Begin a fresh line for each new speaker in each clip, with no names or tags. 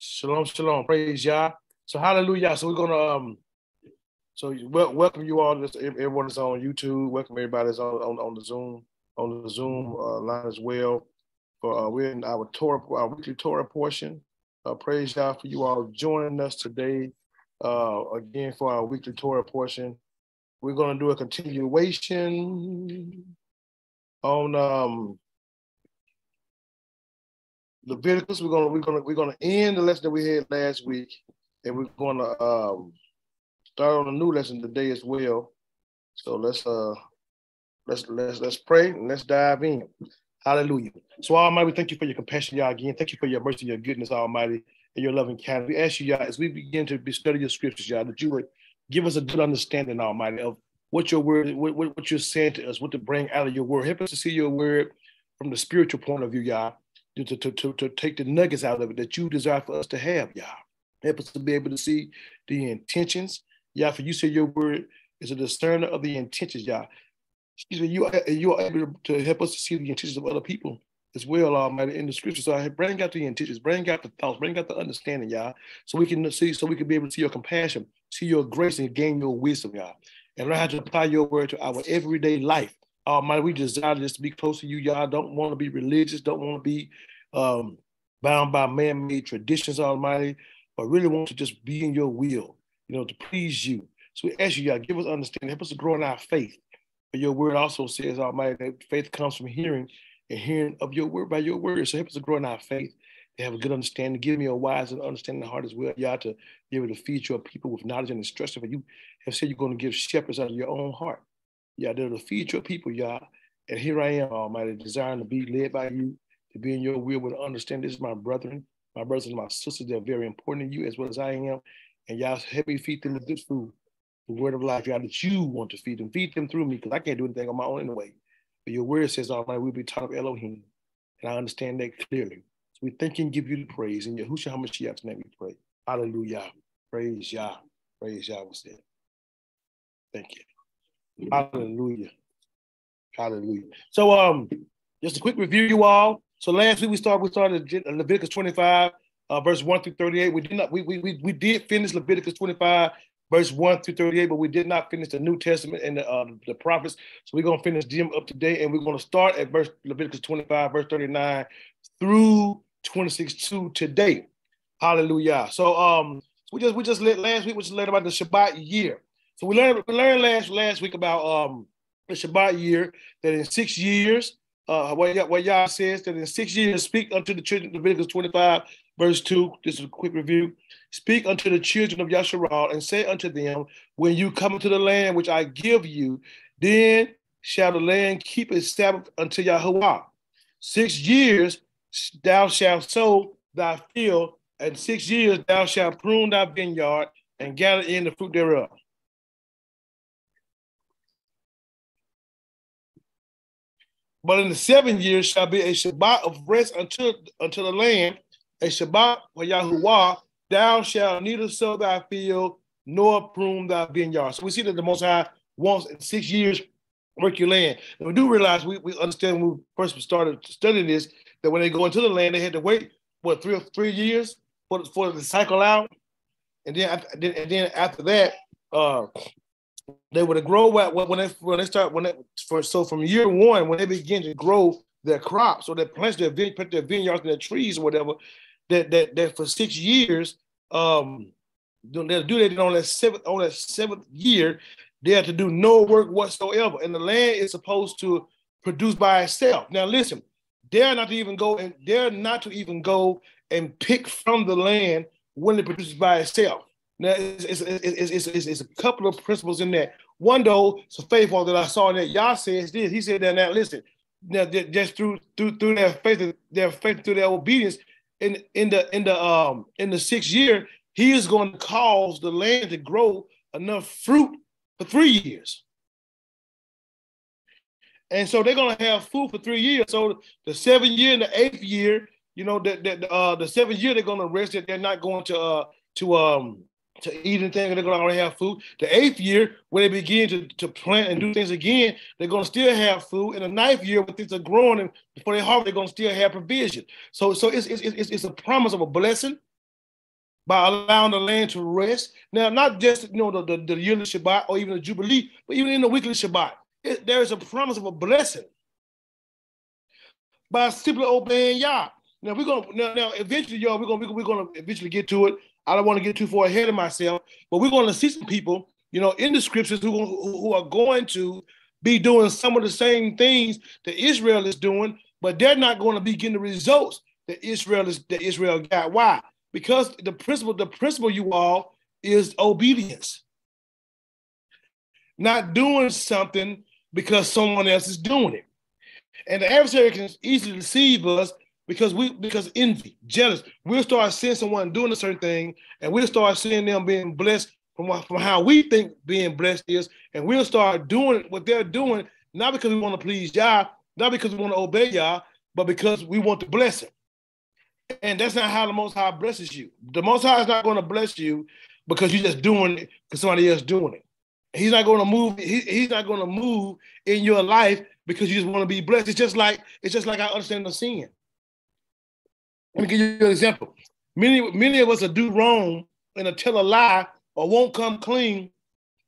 Shalom, shalom. Praise Yah. So hallelujah. So we're gonna um so wel- welcome you all everyone that's on YouTube. Welcome everybody that's on, on, on the Zoom on the Zoom uh, line as well. For uh, we're in our Torah our weekly Torah portion. Uh, praise Yah for you all joining us today. Uh, again for our weekly Torah portion. We're gonna do a continuation on um Leviticus. We're gonna we're gonna we're gonna end the lesson that we had last week, and we're gonna um, start on a new lesson today as well. So let's uh let's let's let's pray and let's dive in. Hallelujah. So Almighty, thank you for your compassion, Yah, again. Thank you for your mercy, your goodness, Almighty, and your loving kindness. We ask you, Yah, as we begin to study your scriptures, Yah, that you would give us a good understanding, Almighty, of what your word, what, what you're saying to us, what to bring out of your word. Help us to see your word from the spiritual point of view, Yah to, to, to, to take the nuggets out of it that you desire for us to have, Yah. Help us to be able to see the intentions. Yah, for you say your word is a discerner of the intentions, Yah. Excuse me, you, you are able to help us to see the intentions of other people as well, Almighty, in the scriptures. So I bring out the intentions, bring out the thoughts, bring out the understanding, Yah, so we can see, so we can be able to see your compassion, see your grace, and gain your wisdom, Yah, And learn how to apply your word to our everyday life. Almighty, we desire just to be close to you, Yah. Don't want to be religious, don't want to be um, bound by man-made traditions, Almighty, but really want to just be in your will, you know, to please you. So we ask you, Yah, give us understanding, help us to grow in our faith. But your word also says, Almighty, that faith comes from hearing and hearing of your word by your word. So help us to grow in our faith, to have a good understanding. Give me a wise and understanding heart as well, Yah, to be able to feed your people with knowledge and instruction. For you have said you're going to give shepherds out of your own heart. Yah, to feed your people, Yah. And here I am, Almighty, desiring to be led by you, to be in your will, with understand this, my brethren, my brothers and my sisters, they're very important to you as well as I am. And Yah help me feed them the good food, the word of life, Yah, that you want to feed them. Feed them through me, because I can't do anything on my own anyway. But your word says, Almighty, we'll be taught of Elohim. And I understand that clearly. So we thank and give you the praise. In Yahushua HaMashiach's name we pray. Hallelujah. Praise Yah. Praise Yah was there. Thank you. Hallelujah. Hallelujah. So um, just a quick review, you all. So last week we started we started Leviticus 25, uh, verse 1 through 38. We did not we, we we did finish Leviticus 25, verse 1 through 38, but we did not finish the New Testament and the, uh, the prophets. So we're gonna finish them up to date, and we're gonna start at verse Leviticus 25, verse 39 through 26 to today. Hallelujah. So um we just we just let last week we just learned about the Shabbat year. So we learned we learned last last week about um the Shabbat year that in six years uh, what, Yah says that in six years speak unto the children, of Leviticus 25, verse 2. This is a quick review. Speak unto the children of Yasharal and say unto them, When you come into the land which I give you, then shall the land keep its Sabbath unto Yahweh. Six years thou shalt sow thy field, and six years thou shalt prune thy vineyard and gather in the fruit thereof. But in the seven years shall be a Shabbat of rest unto, unto the land, a Shabbat for Yahuwah. Thou shalt neither sow thy field nor prune thy vineyard. So we see that the Most High wants in six years work your land. And we do realize we, we understand when we first started studying this that when they go into the land, they had to wait what three or three years for for the cycle out, and then and then after that, uh, they would grow when they when they start when they for so from year one when they begin to grow their crops or their plants their vine, their vineyards and their trees or whatever that that that for six years um they'll do that on that seventh on that seventh year they have to do no work whatsoever. And the land is supposed to produce by itself. Now listen they're not to even go and they're not to even go and pick from the land when it produces by itself now, it's, it's, it's, it's, it's, a couple of principles in there. One, though, it's a faithful that I saw in that Yah says this. He said that now, listen, now just through through through their faith, their faith, through their obedience, in in the in the um in the sixth year, he is going to cause the land to grow enough fruit for three years. And so they're gonna have food for three years. So the seventh year and the eighth year, you know, that the, uh the seventh year they're gonna rest. That they're not going to uh to um to eat anything, they're gonna already have food. The eighth year, when they begin to, to plant and do things again, they're gonna still have food. In the ninth year, when things are growing and before they harvest, they're gonna still have provision. So, so it's, it's, it's, it's a promise of a blessing by allowing the land to rest. Now, not just you know the, the, the yearly Shabbat or even the Jubilee, but even in the weekly Shabbat, it, there is a promise of a blessing by simply obeying Yah. Now we're gonna now, now eventually, y'all, we're gonna we're gonna eventually get to it. I don't want to get too far ahead of myself, but we're going to see some people, you know, in the scriptures who, who are going to be doing some of the same things that Israel is doing, but they're not going to be getting the results that Israel is that Israel got. Why? Because the principle, the principle you all is obedience. Not doing something because someone else is doing it. And the adversary can easily deceive us because we because envy, jealous. We'll start seeing someone doing a certain thing, and we'll start seeing them being blessed from, from how we think being blessed is, and we'll start doing what they're doing, not because we want to please Yah, not because we want to obey Yah, but because we want to bless him. And that's not how the Most High blesses you. The Most High is not going to bless you because you're just doing it because somebody else doing it. He's not going to move. He, he's not going to move in your life because you just want to be blessed. It's just like it's just like I understand the sin. Let me give you an example. Many, many of us will do wrong and tell a lie or won't come clean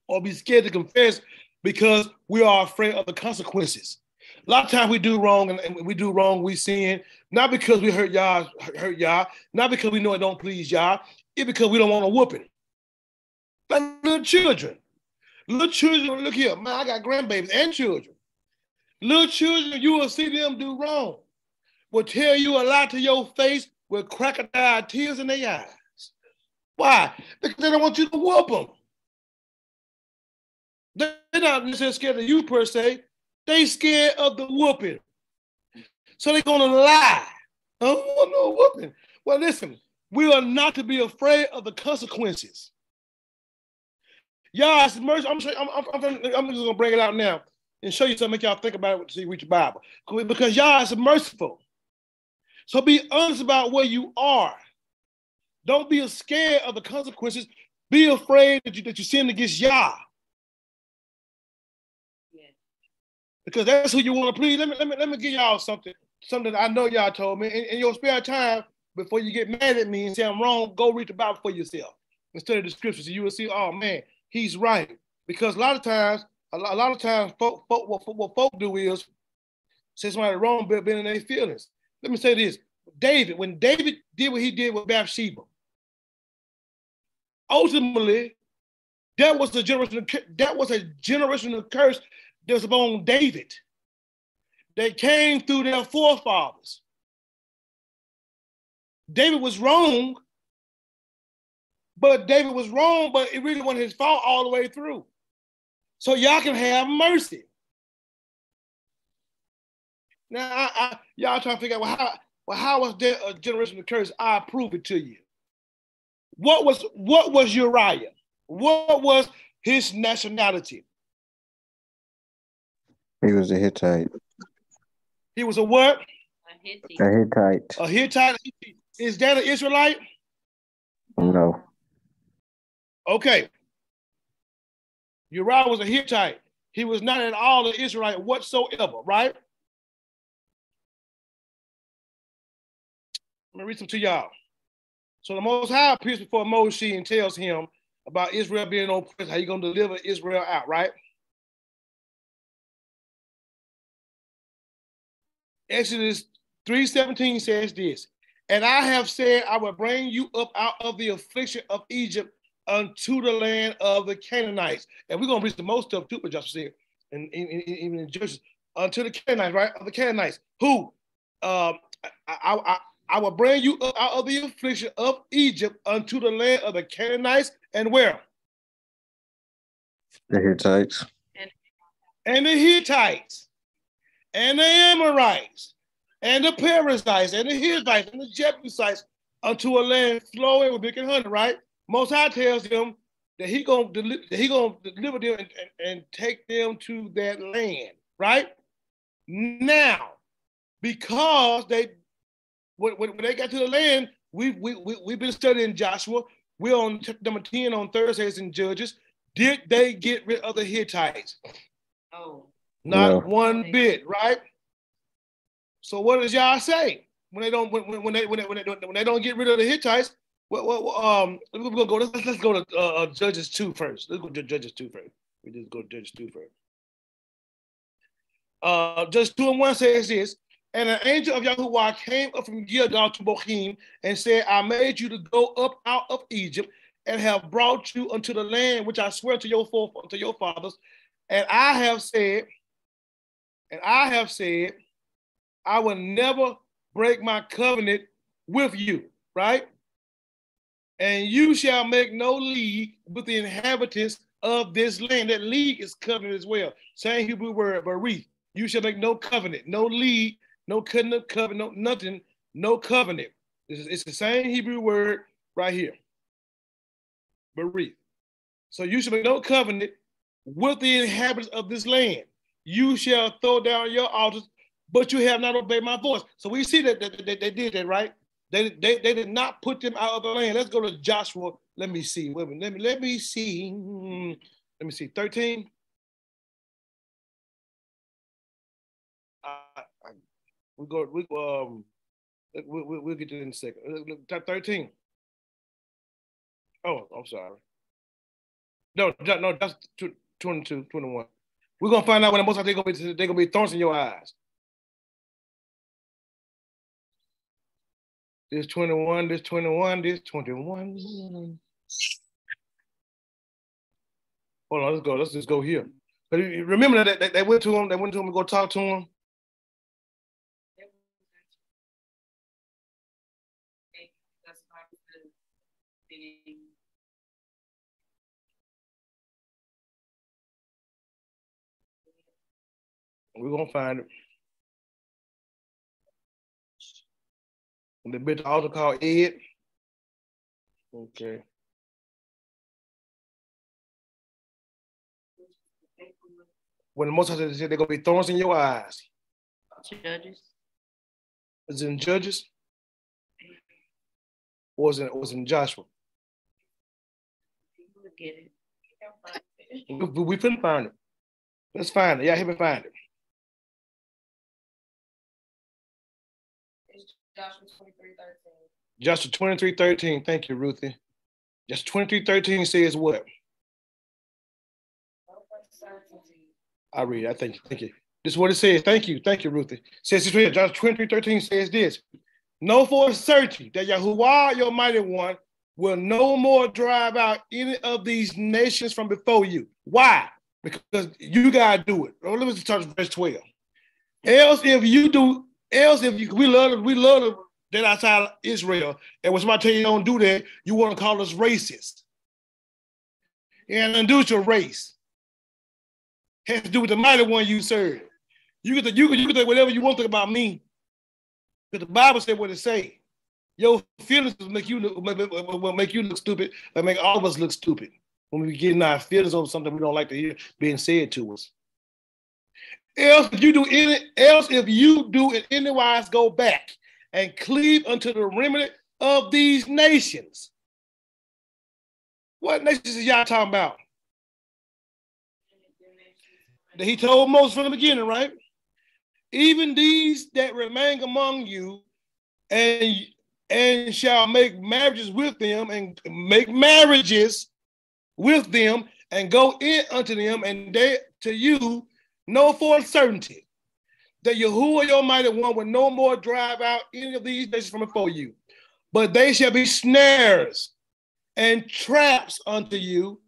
or be scared to confess because we are afraid of the consequences. A lot of times we do wrong and, we do wrong, we sin, not because we hurt y'all, hurt y'all, not because we know it don't please Yah, it's because we don't want a whooping. Like little children. Little children, look here, man, I got grandbabies and children. Little children, you will see them do wrong will tell you a lie to your face with crocodile tears in their eyes. Why? Because they don't want you to whoop them. They're not necessarily scared of you per se. They scared of the whooping. So they're gonna lie. I don't want no whooping. Well, listen, we are not to be afraid of the consequences. Y'all, mercy. I'm, I'm, I'm, I'm, just gonna bring it out now and show you something, make y'all think about it to see read your Bible. Because Yah is merciful. So be honest about where you are. Don't be scared of the consequences. Be afraid that you that you sin against Yah. Because that's who you want to please. Let me, let me let me give y'all something. Something I know y'all told me. In, in your spare time, before you get mad at me and say I'm wrong, go read the Bible for yourself instead of the scriptures. So you will see, oh man, he's right. Because a lot of times, a lot, a lot of times, folk, folk, what, what folk do is say somebody wrong, but been in their feelings. Let me say this. David, when David did what he did with Bathsheba, ultimately, that was a generation, that was a generational curse that was upon David. They came through their forefathers. David was wrong, but David was wrong, but it really wasn't his fault all the way through. So y'all can have mercy. Now, I, I, y'all trying to figure out well, how well, how was there a uh, generational curse? I prove it to you. What was what was Uriah? What was his nationality?
He was a Hittite.
He was a what?
A Hittite.
A Hittite. Is that an Israelite?
No.
Okay. Uriah was a Hittite. He was not at all an Israelite whatsoever, right? Read some to y'all. So the Most High appears before Moshe and tells him about Israel being oppressed, how you going to deliver Israel out, right? Exodus 3.17 says this, And I have said, I will bring you up out of the affliction of Egypt unto the land of the Canaanites. And we're going to read the most stuff too, but just said, and even in Judges, unto the Canaanites, right? Of the Canaanites, who um, I, I, I will bring you out of the affliction of Egypt unto the land of the Canaanites and where?
The Hittites.
And the Hittites. And the Amorites. And the Perizzites. And the Hittites. And the Jebusites unto a land flowing with milk and honey, right? Most High tells them that he gonna deli- that he gonna deliver them and, and, and take them to that land, right? Now, because they when, when, when they got to the land, we, we, we, we've been studying Joshua. We're on number 10 on Thursdays in Judges. Did they get rid of the Hittites?
Oh.
Not
No.
one bit, right? So what does y'all say when they don't when, when when they when they, when they don't when they don't get rid of the Hittites? Well, well, well, um, we're gonna go. Let's, let's go to uh, uh, Judges two first. Let's go to Judges two first. We just go to Judges two first. Uh, Judges two and one says this, and an angel of Yahuwah came up from Gilgal to Bochim and said, "I made you to go up out of Egypt and have brought you unto the land which I swear to your fore- to your fathers, and I have said, and I have said, I will never break my covenant with you, right? And you shall make no league with the inhabitants of this land. That league is covenant as well. Same Hebrew word, berith. You shall make no covenant, no league, no covenant, covenant, no, nothing, no covenant. It's, it's the same Hebrew word right here. Berith. So you shall make no covenant with the inhabitants of this land. You shall throw down your altars, but you have not obeyed my voice. So we see that, that, that they did that, right? They, they, they did not put them out of the land. Let's go to Joshua. Let me see. Wait. Let me let me see. Hmm, Let me see. 13. We go, we um we, we, we'll get to it in a second. Type 13. Oh, I'm sorry. No, no, that's tw- 22, 21. We're gonna find out when the most they're gonna be they're gonna be thorns in your eyes. This 21, this 21, this 21. Hold on, let's go. Let's just go here. But remember that they, they went to him, they went to him to go talk to him. We're gonna find it. The bit altar called Ed. Okay. When the most said they're gonna be thorns in your eyes.
Judges.
Is it in Judges? Or was it was in Joshua?
At it.
We couldn't find it. Let's find it. Yeah, help me find it.
Joshua twenty-three thirteen.
Joshua 23, 13. Thank you, Ruthie. Just 23, 13 says what? I read. I thank you. Thank you. This is what it says. Thank you. Thank you, Ruthie. It says this here. Joshua 23, 13 says this. Know for a certainty that Yahuwah, your mighty one, will no more drive out any of these nations from before you. Why? Because you gotta do it. Let me touch verse 12. Else, if you do, else if you we love we love that outside Israel, and when somebody tell you don't do that, you want to call us racist. And undo with your race has to do with the mighty one you serve. You you can you can whatever you want to think about me. Because the Bible said what it say. Your feelings will make you look will make you look stupid, but make all of us look stupid when we get in our feelings over something we don't like to hear being said to us. Else, if you do any else, if you do in any wise go back and cleave unto the remnant of these nations. What nations is y'all talking about? that he told Moses from the beginning, right? Even these that remain among you, and and shall make marriages with them, and make marriages with them, and go in unto them, and they to you know for a certainty that Yahuwah your mighty one will no more drive out any of these nations from before you, but they shall be snares and traps unto you,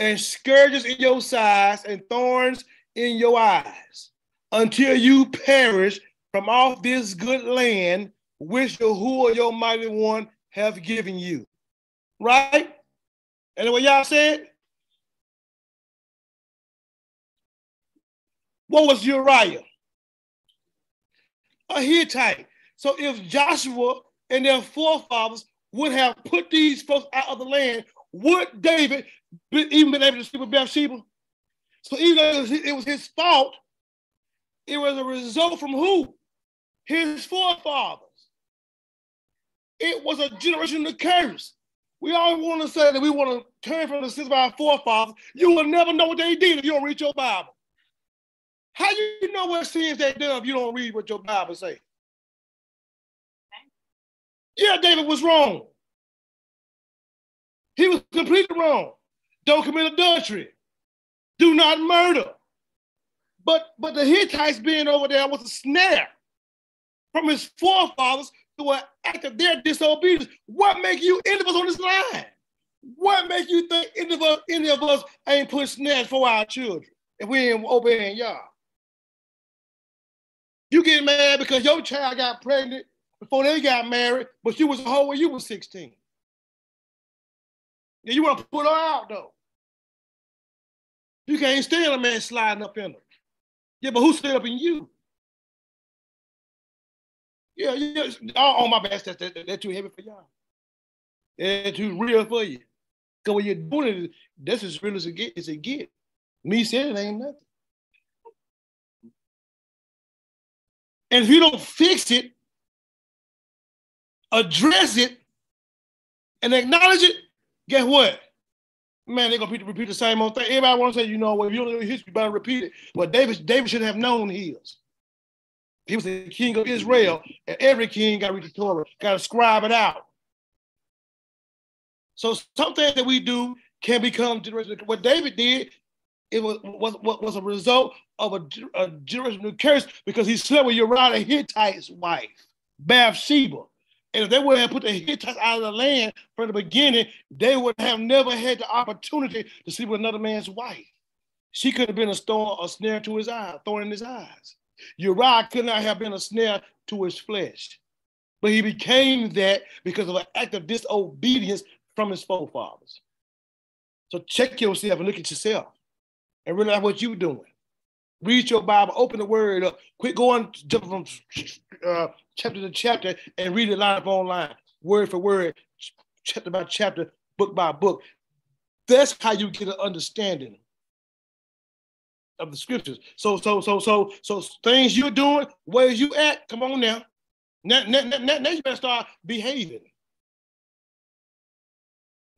and scourges in your sides, and thorns in your eyes until you perish from off this good land which Yahuwah your mighty one have given you. Right? And what y'all said? What was Uriah? A Hittite. So if Joshua and their forefathers would have put these folks out of the land, would David be, even been able to sleep with Bathsheba? So even though it was, it was his fault, it was a result from who? His forefathers. It was a generation generational curse. We all want to say that we want to turn from the sins of our forefathers. You will never know what they did if you don't read your Bible. How do you know what sins they done if you don't read what your Bible say? Yeah, David was wrong. He was completely wrong. Don't commit adultery. Do not murder. But but the Hittites being over there was a snare from his forefathers through an act of their disobedience. What make you any of us on this line? What make you think any of us, any of us ain't put snares for our children if we ain't obeying Yah? You get mad because your child got pregnant before they got married, but you was a hoe when you was 16. Yeah, you want to put her out though. You can't stand a man sliding up in her. Yeah, but who slid up in you? Yeah, yeah. Oh, oh my bad. That's, that, too heavy for y'all. Yeah, too real for you. Because when you're doing it, that's as real as it get as it get. Me saying it ain't nothing. And if you don't fix it, address it, and acknowledge it, guess what? Man, they're gonna repeat, the same old thing. Everybody want to say, you know, well, if you don't know history, you better repeat it. But David, David should have known his. He was the king of Israel, and every king got to read the Torah, got to scribe it out. So something that we do can become. What David did, it was was, was a result of a, a curse because he slept with Uriah the Hittite's wife, Bathsheba. And if they would have put the Hittites out of the land from the beginning, they would have never had the opportunity to sleep with another man's wife. She could have been a stone, a snare to his eye, thorn in his eyes. Uriah could not have been a snare to his flesh, but he became that because of an act of disobedience from his forefathers. So check yourself and look at yourself and realize what you're doing. Read your Bible, open the word up. Quit going from uh, chapter to chapter and read it line up online, word for word, chapter by chapter, book by book. That's how you get an understanding of the scriptures. So, so, so, so, so things you're doing, where you at? Come on now. Now, now, now, now you better start behaving.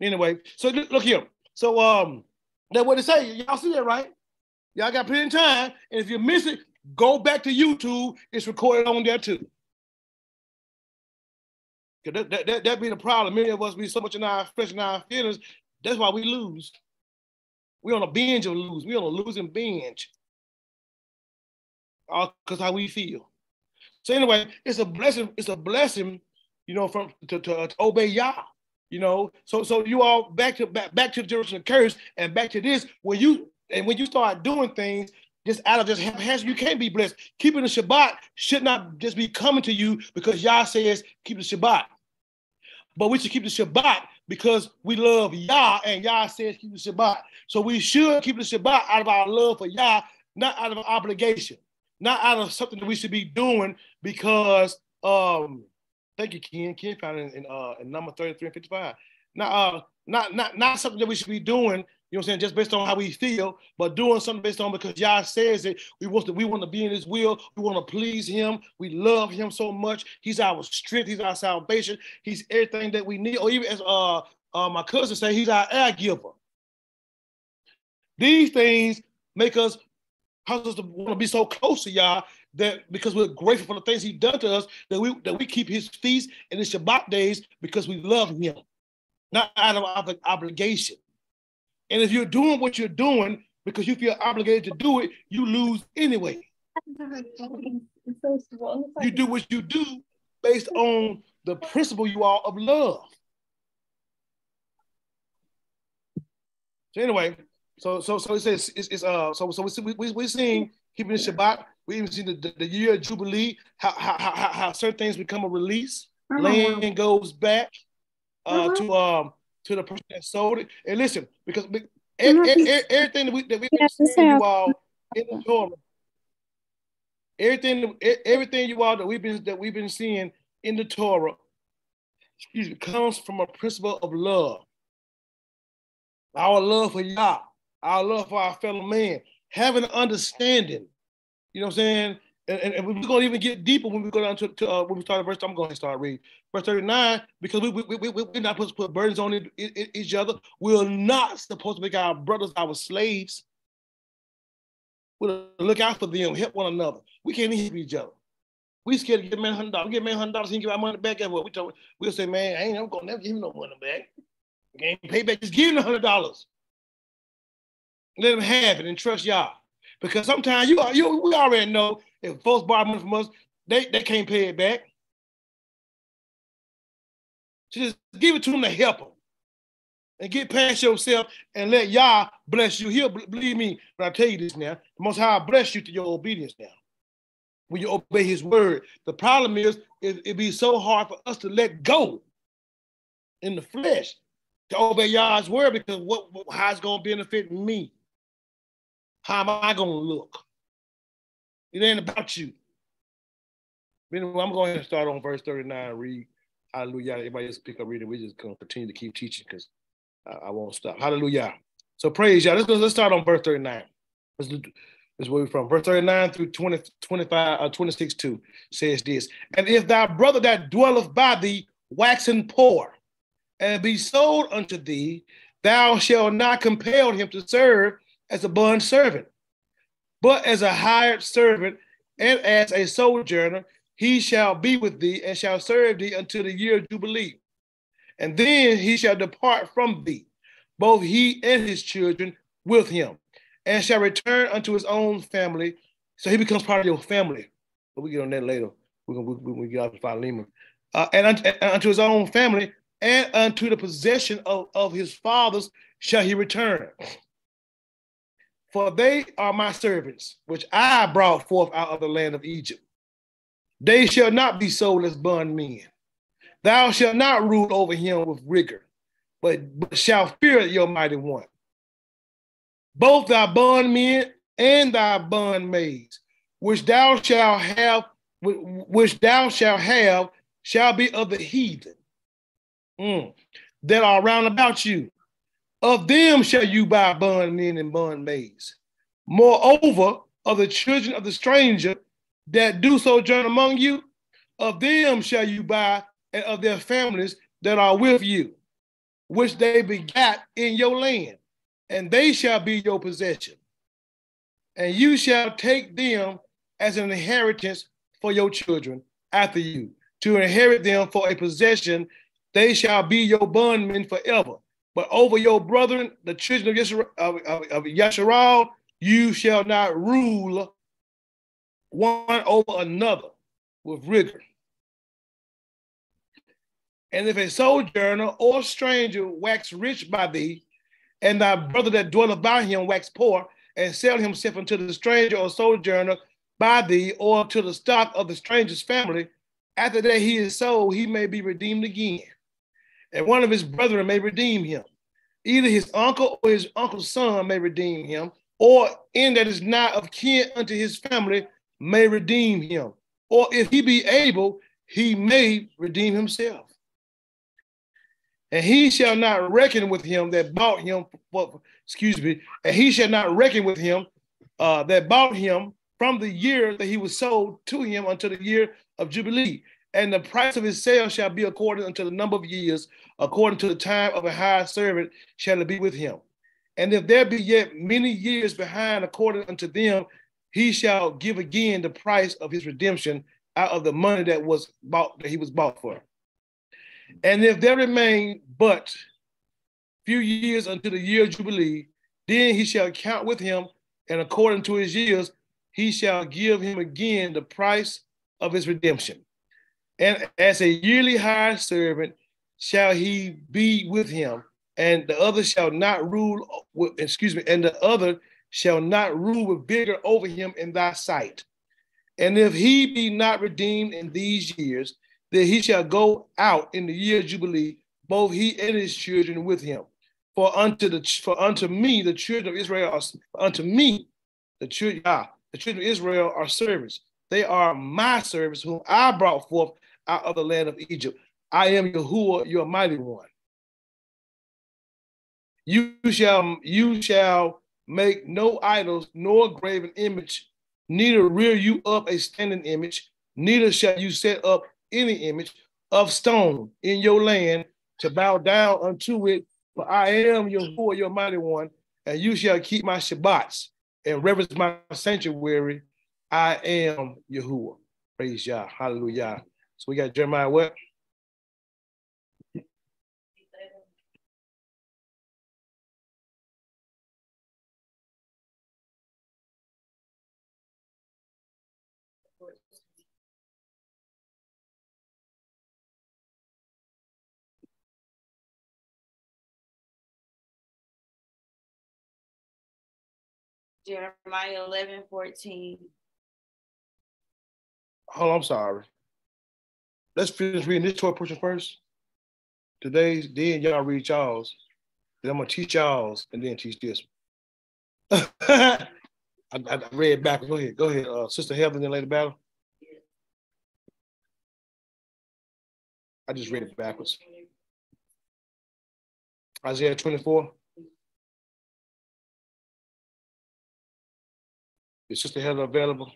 Anyway, so look here. So um, that what it say. Y'all see that, right? Y'all got plenty of time. And if you miss it, go back to YouTube. It's recorded on there too. That, that, that, that be the problem. Many of us be so much in our flesh and our feelings. That's why we lose. We on a binge of lose. We on a losing binge. All because how we feel. So anyway, it's a blessing. It's a blessing, you know, from to, to, to obey Yah. You know, so so you all back to back back to the Jerusalem curse and back to this when you and when you start doing things just out of just haphazard, you can't be blessed. Keeping the Shabbat should not just be coming to you because Yah says keep the Shabbat. But we should keep the Shabbat because we love Yah and Yah says keep the Shabbat. So we should keep the Shabbat out of our love for Yah, not out of an obligation, not out of something that we should be doing because um thank you, Ken. Ken found it in, in uh in number 33 and 55. Now uh not not not something that we should be doing you know what I'm saying? Just based on how we feel, but doing something based on because Yah says it. We want to we want to be in His will. We want to please Him. We love Him so much. He's our strength. He's our salvation. He's everything that we need. Or even as uh, uh my cousin say, He's our air giver. These things make us cause us to want to be so close to Yah that because we're grateful for the things He's done to us that we that we keep His feast and His Shabbat days because we love Him, not out of obligation. And if you're doing what you're doing because you feel obligated to do it, you lose anyway. You do what you do based on the principle you are of love. So anyway, so so so it says it's, it's uh so so we we we seeing keeping the Shabbat. We even see the, the, the year of Jubilee, how, how how how certain things become a release. Uh-huh. Land goes back uh, uh-huh. to um to the person that sold it. And listen, because everything that we that we yeah, you all in the Torah, everything everything you all that we've been that we've been seeing in the Torah, excuse me, comes from a principle of love. Our love for Yah, our love for our fellow man, having an understanding. You know what I'm saying? and, and, and we're going to even get deeper when we go down to, to uh, when we start verse. I'm going to start reading verse 39 because we, we, we, we, we're not supposed to put burdens on it, it, it, each other. We're not supposed to make our brothers our slaves. We'll look out for them, help one another. We can't even help each other. We scared to get man hundred dollars. Get man hundred dollars, he give our money back. And we told, we'll say, man, I ain't never gonna never give him no money back. We can't pay back. Just give him hundred dollars. Let him have it and trust Yah. Because sometimes you, you we already know if folks borrow money from us, they, they can't pay it back. So just give it to them to help them. And get past yourself and let Yah bless you. He'll believe me when I tell you this now. The most high bless you to your obedience now. When you obey his word. The problem is it, it'd be so hard for us to let go in the flesh to obey Yah's word because what, what how it's gonna benefit me. How am I gonna look? It ain't about you. Anyway, I'm going to start on verse 39 and read. Hallelujah. Everybody just pick up reading. We just gonna continue to keep teaching because I, I, won't stop. Hallelujah. So praise Yah. Let's, let's start on verse 39. Let's do, this is where we're from. Verse 39 through 20, 25, uh, 26 2 says this. And if thy brother that dwelleth by thee waxen poor, and be sold unto thee, thou shalt not compel him to serve as a bond servant, but as a hired servant and as a sojourner, he shall be with thee and shall serve thee until the year of Jubilee. And then he shall depart from thee, both he and his children with him, and shall return unto his own family. So he becomes part of your family. But we get on that later. We're we, we get out to Philemon. Uh, and, unto, and unto his own family, and unto the possession of, of his fathers shall he return. For they are my servants, which I brought forth out of the land of Egypt. They shall not be sold as bondmen. Thou shalt not rule over him with rigor, but, but shall fear your mighty one. Both thy bondmen and thy bondmaids, which thou shalt have, which thou shalt have, shall be of the heathen mm, that are round about you, of them shall you buy bondmen and bondmaids. Moreover, of the children of the stranger that do sojourn among you, of them shall you buy, and of their families that are with you, which they begat in your land, and they shall be your possession. And you shall take them as an inheritance for your children after you, to inherit them for a possession. They shall be your bondmen forever but over your brethren, the children of, Yeshua, of, of, of you shall not rule one over another with rigor. And if a sojourner or stranger wax rich by thee, and thy brother that dwelleth by him wax poor, and sell himself unto the stranger or sojourner by thee, or to the stock of the stranger's family, after that he is sold, he may be redeemed again and one of his brethren may redeem him. Either his uncle or his uncle's son may redeem him, or in that is not of kin unto his family may redeem him. Or if he be able, he may redeem himself. And he shall not reckon with him that bought him, for, excuse me, and he shall not reckon with him uh, that bought him from the year that he was sold to him until the year of Jubilee and the price of his sale shall be according unto the number of years, according to the time of a hired servant shall it be with him. And if there be yet many years behind, according unto them, he shall give again the price of his redemption out of the money that was bought that he was bought for. And if there remain but few years until the year of Jubilee, then he shall count with him, and according to his years, he shall give him again the price of his redemption and as a yearly hired servant shall he be with him, and the other shall not rule, with, excuse me, and the other shall not rule with vigor over him in thy sight. And if he be not redeemed in these years, then he shall go out in the year of Jubilee, both he and his children with him. For unto the for unto me the children of Israel are unto me the children ah, the children of Israel are servants. They are my servants whom I brought forth out of the land of Egypt. I am Yahuwah, your mighty one. You shall you shall make no idols nor graven image neither rear you up a standing image, neither shall you set up any image of stone in your land to bow down unto it. For I am your your mighty one, and you shall keep my Shabbats and reverence my sanctuary. I am Yahuwah. Praise Yah. Hallelujah. So we got Jeremiah what?
Jeremiah 11, 14.
Oh, I'm sorry. Let's finish reading this short portion first. Today's, then y'all read y'all's. Then I'm gonna teach y'all's and then teach this. I, I, read back. Go ahead. Go ahead. Uh, Sister Heather, then later battle. I just read it backwards. Isaiah 24. Is Sister Heather available?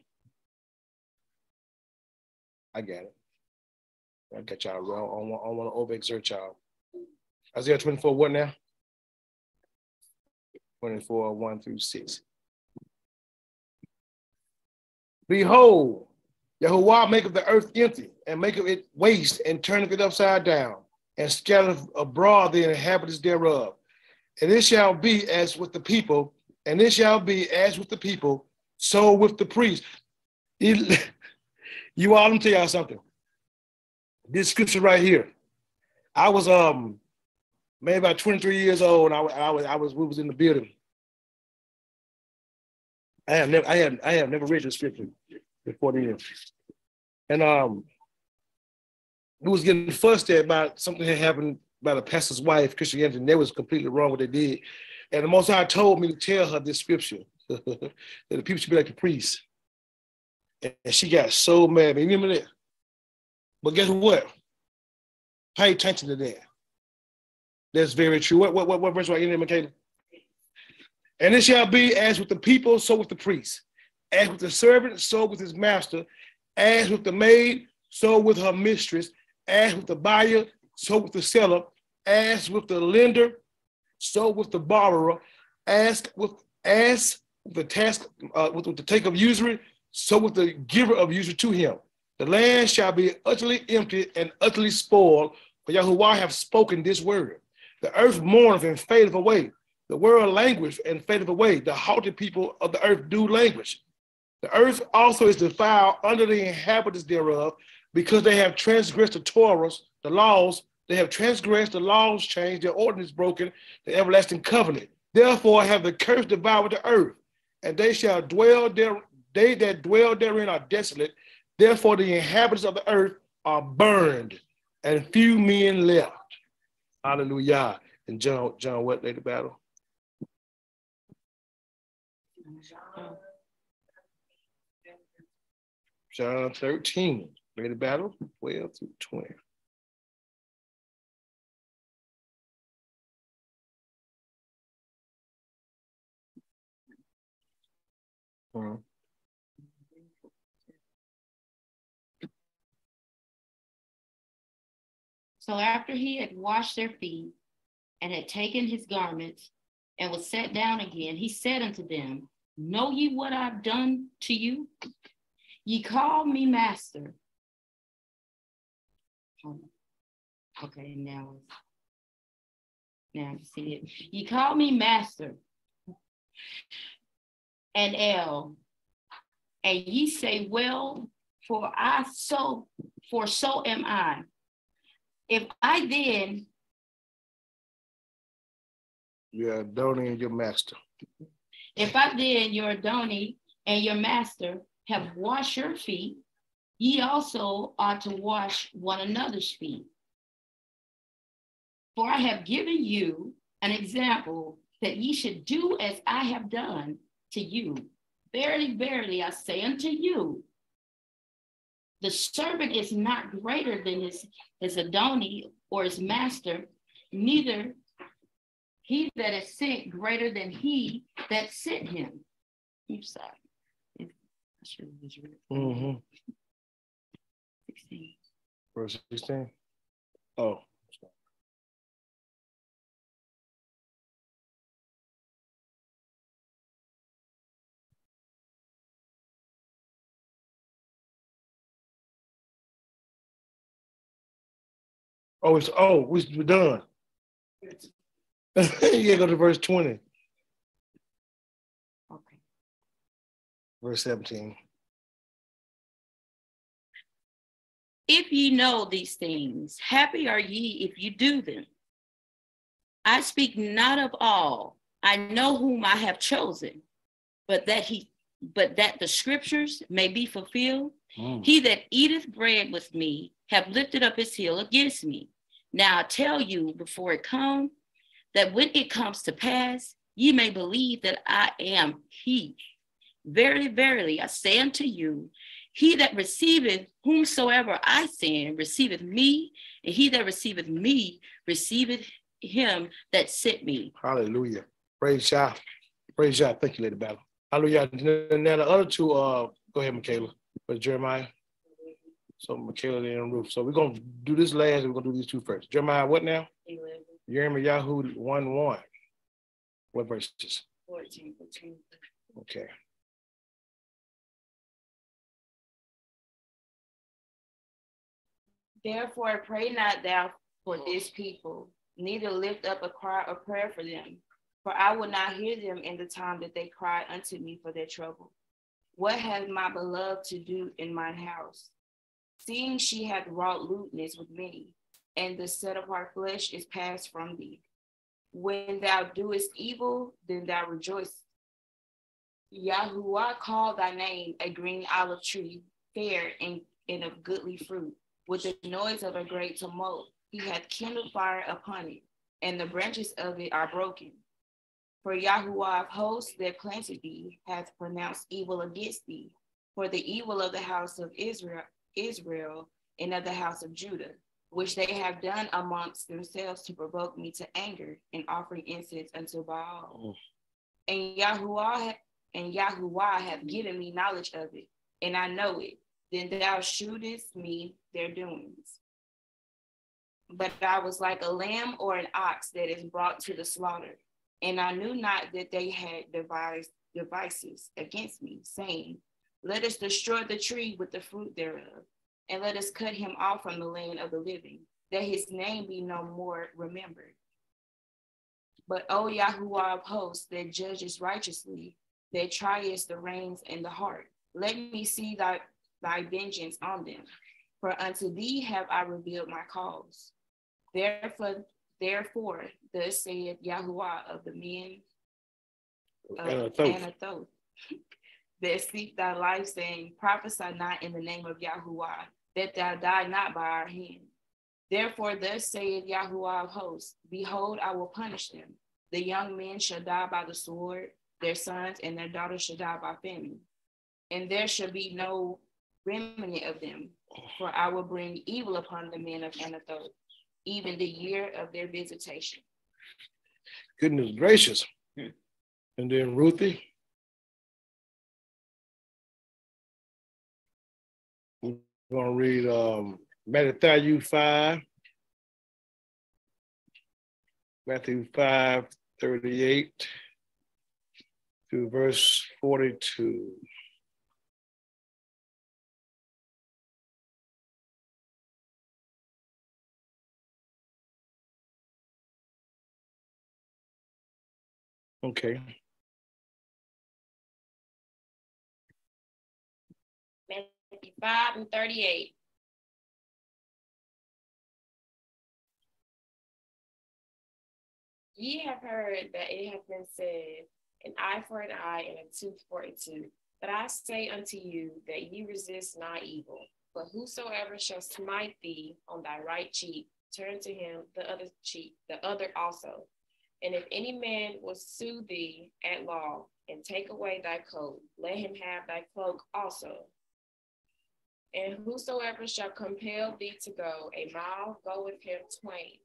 I got it. I got y'all. I don't want to overexert y'all. Isaiah 24, what now? 24, 1 through 6. Behold, Yahuwah maketh the earth empty, and maketh it waste, and turneth it upside down, and scattereth abroad the inhabitants thereof. And it shall be as with the people, and it shall be as with the people, so with the priest. you all, let me tell y'all something. This scripture right here. I was um maybe about 23 years old, and I, I was I was we was in the building. I have never I have I have never read the scripture before then. And um we was getting fussed at about something that happened by the pastor's wife, Christianity, and they was completely wrong what they did. And the Most High told me to tell her this scripture. That the people should be like the priests. And she got so mad. That? But guess what? Pay attention to that. That's very true. What what what, what verse right in there, Michaela? And it shall be as with the people, so with the priest. As with the servant, so with his master. As with the maid, so with her mistress. As with the buyer, so with the seller. As with the lender, so with the borrower. As with as the task uh, with, with the take of usury, so with the giver of usury to him. The land shall be utterly empty and utterly spoiled, for Yahuwah have spoken this word. The earth mourneth and fadeth away. The world languisheth and fadeth away. The haughty people of the earth do languish. The earth also is defiled under the inhabitants thereof, because they have transgressed the Torahs, the laws, they have transgressed the laws changed, their ordinance broken, the everlasting covenant. Therefore have the curse devoured the earth and they shall dwell there. They that dwell therein are desolate. Therefore, the inhabitants of the earth are burned, and few men left. Hallelujah. And John, John, what led the battle? John 13, led the battle, 12 through 20.
Mm-hmm. So after he had washed their feet and had taken his garments and was set down again, he said unto them, Know ye what I've done to you? Ye call me master. Okay, now, now see it. Ye call me master and L. And ye say, Well, for I so, for so am I. If I then
your Adoni and your master.
If I then, your Adoni and your master, have washed your feet, ye also ought to wash one another's feet. For I have given you an example that ye should do as I have done to you. Verily, verily, I say unto you, the servant is not greater than his, his Adoni or his master, neither he that is sent greater than he that sent him. I'm sorry.
I should have just read
Mm-hmm.
16.
Verse 16. Oh. Oh, it's oh, we- we're done. yeah, go to verse 20,
Okay.
verse 17.
If ye know these things, happy are ye if you do them. I speak not of all. I know whom I have chosen, but that he, but that the scriptures may be fulfilled.
Mm.
He that eateth bread with me have lifted up his heel against me. Now I tell you before it come, that when it comes to pass, ye may believe that I am he. Verily, verily, I say unto you, he that receiveth whomsoever I send receiveth me, and he that receiveth me receiveth him that sent me.
Hallelujah. Praise God. Praise God. Thank you, Lady Battle. Hallelujah. And now the other two, uh, go ahead, Michaela. But Jeremiah. So Michaela and Ruth. So we're gonna do this last, we're gonna do these two first. Jeremiah, what now? Jeremiah Yahoo 1 1. What verses?
14, 14.
Okay.
Therefore, pray not thou for mm. this people, neither lift up a cry or prayer for them, for I will not hear them in the time that they cry unto me for their trouble. What hath my beloved to do in mine house? Seeing she hath wrought lewdness with me, and the set of her flesh is passed from thee. When thou doest evil, then thou rejoice. Yahuwah called thy name a green olive tree, fair and, and of goodly fruit with the noise of a great tumult. He hath kindled fire upon it, and the branches of it are broken. For Yahuwah of hosts that planted thee hath pronounced evil against thee, for the evil of the house of Israel, Israel and of the house of Judah, which they have done amongst themselves to provoke me to anger in offering incense unto Baal. Mm. And Yahuwah and Yahuwah have given me knowledge of it, and I know it. Then thou shootest me their doings. But I was like a lamb or an ox that is brought to the slaughter, and I knew not that they had devised devices against me, saying, Let us destroy the tree with the fruit thereof, and let us cut him off from the land of the living, that his name be no more remembered. But O Yahuwah of hosts, that judges righteously, that triest the reins and the heart, let me see thy, thy vengeance on them. For unto thee have I revealed my cause. Therefore, therefore, thus saith Yahuwah of the men of
Anathoth.
Anathoth, that seek thy life, saying, Prophesy not in the name of Yahuwah, that thou die not by our hand. Therefore, thus saith Yahuwah of hosts, Behold, I will punish them. The young men shall die by the sword, their sons and their daughters shall die by famine. And there shall be no remnant of them, for I will bring evil upon the men of Anathoth, even the year of their visitation.
Goodness gracious.
Hmm.
And then Ruthie. We're gonna read um Matthew 5. Matthew 5, 38 to verse 42. Okay.
Matthew 5 and 38.
Ye have heard that it hath been said, an eye for an eye and a tooth for a tooth. But I say unto you that ye resist not evil. But whosoever shall smite thee on thy right cheek, turn to him the other cheek, the other also. And if any man will sue thee at law and take away thy coat, let him have thy cloak also. And whosoever shall compel thee to go a mile, go with him twain.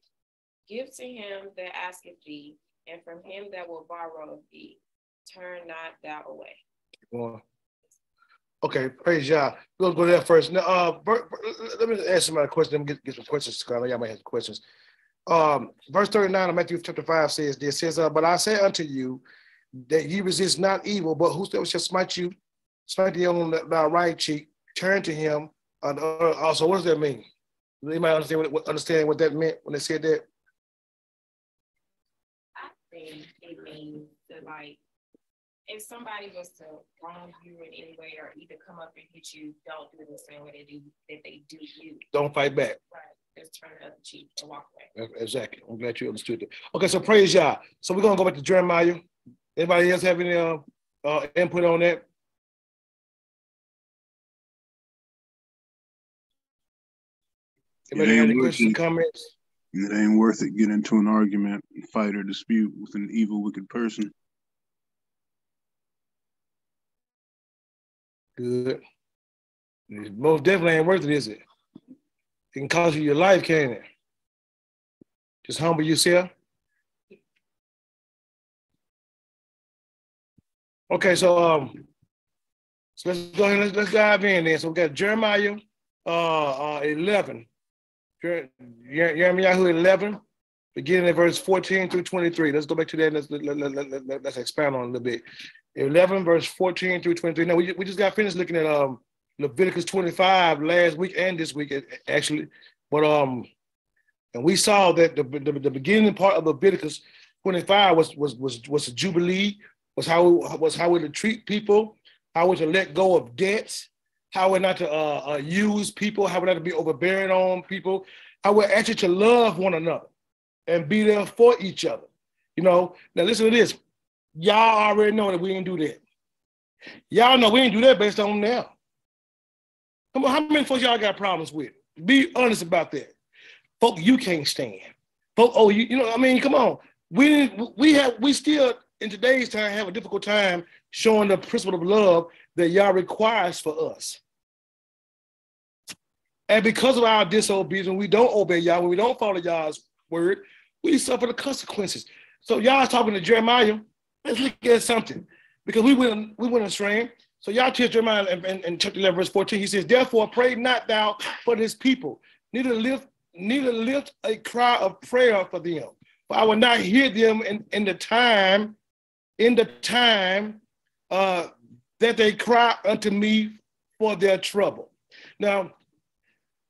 Give to him that asketh thee, and from him that will borrow of thee, turn not thou away.
Okay, praise Yah. We'll go there first. Now, uh, let me ask somebody a question. Let me get, get some questions. I know y'all might have questions. Um, verse 39 of Matthew chapter 5 says this says, uh, But I say unto you that ye resist not evil, but whosoever shall smite you, smite thee on thy right cheek, turn to him. Uh, also, what does that mean? Anybody understand what, understand what that meant when they said that?
I think it means that like if somebody was to wrong you in any way or either come up and hit you, don't do the same way they do that they do you.
Don't fight back.
Right. Just turn the other cheek and walk away.
Exactly. I'm glad you understood that. Okay, so praise Yah. So we're gonna go back to Jeremiah. Anybody else have any uh, uh, input on that? Anybody have any questions, comments?
It ain't worth it. Get into an argument, fight, or dispute with an evil, wicked person.
Good. It most definitely ain't worth it, is it? It can cost you your life, can't it? Just humble yourself. Okay, so um, so let's go ahead. Let's, let's dive in then. So we got Jeremiah uh, uh 11. Jeremiah 11, beginning at verse 14 through 23. Let's go back to that. Let's, let, let, let, let, let's expand on a little bit. 11, verse 14 through 23. Now, we, we just got finished looking at um, Leviticus 25 last week and this week, actually. But, um, and we saw that the, the, the beginning part of Leviticus 25 was, was, was, was a jubilee, was how, was how we to treat people, how we to let go of debts, how we're not to uh, uh, use people, how we're not to be overbearing on people, how we're actually to love one another and be there for each other. You know, now listen to this. Y'all already know that we didn't do that. Y'all know we didn't do that based on now. Come on, how many folks y'all got problems with? Be honest about that. Folk, you can't stand. Folk, oh, you, you know, I mean, come on. We we have we still in today's time have a difficult time showing the principle of love that Yah requires for us. And because of our disobedience, we don't obey Yah, when we don't follow Yah's word, we suffer the consequences. So Yah talking to Jeremiah, let's look at something. Because we went we went astray. So Yah teach Jeremiah in, in, in chapter 11, verse 14, he says, Therefore pray not thou for his people, neither lift, neither lift a cry of prayer for them. For I will not hear them in, in the time, in the time uh, that they cry unto me for their trouble. Now,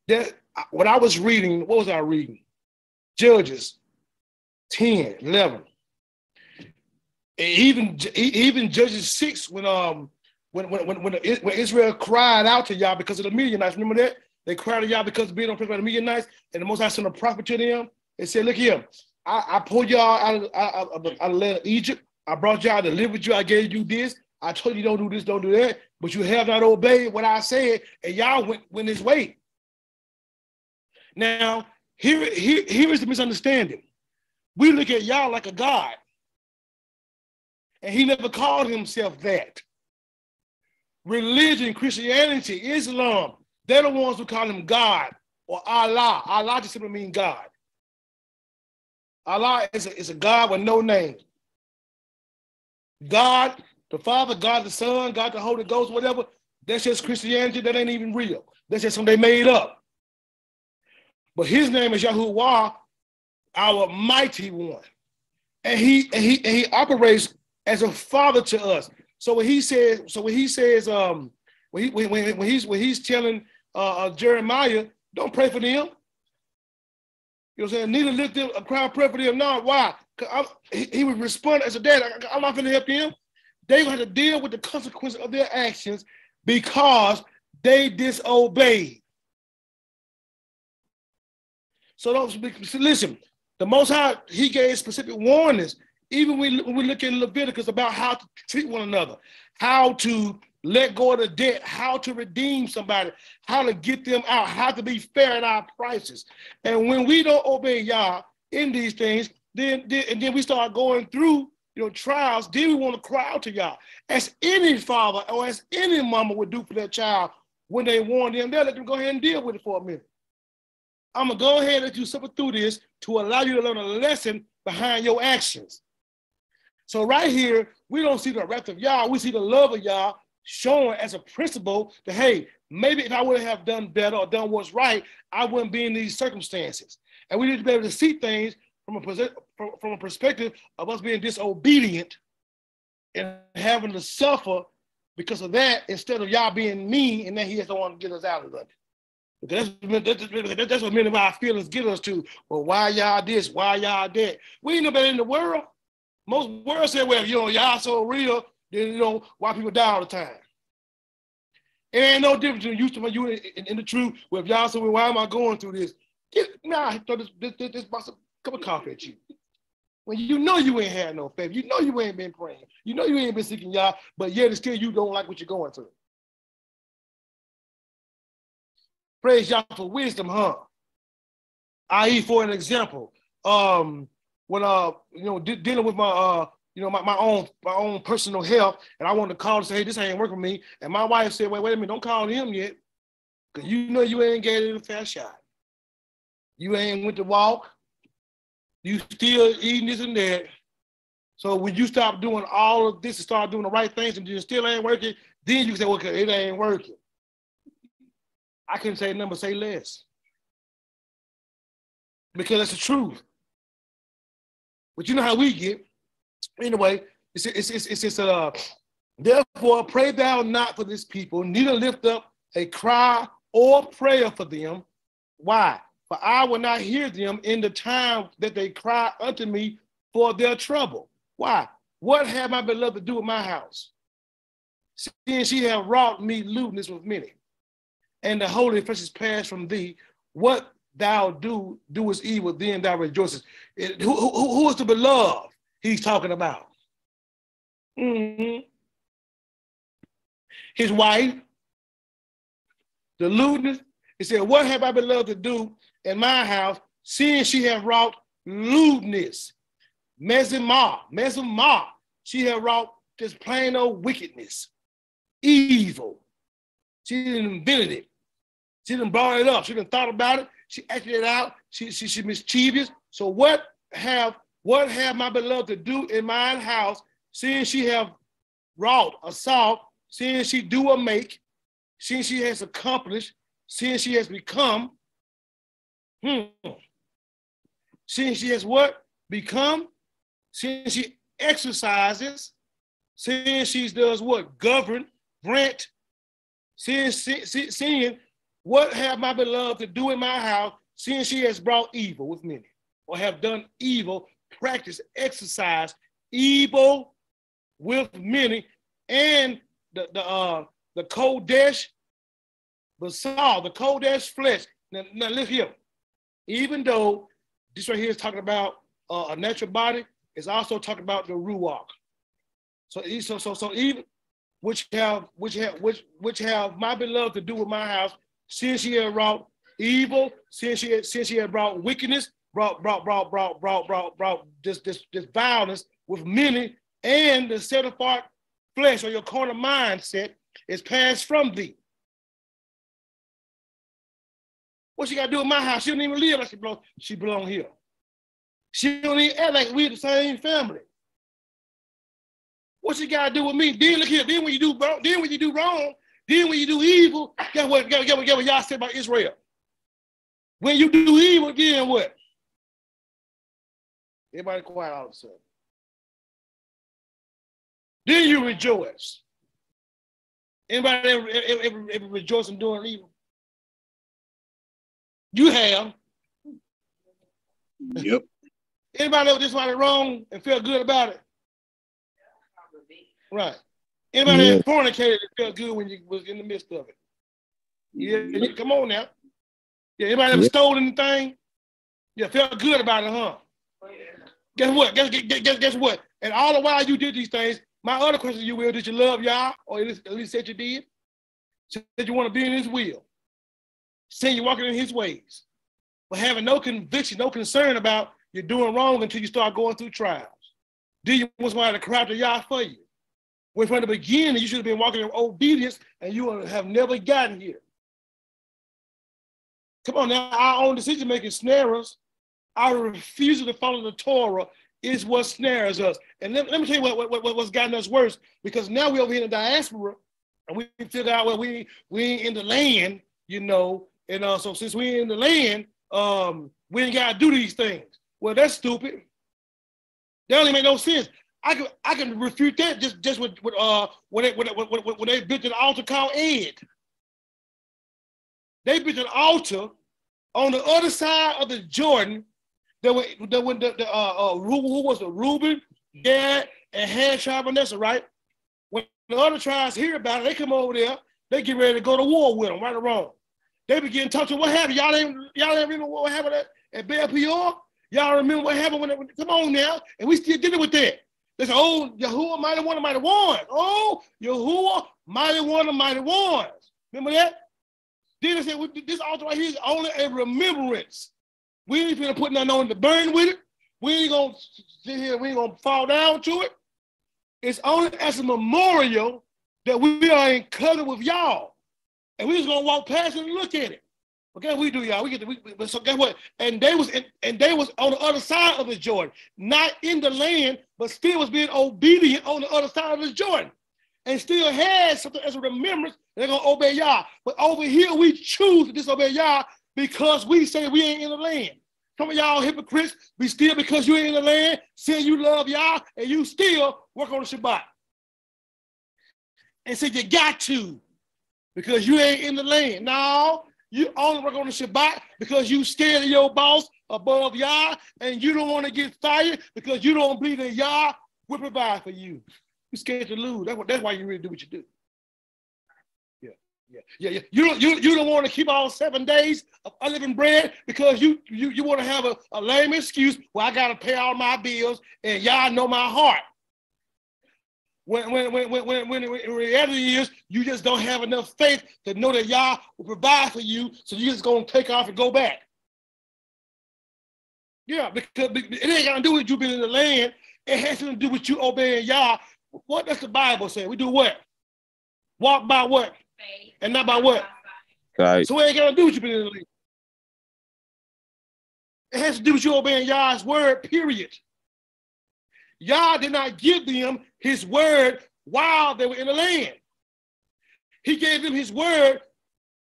that what I was reading, what was I reading? Judges 10, 11. Even even Judges 6, when um when when when, when Israel cried out to Yah because of the Midianites, remember that? They cried to Yah because of being oppressed by the Midianites, and the Most High sent a prophet to them. They said, Look here, I, I pulled y'all out of, out, of, out of of Egypt. I brought y'all live with you. I gave you this. I told you don't do this, don't do that, but you have not obeyed what I said, and y'all went, went this way. Now, here, here, here is the misunderstanding. We look at Yah like a God. And he never called himself that. Religion, Christianity, Islam, they're the ones who call him God or Allah. Allah just simply means God. Allah is a, is a God with no name. God, the Father, God the Son, God the Holy Ghost, whatever, that's just Christianity. That ain't even real. That's just something they made up. But his name is Yahuwah, our mighty one. And he and he and he operates as a father to us. So when he says, so when he says, um, when he when, when he's when he's telling uh, uh, Jeremiah, don't pray for them. You know what I'm saying? Neither lift them a crowd pray for them. No, why? He, he, would respond as a dad. I'm not going to help them. They gonna have to deal with the consequences of their actions because they disobeyed. So don't listen. The Most High, He gave specific warnings. Even when we look at Leviticus about how to treat one another, how to let go of the debt, how to redeem somebody, how to get them out, how to be fair in our prices. And when we don't obey Yah in these things, then, then and then we start going through you know trials. Then we want to cry out to Yah, as any father or as any mama would do for their child when they warn them. They'll let them go ahead and deal with it for a minute. I'm gonna go ahead and let you suffer through this to allow you to learn a lesson behind your actions. So right here, we don't see the wrath of Yah, we see the love of Yah showing as a principle that hey, maybe if I would have done better or done what's right, I wouldn't be in these circumstances. And we need to be able to see things from a from, a perspective of us being disobedient and having to suffer because of that instead of Yah being mean and then he just don't want to get us out of it. That's, that's, that's what many of our feelings get us to. Well, why y'all this? Why y'all that? We ain't nobody in the world. Most world say, well, you know, Yah so real, then you know why people die all the time. It ain't no difference between you to you in, in, the truth. Well, if y'all well, why am I going through this? Get, nah, throw this this this, this box of cup of coffee at you. When you know you ain't had no faith, you know you ain't been praying, you know you ain't been seeking Yah, but yet still you don't like what you're going through. Praise Yah for wisdom, huh? I.e., for an example, um, when uh, you know, de- dealing with my uh, you know, my, my own my own personal health, and I wanted to call and say, hey, this ain't working for me. And my wife said, wait, wait a minute, don't call him yet, because you know you ain't getting a fair shot. You ain't went to walk. You still eating this and that. So when you stop doing all of this and start doing the right things and you still ain't working, then you say, okay, it ain't working. I can say number, say less. Because that's the truth. But you know how we get. Anyway, it's it's it's it's, it's uh therefore pray thou not for this people, neither lift up a cry or prayer for them. Why? For I will not hear them in the time that they cry unto me for their trouble. Why? What have my beloved to do with my house? Seeing she have wrought me lewdness with many and the holy flesh is passed from thee, what thou do do doest evil, then thou rejoicest. It, who, who, who is the beloved he's talking about? Mm-hmm. His wife, the lewdness. He said, What have I beloved to do in my house, seeing she have wrought lewdness? Mezimah, Mezimah. She have wrought just plain old wickedness, evil. She invented it. She didn't brought it up. She didn't thought about it. She acted it out. She, she, she mischievous. So what have what have my beloved to do in mine house, seeing she have wrought assault, seeing she do or make, seeing she has accomplished, seeing she has become, hmm, seeing she has what? Become, seeing she exercises, seeing she does what? Govern, grant, seeing, see, seeing what have my beloved to do in my house, seeing she has brought evil with many, or have done evil, practice, exercise evil with many, and the the uh the Kodesh, Basar, the Kodesh flesh. Now, now look here. Even though this right here is talking about uh, a natural body, it's also talking about the Ruach. So, so, so, so even which have which have which which have my beloved to do with my house, since she had wrought evil, since she had, since she had brought wickedness, brought, brought, brought, brought, brought, brought, brought this, this, this violence with many, and the set apart flesh or your corner mindset is passed from thee. What she got to do in my house? She don't even live like she belong, she belong here. She don't even act like we're the same family. What she got to do with me? Then look here. Then when you do wrong, then when you do wrong, then when you do evil, guess what? Guess, guess, guess what Yah said about Israel? When you do evil, then what? Everybody quiet all of a sudden. Then you rejoice. Anybody ever, ever, ever, ever rejoice in doing evil? You have.
Yep.
Anybody ever just did something wrong and feel good about it? Right. Anybody yeah. that fornicated it felt good when you was in the midst of it. Yeah, mm-hmm. yeah. come on now. Yeah, anybody ever yeah. stole anything? Yeah, felt good about it, huh? Yeah. Guess what? Guess, guess, guess, guess what? And all the while you did these things, my other question to you will, did you love Yah? Or at least, at least said you did? Said you want to be in his will. Saying you're walking in his ways. But having no conviction, no concern about you're doing wrong until you start going through trials. Do you want somebody to cry to Yah for you? When from the beginning you should have been walking in obedience and you have never gotten here. Come on now, our own decision making snares Our refusal to follow the Torah is what snares us. And let, let me tell you what, what, what, what's gotten us worse because now we're over here in the diaspora and we figure out well we we ain't in the land, you know, and uh, so since we ain't in the land, um, we ain't gotta do these things. Well, that's stupid. That only make no sense. I can I can refute that just just with, with uh when they when, when, when they built an altar called Ed. They built an altar on the other side of the Jordan. There were there were the, the uh, uh who was the Reuben, Gad, and Han tribe right? When the other tribes hear about it, they come over there, they get ready to go to war with them, right or wrong. They begin talking, what happened? Y'all ain't y'all ain't remember what happened at, at Peor? Y'all remember what happened when, it, come on now, and we still dealing with that. They say, oh, Yahuwah mighty one mighty ones. Oh, Yahuwah mighty one mighty ones. Remember that? They said, this altar right here is only a remembrance. We ain't gonna put nothing on to burn with it. We ain't gonna sit here, we ain't gonna fall down to it. It's only as a memorial that we are in covenant with Yah. And we just gonna walk past it and look at it. Okay, we do, y'all. We get the, we, we, so guess what? And they was in, and they was on the other side of the Jordan, not in the land, but still was being obedient on the other side of the Jordan, and still had something as a remembrance. They're gonna obey Yah. But over here, we choose to disobey Yah because we say we ain't in the land. Some of Yah hypocrites, we still because you ain't in the land, say you love y'all, and you still work on the Shabbat. And say you got to because you ain't in the land. No, you only work on the Shabbat because you scared of your boss above Yah, and you don't want to get fired because you don't believe that Yah will provide for you. You're scared to lose. That's, what, that's why you really do what you do. Yeah, yeah, yeah, yeah. You don't, you, you don't want to keep all seven days of unleavened bread because you you, you want to have a, a lame excuse. Well, I got to pay all my bills, and y'all know my heart. When, when, when, when, when, when in reality is you just don't have enough faith to know that Yah will provide for you, so you're just gonna take off and go back. Yeah, because it ain't got to do with you being in the land. It has to do with you obeying Yah. What does the Bible say? We do what? Walk by what? Faith. And not by what?
Right.
So it ain't got to do with you being in the land. It has to do with you obeying Yah's word, period. Yah did not give them his word while they were in the land. He gave them his word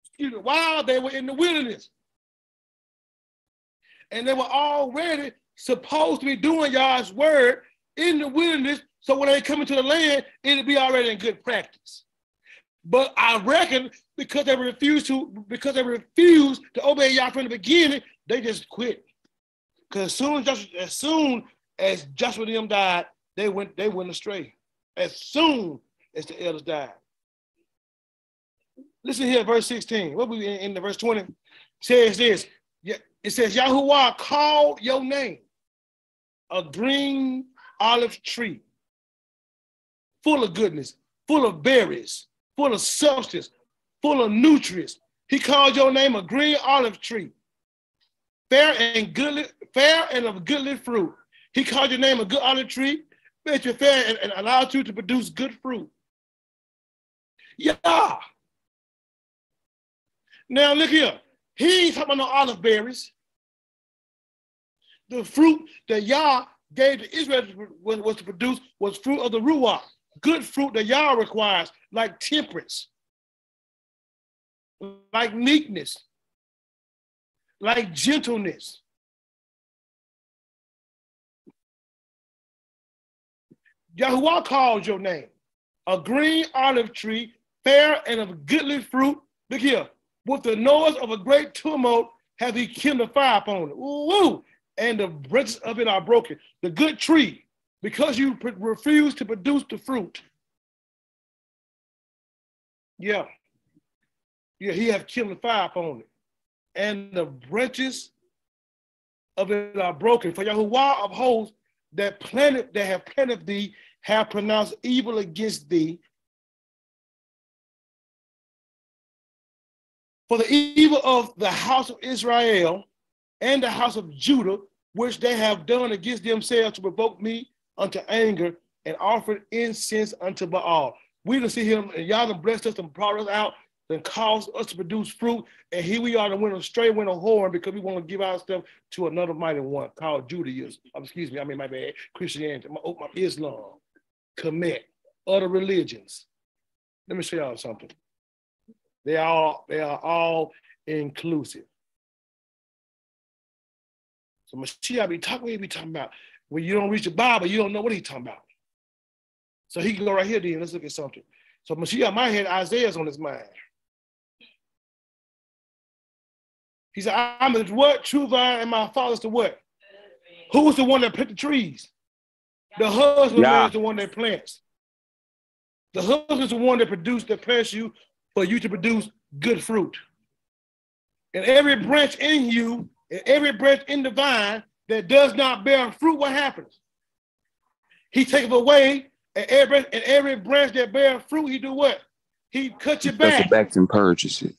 excuse me, while they were in the wilderness. And they were already supposed to be doing Yah's word in the wilderness. So when they come into the land, it'll be already in good practice. But I reckon because they refused to, because they refused to obey Yah from the beginning, they just quit. Because as soon as, as soon as Joshua them died, they went they went astray. As soon as the elders died. Listen here, verse 16. What we in, in the verse 20 says this. It says, Yahuwah called your name a green olive tree, full of goodness, full of berries, full of substance, full of nutrients. He called your name a green olive tree, fair and goodly, fair and of goodly fruit. He called your name a good olive tree, made you fair and, and allowed you to produce good fruit. Yeah. Now look here. He ain't talking about no olive berries. The fruit that Yah gave to Israel was, to produce was fruit of the Ruach. Good fruit that Yah requires, like temperance, like meekness, like gentleness, Yahuwah calls your name. A green olive tree, fair and of goodly fruit. Look here. With the noise of a great tumult have he kindled fire upon it. Woo! And the branches of it are broken. The good tree, because you refuse to produce the fruit. Yeah. Yeah, he have kindled fire upon it. And the branches of it are broken. For Yahuwah upholds that planted that have planted thee have pronounced evil against thee. For the evil of the house of Israel and the house of Judah, which they have done against themselves to provoke me unto anger and offered incense unto Baal. We don't see him and y'all done blessed us and brought us out and caused us to produce fruit. And here we are to win a straight win a horn because we want to give our stuff to another mighty one called Judaism. Um, excuse me, I mean my bad, Christianity, my, oh, my Islam, commit, other religions. Let me show y'all something. They are they are all inclusive. So Mashiach be talking, he be talking about when you don't read the Bible, you don't know what he's talking about. So he can go right here, then. Let's look at something. So Mashiach might have Isaiah's on his mind. He said, I'm the what? True vine, and my father's the what? Who was the one that put the trees? The husband
Yeah.
is the one that plants. The husband is the one that produced that plants you for you to produce good fruit. And every branch in you, and every branch in the vine that does not bear fruit, what happens? He taketh away, and every and every branch that bears fruit, he do what? He cut you
Cut
back
it back and purchase it.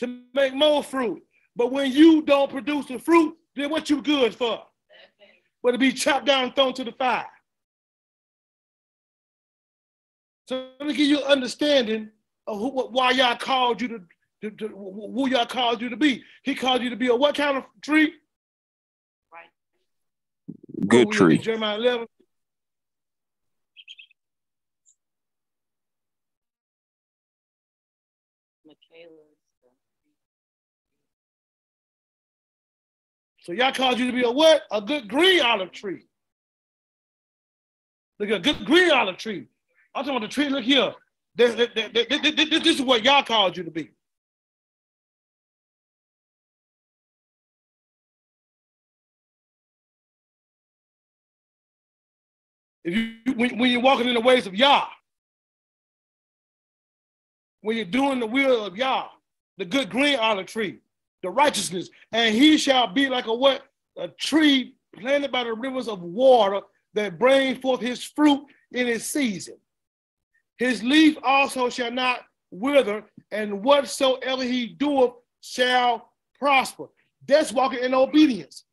To make more fruit. But when you don't produce the fruit, then what you good for? But to be chopped down and thrown to the fire. So let me give you understanding of who, why Yah called you to, to, to who Yah called you to be. He called you to be a what kind of tree?
Good
What we in
tree.
Jeremiah 11. So Yah called you to be a what? A good green olive tree. Look at a good green olive tree. I'm talking about the tree. Look here. This, this- this- this- this- is what Yah called you to be. If you when, when you're walking in the ways of Yah, when you're doing the will of Yah, the good green olive tree, the righteousness, and he shall be like a what? A tree planted by the rivers of water that bring forth his fruit in its season. His leaf also shall not wither, and whatsoever he doeth shall prosper. That's walking in obedience.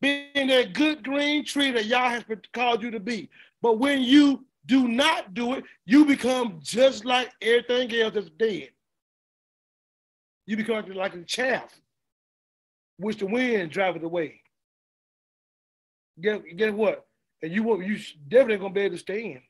Being that good green tree that Yah has called you to be. But when you do not do it, you become just like everything else that's dead. You become like a chaff, which the wind driveth away. Guess, guess what? And you won't, you definitely gonna be able to stand.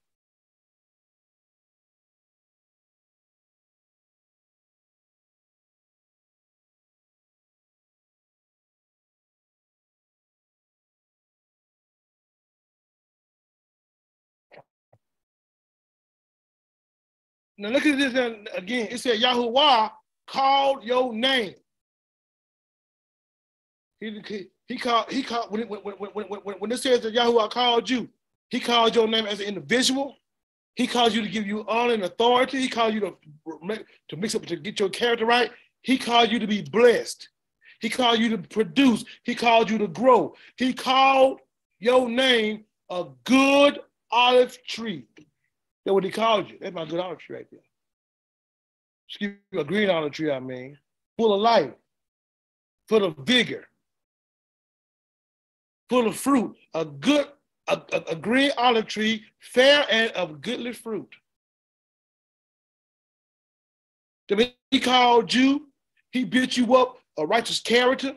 Now look at this uh, again. It said Yahuwah called your name. He, he, he called he called when, when, when, when, when, it says that Yahuwah called you, he called your name as an individual. He calls you to give you honor and authority. He called you to to mix up to get your character right. He called you to be blessed. He called you to produce. He called you to grow. He called your name a good olive tree. That's what he called you. That's my good olive tree right there. Excuse me, a green olive tree, I mean, full of life, full of vigor, full of fruit. A good, a, a, a green olive tree, fair and of goodly fruit. He called you, he built you up a righteous character.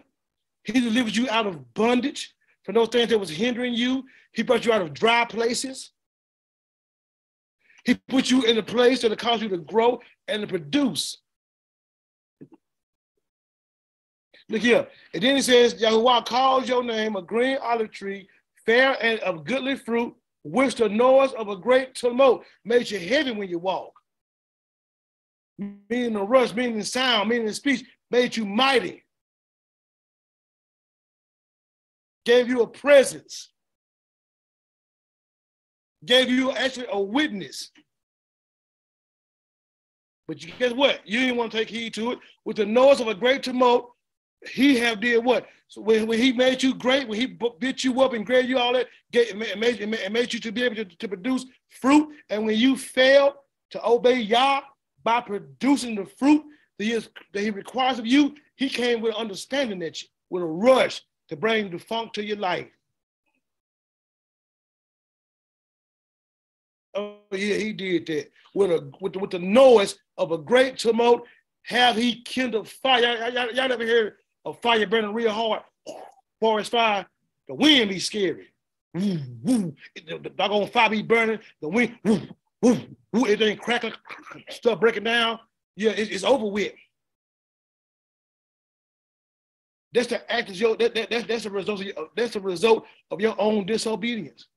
He delivered you out of bondage from those things that was hindering you. He brought you out of dry places. He put you in a place that caused you to grow and to produce. Look here. And then he says, Yahuwah calls your name a green olive tree, fair and of goodly fruit, which the noise of a great tumult made you heavy when you walk. Meaning the rush, meaning the sound, meaning the speech, made you mighty. Gave you a presence gave you actually a witness. But you guess what? You didn't want to take heed to it. With the noise of a great tumult, he have did what? So when, when he made you great, when he built you up and gave you all that, gave, made, and made- made you to be able to, to produce fruit, and when you failed to obey Yah by producing the fruit that he, is, that he requires of you, he came with understanding that you, with a rush to bring the funk to your life. Oh yeah, he did that with a with with the noise of a great tumult. Have he kindled fire? Y'all, y'all, never hear of fire burning real hard? Forest fire. The wind be scary. woo, woo. The, doggone fire be burning, the wind, woo, woo, woo, everything crackling, stuff breaking down. Yeah, it, it's over with. That's the act of your that, that, that, that's the result of your, that's the result of your own disobedience.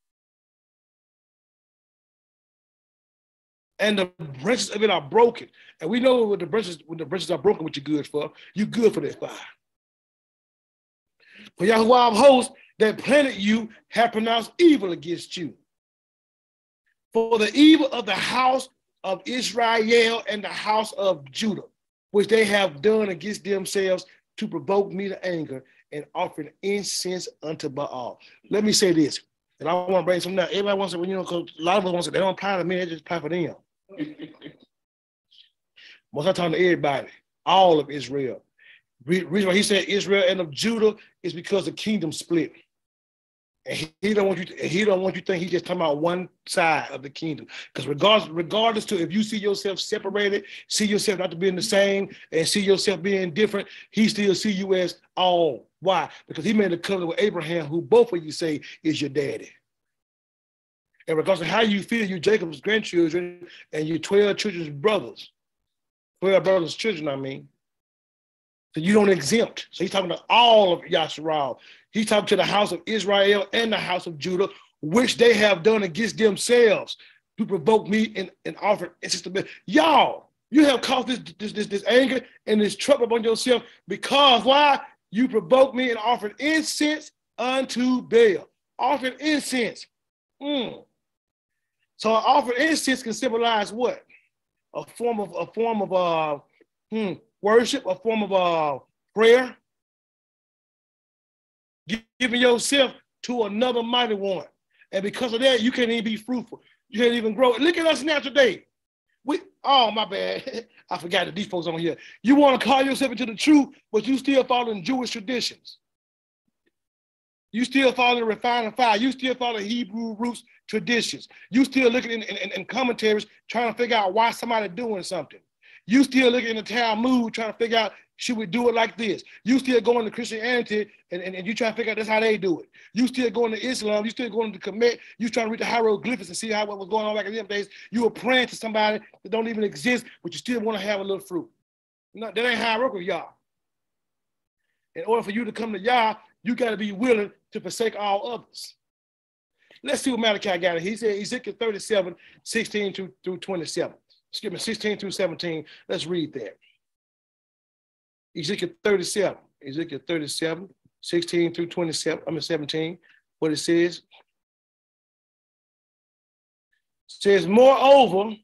And the branches of it are broken. And we know when the branches, when the branches are broken, what you're good for, you're good for that fire. For Yahweh of hosts that planted you have pronounced evil against you. For the evil of the house of Israel and the house of Judah, which they have done against themselves to provoke me to anger and offering incense unto Baal. Let me say this, and I want to bring something down. Everybody wants to, you know, because a lot of us want to say they don't apply to me, they just apply for them. Most the time to everybody, all of Israel. Reason why he said Israel and of Judah is because the kingdom split. And he, he don't want you to, he don't want you to think he's just talking about one side of the kingdom. Because regardless, regardless to if you see yourself separated, see yourself not to being the same, and see yourself being different, he still see you as all. Why? Because he made a covenant with Abraham, who both of you say is your daddy. And regardless of how you feel, you Jacob's grandchildren and your 12 children's brothers, 12 brothers' children, I mean. So you don't exempt. So he's talking to all of Yasharal. He's talking to the house of Israel and the house of Judah, which they have done against themselves to provoke me and, and offer insistability. Y'all, you have caused this, this, this, this anger and this trouble upon yourself because why? You provoked me and offered incense unto Baal. Offered incense. Mm. So an offered incense can symbolize what? A form of a form of uh hmm, worship, a form of uh prayer, giving yourself to another mighty one. And because of that, you can't even be fruitful. You can't even grow. Look at us now today. We, oh, my bad. I forgot that these folks on here. You want to call yourself into the truth, but you still following Jewish traditions. You still follow the refining fire. You still follow Hebrew roots traditions. You still looking in, in, in commentaries trying to figure out why somebody doing something. You still looking in the Talmud trying to figure out should we do it like this? You still going to Christianity and, and, and you trying to figure out that's how they do it. You still going to Islam, you still going to commit, you trying to read the hieroglyphics and see how what was going on back in them days. You were praying to somebody that don't even exist, but you still want to have a little fruit. No, that ain't with Yah. In order for you to come to Yah, you got to be willing to forsake all others. Let's see what Malachi got. He said Ezekiel 37, 16 to, through 27. Excuse me, 16 through 17. Let's read that. Ezekiel 37, Ezekiel 37, 16 through 27, I mean 17, what it says. Says, Moreover,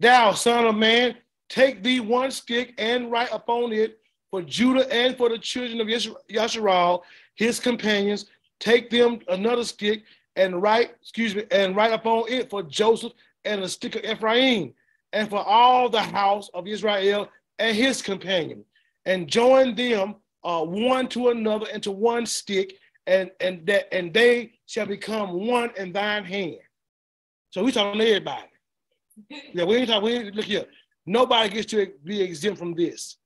thou son of man, take thee one stick and write upon it for Judah and for the children of Yasharal, his companions, take them another stick and write, excuse me, and write upon it for Joseph and a stick of Ephraim, and for all the house of Israel and his companion, and join them uh, one to another into one stick, and and that and they shall become one in thine hand. So we talking to everybody. Yeah, we ain't talking. We ain't, look here. Nobody gets to be exempt from this.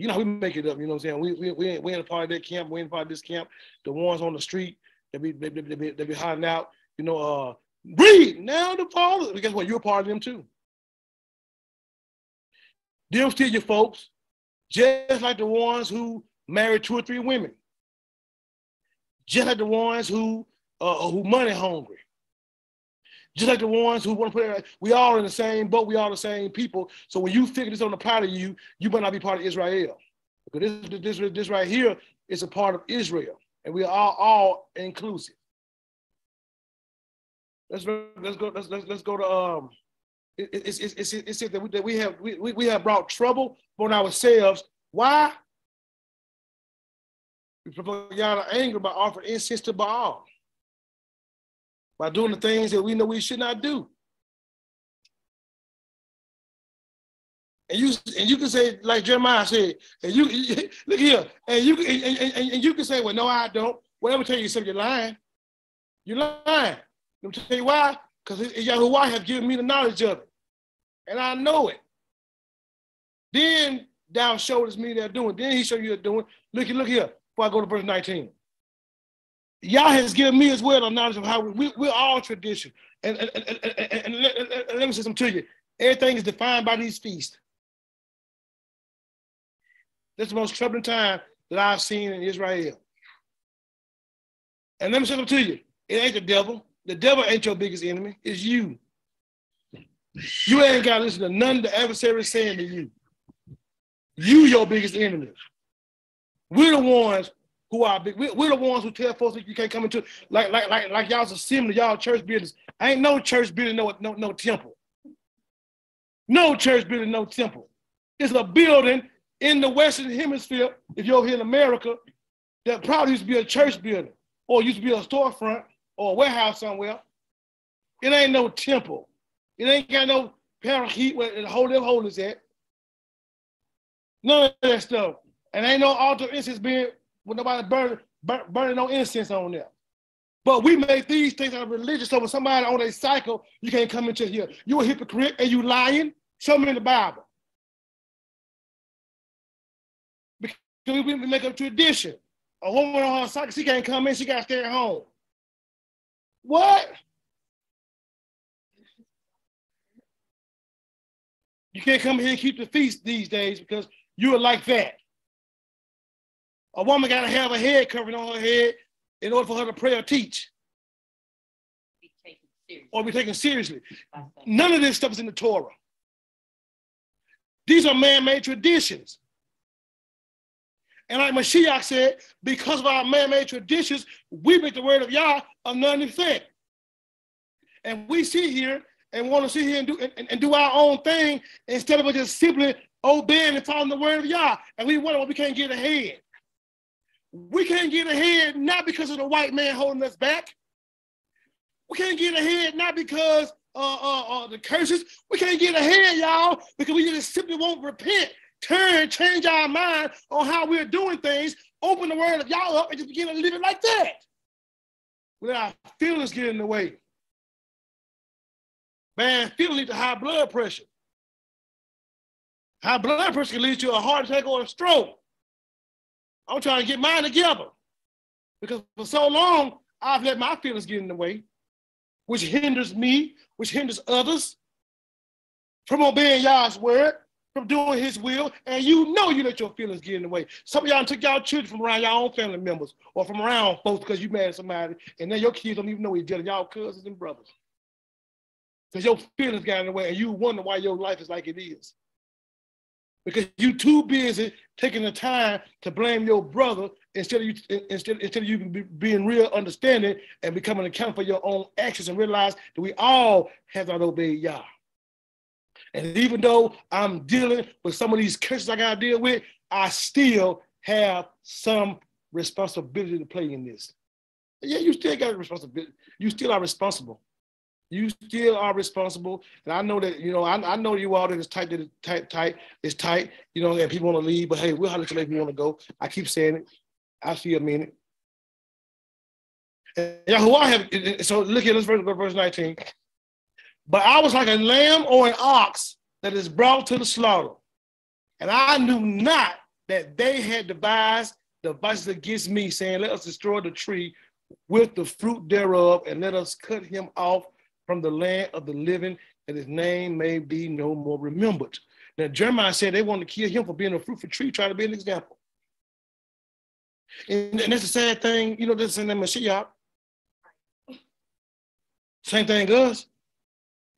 You know, we make it up. You know what I'm saying? We we we ain't, we ain't a part of that camp. We ain't part of this camp. The ones on the street, they be they, they, they, be, they be hiding out. You know, uh, breathe now the father. Guess what? You're a part of them too. Them still your folks, just like the ones who married two or three women, just like the ones who uh, who money hungry, just like the ones who want to put it. We all in the same boat. We all the same people. So when you figure this on the part of you, you might not be part of Israel. Because this this this right here is a part of Israel, and we are all, inclusive. Let's let's go let's let's, let's go to um it's, it's, it's, it's that we, that we have we, we have brought trouble on ourselves. Why? We provoke to anger by offering incense to Baal. By doing the things that we know we should not do. And you and you can say, like Jeremiah said, and you look here, and you and, and, and you can say, well, no, I don't. Whatever tell you something, you're lying. You're lying. Let me tell you why. Because Yahuwah have given me the knowledge of it and I know it. Then thou showest me they're doing. Then he showed you they're doing. Look, look here. Before I go to verse 19. Yah has given me as well the knowledge of how we, we, are all tradition. And, and, and, and, let, let me say something to you. Everything is defined by these feasts. This the most troubling time that I've seen in Israel. And let me say something to you. It ain't the devil. The devil ain't your biggest enemy. It's you. You ain't got to listen to none of the adversary saying to you. You your biggest enemy. We're the ones who are big. We're, we're the ones who tell folks that you can't come into like like like like y'all's assembly, y'all church buildings. ain't no church building, no no no temple. No church building, no temple. It's a building in the Western Hemisphere. If you're here in America, that probably used to be a church building, or used to be a storefront, or a warehouse somewhere. It ain't no temple. It ain't got no parochet where the holy of holies at. None of that stuff. And ain't no altar incense being with nobody burning, burn, burning no incense on there. But we make these things out of religion. So when somebody on a cycle, you can't come into here. You a hypocrite and you lying. Show me in the Bible. Because we make a tradition. A woman on her cycle, she can't come in, she got to stay at home. What? You can't come here and keep the feast these days because you are like that. A woman got to have a head covering on her head in order for her to pray or teach. Be or be taken seriously. None of this stuff is in the Torah. These are man-made traditions. And like Mashiach said, because of our man-made traditions, we make the word of Yah a none effect. And we sit here and want to sit here and do and, and, do our own thing instead of just simply obeying and following the word of Yah. And we wonder why we can't get ahead. We can't get ahead not because of the white man holding us back. We can't get ahead not because uh, uh, uh, the curses. We can't get ahead, y'all, because we just simply won't repent, turn, change our mind on how we're doing things, open the word of Yah up, and just begin to live it like that. Without our feelings get in the way. Man, feelings lead to high blood pressure. High blood pressure can lead to a heart attack or a stroke. I'm trying to get mine together because for so long I've let my feelings get in the way, which hinders me, which hinders others from obeying Yah's word, from doing his will, and you know you let your feelings get in the way. Some of y'all took y'all children from around your own family members or from around folks because you married somebody, and then your kids don't even know each other, y'all cousins and brothers. Because your feelings got in the way, and you wonder why your life is like it is because you too busy taking the time to blame your brother instead of you instead, instead of you being real understanding and becoming accountable for your own actions and realize that we all have not obeyed Yah. And even though I'm dealing with some of these curses I gotta deal with, I still have some responsibility to play in this. Yeah, you still got responsibility. You still are responsible. You still are responsible. And I know that, you know, I, I know you all that it's tight, it's tight, tight, it's tight, you know, and people want to leave, but hey, we'll have to let you want to go. I keep saying it. I see a minute. Yeah, who I have, so look at this verse, verse 19. But I was like a lamb or an ox that is brought to the slaughter. And I knew not that they had devised devices against me, saying, Let us destroy the tree with the fruit thereof, and let us cut him off from the land of the living, that his name may be no more remembered. Now, Jeremiah said they wanted to kill him for being a fruitful tree, trying to be an example. And, and that's the sad thing, you know, this is in the Mashiach. Same thing us.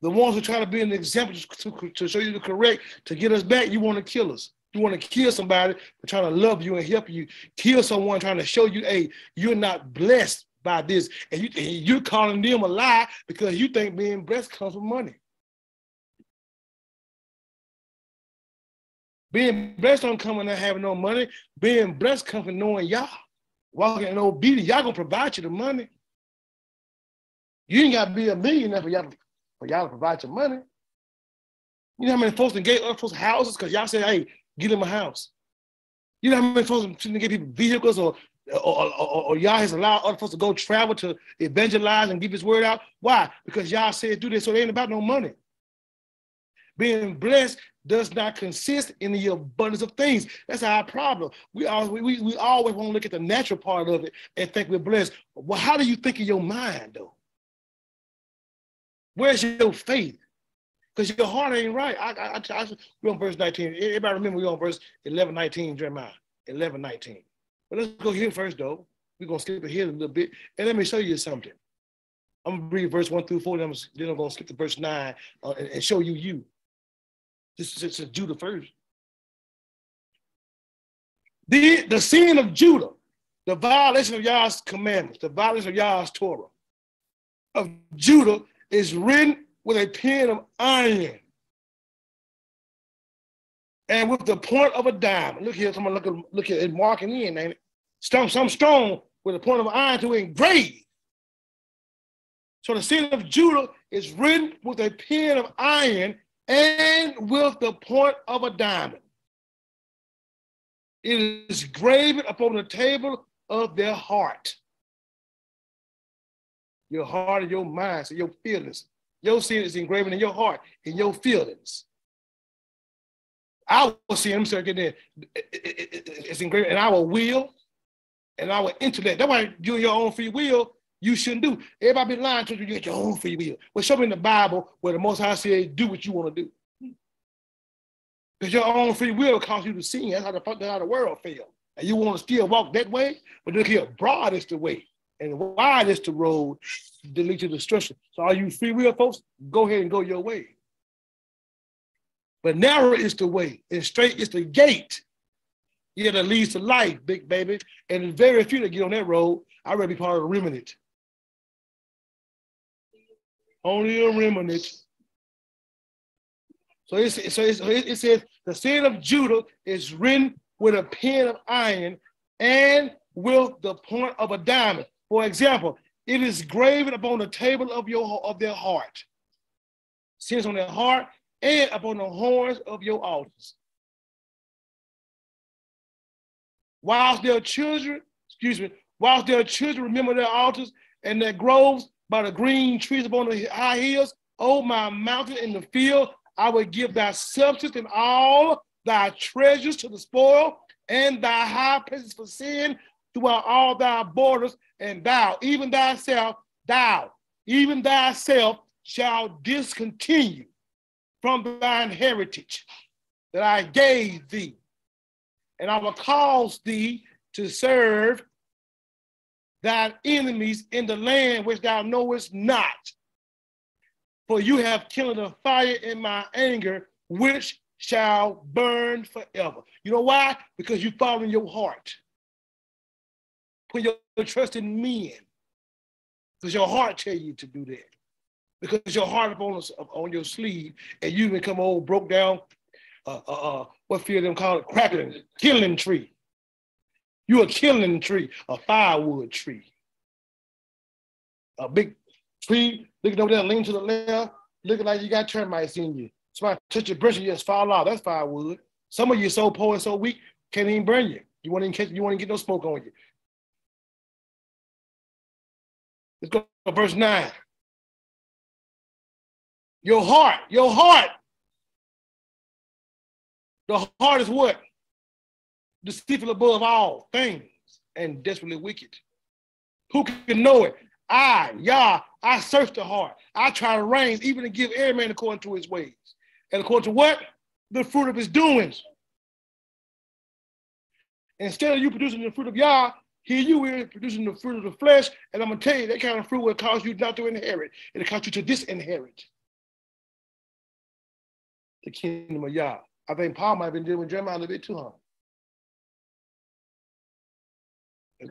The ones who try to be an example to, to show you the correct, to get us back, you want to kill us. You want to kill somebody for trying to love you and help you. Kill someone trying to show you, hey, you're not blessed by this, and, you, and you're calling them a lie because you think being blessed comes with money. Being blessed don't come not having no money. Being blessed comes from knowing Yah, Walking in obedience, Yah gonna provide you the money. You ain't gotta be a millionaire for Yah, for Yah to provide your money. You know how many folks can get other folks houses because Yah say, hey, get them a house. You know how many folks can get people vehicles or or, or, or, Yah has allowed other folks to go travel to evangelize and give his word out. Why? Because Yah said do this, so they ain't about no money. Being blessed does not consist in the abundance of things. That's our problem. We always, we, we always want to look at the natural part of it and think we're blessed. Well, how do you think in your mind, though? Where's your faith? Because your heart ain't right. I, I, I, I, we're on verse 19. Everybody remember we're on verse 11, 19, Jeremiah. 11, 19. But let's go here first, though. We're going to skip ahead a little bit. And let me show you something. I'm going to read verse 1 through 4, then I'm, then I'm going to skip to verse 9 uh, and, and, show you you. This is, Judah first. The, the sin of Judah, the violation of Yah's commandments, the violation of Yah's Torah, of Judah is written with a pen of iron and with the point of a diamond. Look here, someone look at look at it marking in, ain't it? Some, some stone with a point of iron to engrave. So the sin of Judah is written with a pen of iron and with the point of a diamond. It is graven upon the table of their heart. Your heart and your mind, so your feelings. Your sin is engraven in your heart, in your feelings. Our sin, I'm sorry, there, it's engraved in our will and our intellect. That's why you your own free will, you shouldn't do. Everybody be lying to you, you get your own free will. Well, show me in the Bible where the Most High says, do what you want to do. Because your own free will causes you to sin. That's how the, that's how the world feel. And you want to still walk that way, but look here, broad is the way and wide is the road that leads to destruction. So all you free will folks, go ahead and go your way. But narrow is the way, and straight is the gate. Yeah, that leads to life, big baby. And very few that get on that road. I'd rather be part of the remnant. Only a remnant. So, it's, so it's, it says the sin of Judah is written with a pen of iron and with the point of a diamond. For example, it is graven upon the table of your of their heart. Sins on their heart and upon the horns of your altars. Whilst their children, excuse me, whilst their children remember their altars and their groves by the green trees upon the high hills, O my mountain in the field, I will give thy substance and all thy treasures to the spoil, and thy high places for sin throughout all thy borders, and thou, even thyself, thou, even thyself, shall discontinue from thine heritage that I gave thee. And I will cause thee to serve thine enemies in the land which thou knowest not. For you have kindled a fire in my anger, which shall burn forever. You know why? Because you follow in your heart. Put your trust in men. Because your heart tell you to do that. Because your heart up on, your sleeve and you become old broke down, uh, uh, uh, what fear them call it, crackling, killing tree. You a killing tree, a firewood tree. A big tree looking over there, leaning to the left, looking like you got termites in you. Somebody touch your brush and you just fall off. That's firewood. Some of you so poor and so weak, can't even burn you. You want to catch, you want to get no smoke on you. Let's go to verse 9. Your heart, your heart. The heart is what? Deceitful above all things and desperately wicked. Who can know it? I, Yah, I search the heart. I try to reign, even to give every man according to his ways. And according to what? The fruit of his doings. Instead of you producing the fruit of Yah, here you is producing the fruit of the flesh, and I'm gonna tell you that kind of fruit will cause you not to inherit. It'll cause you to disinherit the kingdom of Yah. I think Paul might have been dealing with Jeremiah a little bit too, huh?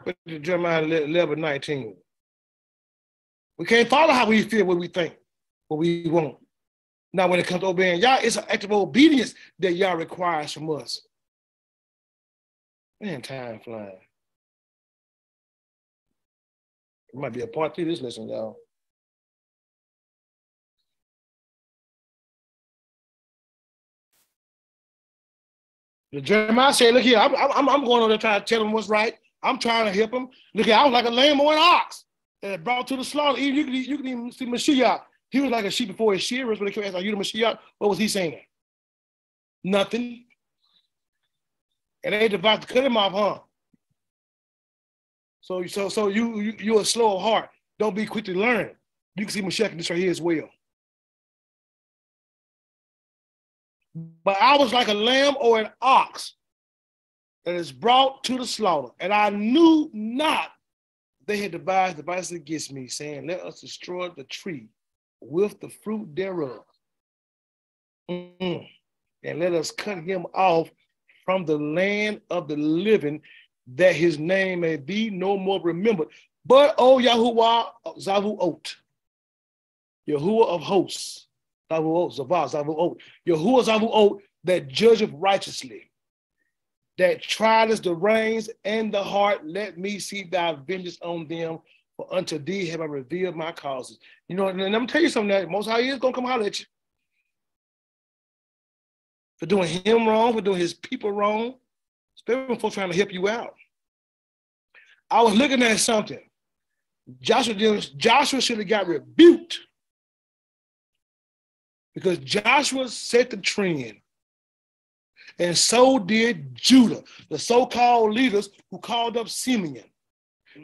Put to Jeremiah 11, 19. We can't follow how we feel, what we think, what we want. Now, when it comes to obeying Yah, it's an act of obedience that Yah requires from us. Man, time flying. It might be a part three this lesson, y'all. Jeremiah said, look here, I'm, I'm, I'm going on there trying to tell him what's right. I'm trying to help him. Look here, I was like a lamb or an ox that brought to the slaughter. Even you can, you can even see Mashiach. He was like a sheep before his shearers when they came ask, are you the Mashiach? What was he saying? Nothing. And they about to cut him off, huh? So, so, so you, you you're a slow of heart. Don't be quick to learn. You can see Mashiach this right here as well. But I was like a lamb or an ox that is brought to the slaughter, and I knew not they had devised devices against me, saying, Let us destroy the tree with the fruit thereof. Mm-hmm. And let us cut him off from the land of the living, that his name may be no more remembered. But, O Yahuwah Zavuot, Yahuwah of hosts, Zavuot, Zavah, Zavuot, Yahuwah Zavuot, that judgeth righteously, that triedest the reins and the heart, let me see thy vengeance on them, for unto thee have I revealed my causes. You know, and me tell you something that most high is gonna come out at you. For doing him wrong, for doing his people wrong, especially folks trying to help you out. I was looking at something. Joshua, Joshua should have got rebuked because Joshua set the trend. And so did Judah, the so-called leaders who called up Simeon.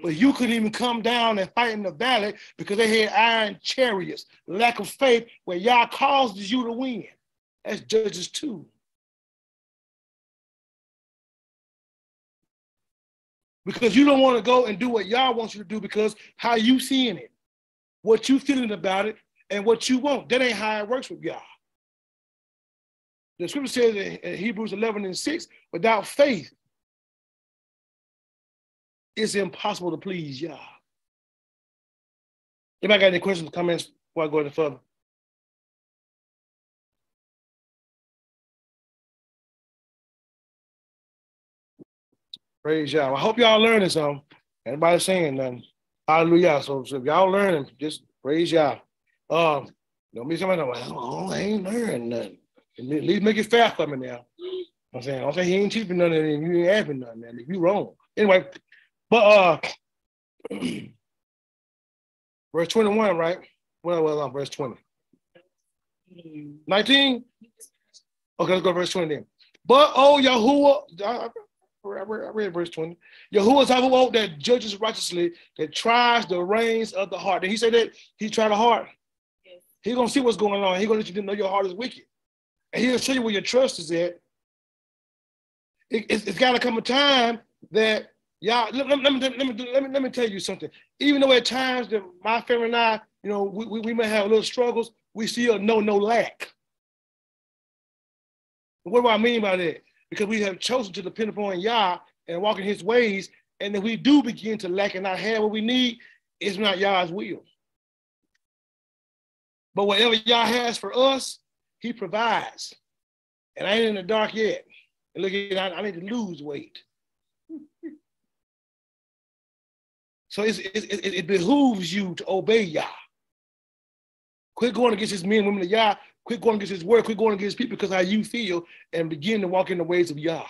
But you couldn't even come down and fight in the valley because they had iron chariots, lack of faith, where Yah caused you to win. That's Judges 2. Because you don't want to go and do what Yah wants you to do because how you seeing it, what you feeling about it, and what you want. That ain't how it works with Yah. The scripture says in Hebrews 11 and 6, without faith, it's impossible to please Yah. Anybody got any questions, comments before I go any further? Praise Yah. I hope y'all learning something. Anybody saying nothing? Hallelujah. So, so if y'all learning, just praise Yah. Um, don't be somebody like, oh, I ain't learning nothing. At least make it fair for me now. I'm saying, I'm saying he ain't teaching nothing and you ain't asking nothing. Man. You wrong. Anyway, but uh verse 21, right? Well, well, uh, verse 20. 19? Okay, let's go verse 20 then. But oh Yahuwah, I, read, verse 20. Yahuwah Zavuot that judges righteously, that tries the reins of the heart. Did he say that he tried the heart? He's gonna see what's going on. He's gonna let you know your heart is wicked. And he'll show you where your trust is at. It, it's, it's got to come a time that y'all let, let, let, me, let, me, let, me, let me tell you something. Even though at times that my family and I, you know, we, we, we may have little struggles, we still know no lack. What do I mean by that? Because we have chosen to depend upon Yah and walk in his ways. And if we do begin to lack and not have what we need, it's not Yah's will. But whatever Yah has for us, he provides. And I ain't in the dark yet. And look at I, I need to lose weight. so it, it, behooves you to obey Yah. Quit going against his men and women of Yah. Quit going against his word. Quit going against people because how you feel and begin to walk in the ways of Yah.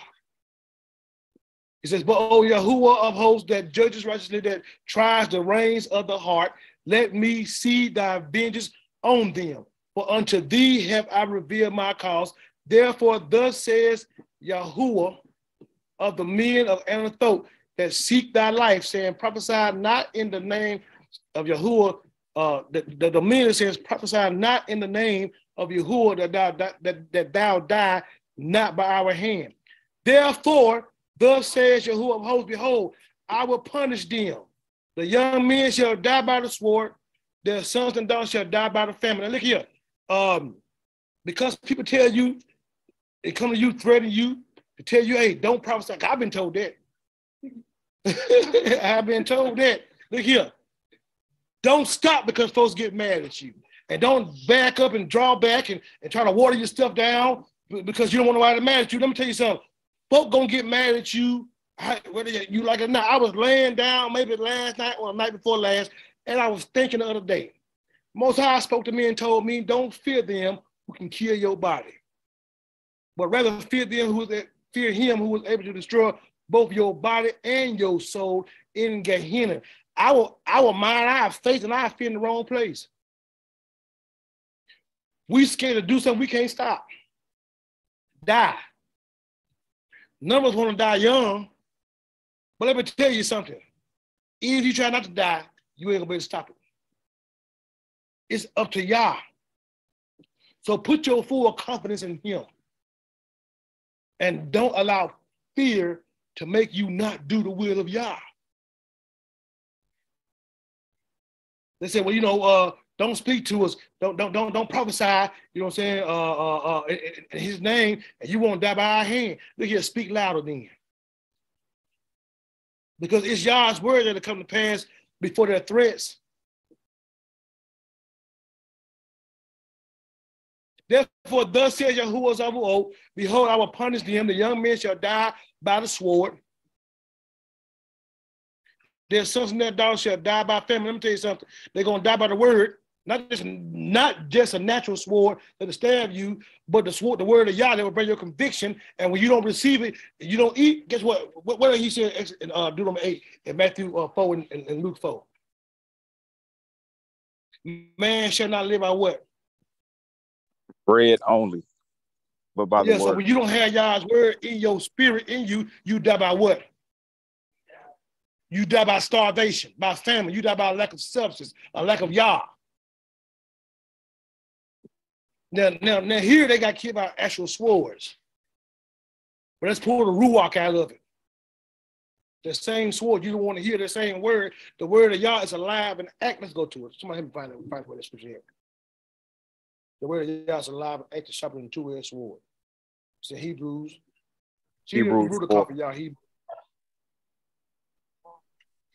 He says, But oh Yahuwah of hosts that judges righteously, that tries the reins of the heart, let me see thy vengeance on them. For unto thee have I revealed my cause. Therefore, thus says Yahuwah of the men of Anathoth that seek thy life, saying, prophesy not in the name of Yahuwah. Uh, the, the, the men says, prophesy not in the name of Yahuwah that thou, that, that, thou die not by our hand. Therefore, thus says Yahuwah of hosts, behold, I will punish them. The young men shall die by the sword, their sons and daughters shall die by the famine. Now look here um, because people tell you, they come to you, threaten you, to tell you, hey, don't prophesy. I've been told that. I've been told that. Look here. Don't stop because folks get mad at you. And don't back up and draw back and, and try to water your stuff down because you don't want nobody mad at you. Let me tell you something. Folks gonna get mad at you, whether you like it or not. I was laying down maybe last night or the night before last, and I was thinking the other day. Most High spoke to me and told me, don't fear them who can kill your body, but rather fear them who fear him who was able to destroy both your body and your soul in Gehenna. Our, our mind, our faith, and our fear in the wrong place. We scared to do something we can't stop. die. None of us want to die young. But let me tell you something. Even if you try not to die, you ain't gonna be able to stop it. It's up to Yah. So put your full confidence in him. And don't allow fear to make you not do the will of Yah. They say, well, you know, uh, don't speak to us. Don't don't don't don't prophesy. You know what I'm saying? Uh, uh, uh, in, in His name, and you won't die by our hand. Look here, speak louder then. Because it's Yah's word that'll come to pass before their threats. Therefore, thus says Yahuwah Zavuot, behold, I will punish them. The young men shall die by the sword. Their sons and their daughters shall die by famine. Let me tell you something. They're gonna die by the word, not just not just a natural sword that'll stab you, but the sword, the word of Yah that will bring your conviction. And when you don't receive it, you don't eat. Guess what? What, what he said in uh, Deuteronomy 8 and Matthew uh, 4 and, and, and Luke 4. Man shall not live by what?
Bread only, but by
Yeah,
the
so
word.
when you don't have Yah's word in your spirit, in you, you die by what? You die by starvation, by famine. You die by lack of substance, a lack of Yah. Now, now, now here they got killed by actual swords. But let's pull the ruach out of it. The same sword, you don't want to hear the same word. The word of Yah is alive and act. Let's go to it. Somebody help me find it. Find where that scripture is. The word of Yah is alive and active, sharper than two-edged sword. It's in Hebrews. See,
Hebrews
Hebrews the
four.
copy, y'all. Hebrews.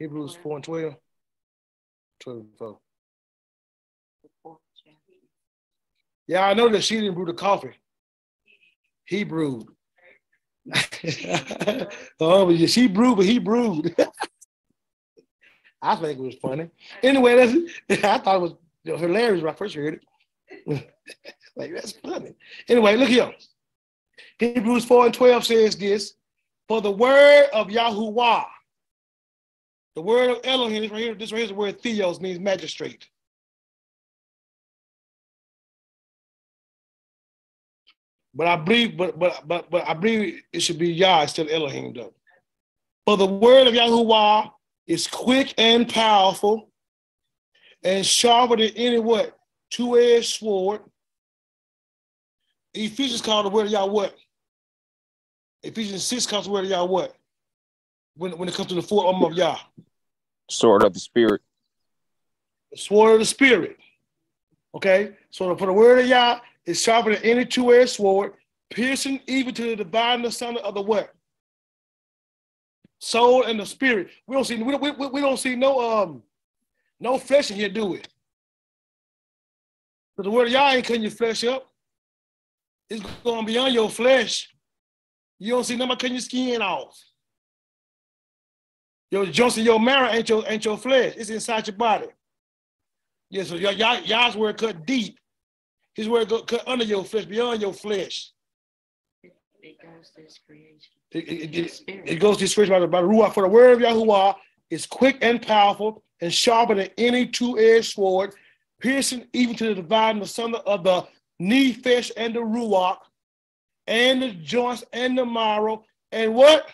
Hebrews 4 and 12. 12 and 4. Yeah, I know that she didn't brew the coffee. He brewed. oh, she brewed, but he brewed. I think it was funny. Anyway, that's, I thought it was hilarious when I first heard it. like, that's funny. Anyway, look here. Hebrews 4 and 12 says this For the word of Yahuwah, the word of Elohim, this right here, this right here is the word theos, means magistrate. But I believe, but but but but I believe it should be Yah instead of Elohim though. For the word of Yahuwah is quick and powerful, and sharper than any what two-edged sword. Ephesians called the word of Yah what? Ephesians 6 calls the word of Yah what? When, when it comes to the full armor of Yah.
Sword of the spirit.
The sword of the spirit. Okay? So for the word of Yah is sharper than any two-edged sword, piercing even to the dividing asunder of the what? Soul and the spirit. We don't see we we, we- don't see no um no flesh in here, do we? But the word of Yah ain't cutting your flesh up. It's going beyond your flesh. You don't see nobody cutting your skin off. Your joints and your marrow ain't your ain't your flesh. It's inside your body. Yeah, so Yah, Yah's word cut deep. His word go, cut under your flesh, beyond your flesh.
It goes to his creation.
It, it, it, goes to his by the, by the Ruach. For the word of Yahuwah is quick and powerful and sharper than any two-edged sword, piercing even to the dividing asunder of the knee flesh and the Ruach, and the joints and the marrow, and what?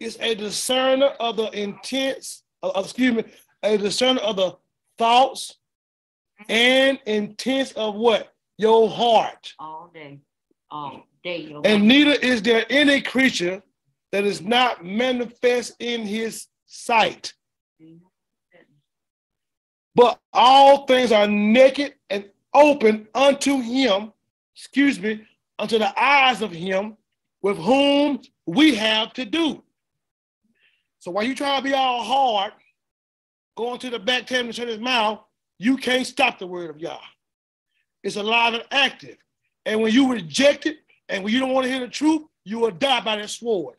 Is a discerner of the intents, uh, excuse me, a discerner of the thoughts and intents of what? Your heart.
all day, all day. your
And neither is there any creature that is not manifest in his sight. But all things are naked and open unto him, excuse me, unto the eyes of him with whom we have to do. So while you try to be all hard, going to the back table and shut his mouth, you can't stop the word of Yah. It's alive and active. And when you reject it, and when you don't want to hear the truth, you will die by that sword.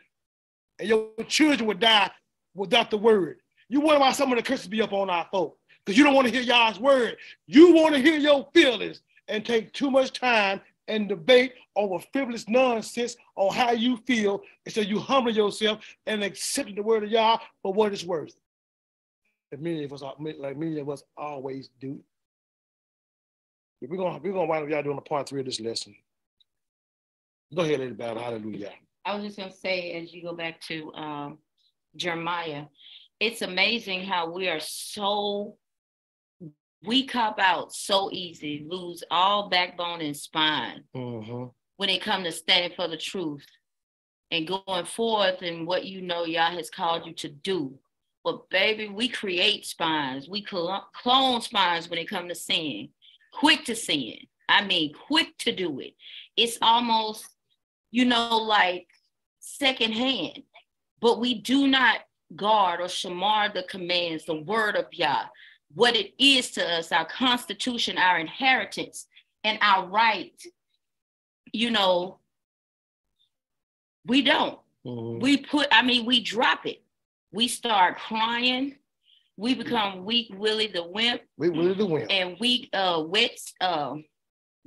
And your children will die without the word. You wonder why some of the curses be up on our folk. Because you don't want to hear Yah's word. You want to hear your feelings and take too much time and debate over frivolous nonsense on how you feel instead you humble yourself and accept the word of Yah for what it's worth. And many of us, are- like many of us, always do. We're gonna we're gonna wind up y'all doing a part three of this lesson. Go ahead, Lady Battle. Hallelujah.
I was just gonna say, as you go back to um, Jeremiah, it's amazing how we are so we cop out so easy, lose all backbone and spine
Mm-hmm.
when it comes to standing for the truth and going forth and what you know Yah has called you to do. But baby, we create spines. We cl- clone spines when it comes to sin. Quick to sin. I mean, quick to do it. It's almost, you know, like secondhand. But we do not guard or shamar the commands, the word of Yah, what it is to us, our constitution, our inheritance, and our right. You know, we don't.
Mm-hmm.
We put, I mean, we drop it. We start crying. We become weak Willie the wimp
We willing to win.
and weak uh wet uh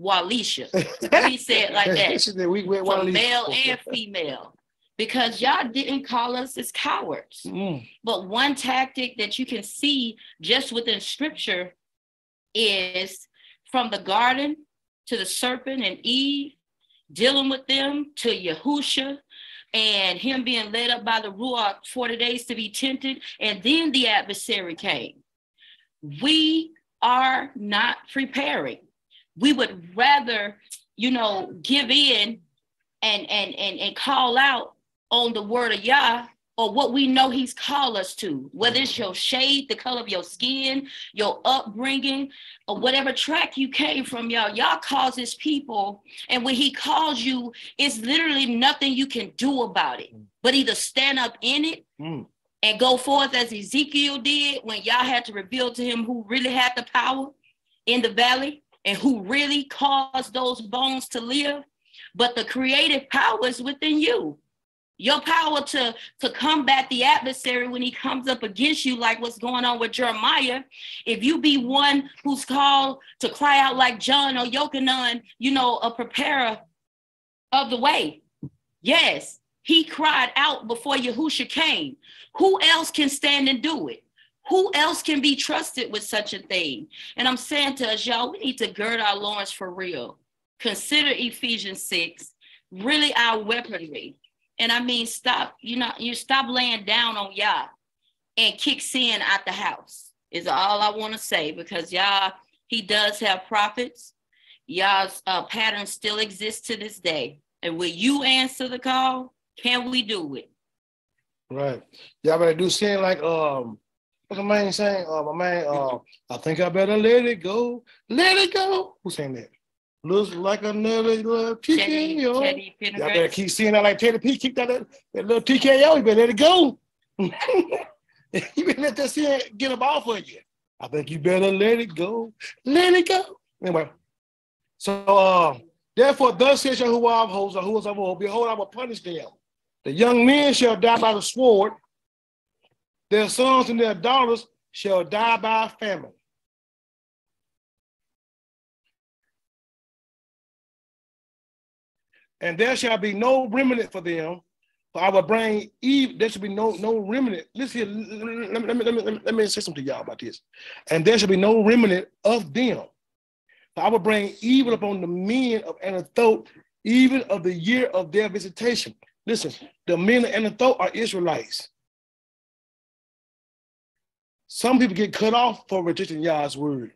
Walisha. We say it like that.
She said we went
For male and female. Because y'all didn't call us as cowards.
Mm.
But one tactic that you can see just within scripture is from the garden to the serpent and Eve, dealing with them to Yahusha and him being led up by the Ruach 40 days to be tempted. And then the adversary came. We are not preparing. We would rather, you know, give in and and and, and call out on the word of Yah or what we know he's called us to, whether it's your shade, the color of your skin, your upbringing, or whatever track you came from, y'all. Y'all causes people, and when he calls you, it's literally nothing you can do about it, but either stand up in it
Mm.
and go forth as Ezekiel did when Yah had to reveal to him who really had the power in the valley and who really caused those bones to live. But the creative power is within you. Your power to, to combat the adversary when he comes up against you, like what's going on with Jeremiah. If you be one who's called to cry out like John or Yochanan, you know, a preparer of the way. Yes, he cried out before Yahusha came. Who else can stand and do it? Who else can be trusted with such a thing? And I'm saying to us, y'all, we need to gird our loins for real. Consider Ephesians 6 really our weaponry. And I mean, stop, you know, you stop laying down on y'all and kick sin out the house, is all I want to say, because y'all, he does have prophets. Yah's uh, pattern still exists to this day. And will you answer the call? Can we do it?
Right. Y'all better do sin like um what's my man saying? Uh my man uh I think I better let it go. Let it go. Who's saying that? Looks like another little
Teddy,
TKO.
Teddy
Y'all better keep seeing that like Teddy P kicked out that, that little TKO. You better let it go. you better let that sin get up off of you. I think you better let it go. Let it go. Anyway. So uh therefore thus says Yahuwah of hosts, or who is of old, behold, I will punish them. The young men shall die by the sword, their sons and their daughters shall die by famine. And there shall be no remnant for them, for I will bring Eve. There shall be no no remnant. Listen here, let me, let me, let me, let me, say something to y'all about this. And there shall be no remnant of them. For I will bring evil upon the men of Anathoth, even of the year of their visitation. Listen, the men of Anathoth are Israelites. Some people get cut off for rejecting Yah's word.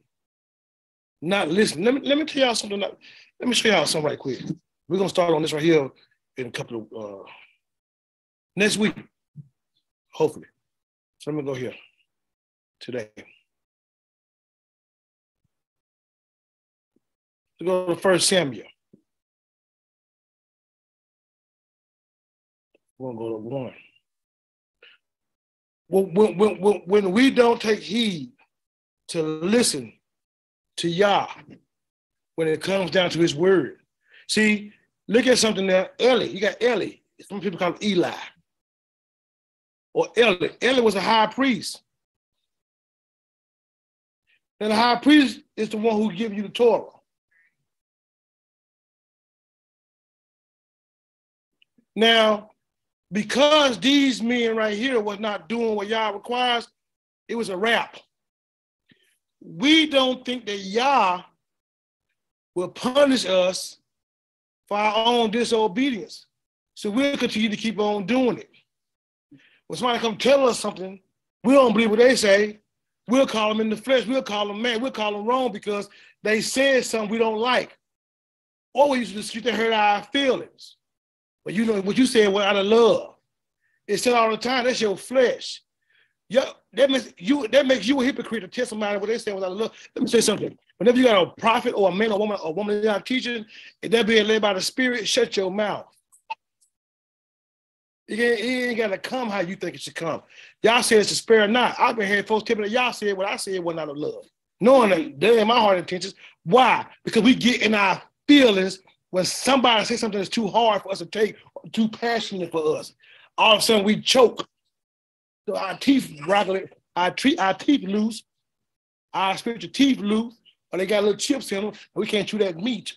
Not listening. Let me, let me tell y'all something. Let me show y'all something right quick. We're gonna start on this right here in a couple of uh next week, hopefully. So let me go here today. Let's go to First Samuel. We're gonna go to one. When, when, when, when we don't take heed to listen to Yah when it comes down to his word. See, look at something there. Eli, you got Eli. Some people call him Eli. Or Eli. Eli was a high priest. And the high priest is the one who gives you the Torah. Now, because these men right here was not doing what Yah requires, it was a wrap. We don't think that Yah will punish us for our own disobedience. So we'll continue to keep on doing it. When somebody come tell us something, we don't believe what they say. We'll call them in the flesh. We'll call them man. We'll call them wrong because they said something we don't like. Or we used to hurt our feelings. But you know what you said was out of love. It said all the time, that's your flesh. Yeah, that makes you that makes you a hypocrite to tell somebody what they say without love. Let me say something. Whenever you got a prophet or a man or woman, or woman that teaching, if they're being led by the spirit, shut your mouth. You ain't, ain't gotta come how you think it should come. Y'all say it's to spare not. I've been hearing folks tell me that y'all said what I said was not of love. Knowing that they in my heart intentions. Why? Because we get in our feelings when somebody says something that's too hard for us to take, too passionate for us. All of a sudden we choke. So our teeth rattle, our, tre- our teeth loose, our spiritual teeth loose, or they got little chips in them, and we can't chew that meat.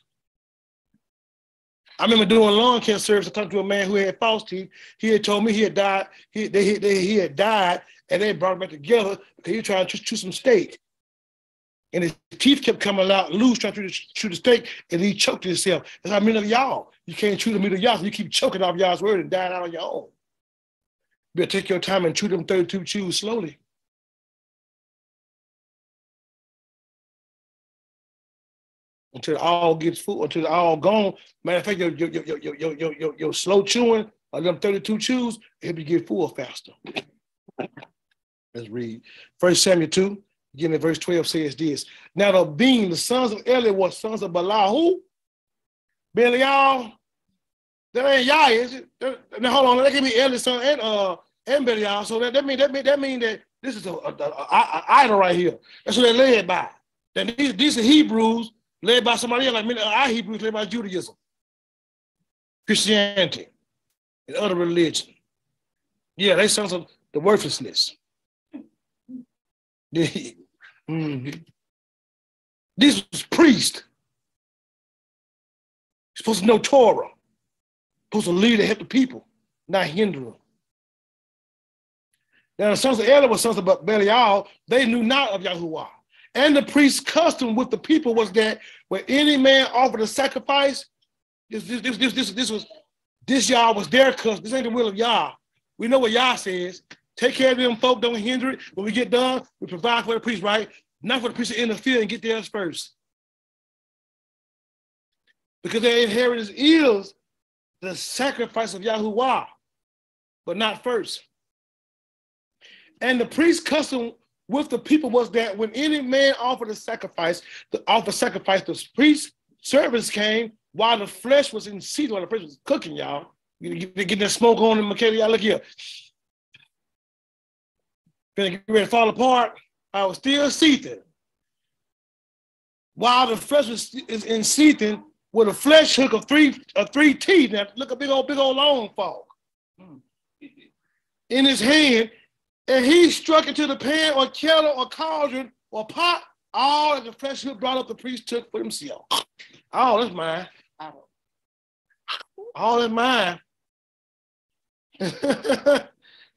I remember doing lawn care service. I talked to a man who had false teeth. He had told me he had died. He, they, they, he had died, and they brought him back together because he was trying to chew some steak and his teeth kept coming out loose, trying to chew the steak, and he choked himself. That's how many of y'all, you can't chew the meat of Yah, so you keep choking off Yah's word and dying out on your own. You better take your time and chew them 32 chews slowly. until it all gets full, until it's all gone. Matter of fact, your your your your your your, your, your slow chewing of them 32 chews, it'll be get full faster. Let's read. First Samuel 2, beginning in verse 12 says this. Now the being the sons of Eli were sons of Belial. Belial, that ain't Yah, is it? That, now hold on, that can be Eli's son and uh and Belial. So that, that mean that mean that mean that this is a, a, a, a idol right here. That's what they led by. Then these, these are Hebrews led by somebody else, like many our Hebrews led by Judaism, Christianity, and other religion. Yeah, they sons of the worthlessness. mm-hmm. This was priest. supposed to know Torah. Supposed to lead and help the people, not hinder them. Now the sons of Eli were sons of Belial. They knew not of Yahuwah. And the priest's custom with the people was that when any man offered a sacrifice, this, this, this, this, this, this was this Yah was their custom. This ain't the will of Yah. We know what Yah says. Take care of them folk, don't hinder it. When we get done, we provide for the priest, right? Not for the priest to interfere and get theirs first. Because their inheritance is the sacrifice of Yahuwah, but not first. And the priest's custom with the people was that when any man offered a sacrifice, the offer sacrifice, the priest servants came while the flesh was in season, while the priest was cooking, y'all. You get that smoke on them, Michaela, y'all look here gonna get ready to fall apart. I was still seething. While the flesh was is in seething with a flesh hook of three of three teeth. Now look a big old big old long fork hmm. in his hand, and he struck into the pan or kettle or cauldron or pot. All that the flesh hook brought up the priest took for himself. All is mine. All is mine.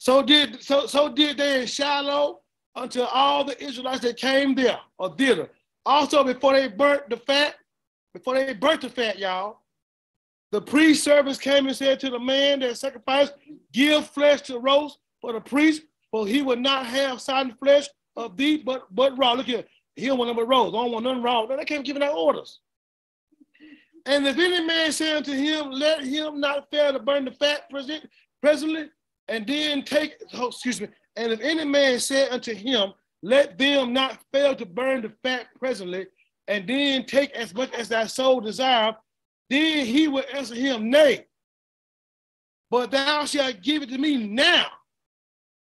So did so so did they in Shiloh until all the Israelites that came there or it. Also, before they burnt the fat, before they burnt the fat, y'all, the priest servants came and said to the man that sacrificed, give flesh to roast for the priest, for he would not have sodden flesh of thee, but but raw. Look here, he don't want nothing but roast. I don't want nothing raw. They came giving out orders. And if any man say unto him, let him not fail to burn the fat present, presently, and then take, oh, excuse me, and if any man said unto him, let them not fail to burn the fat presently, and then take as much as thy soul desire, then he will answer him, Nay, but thou shalt give it to me now,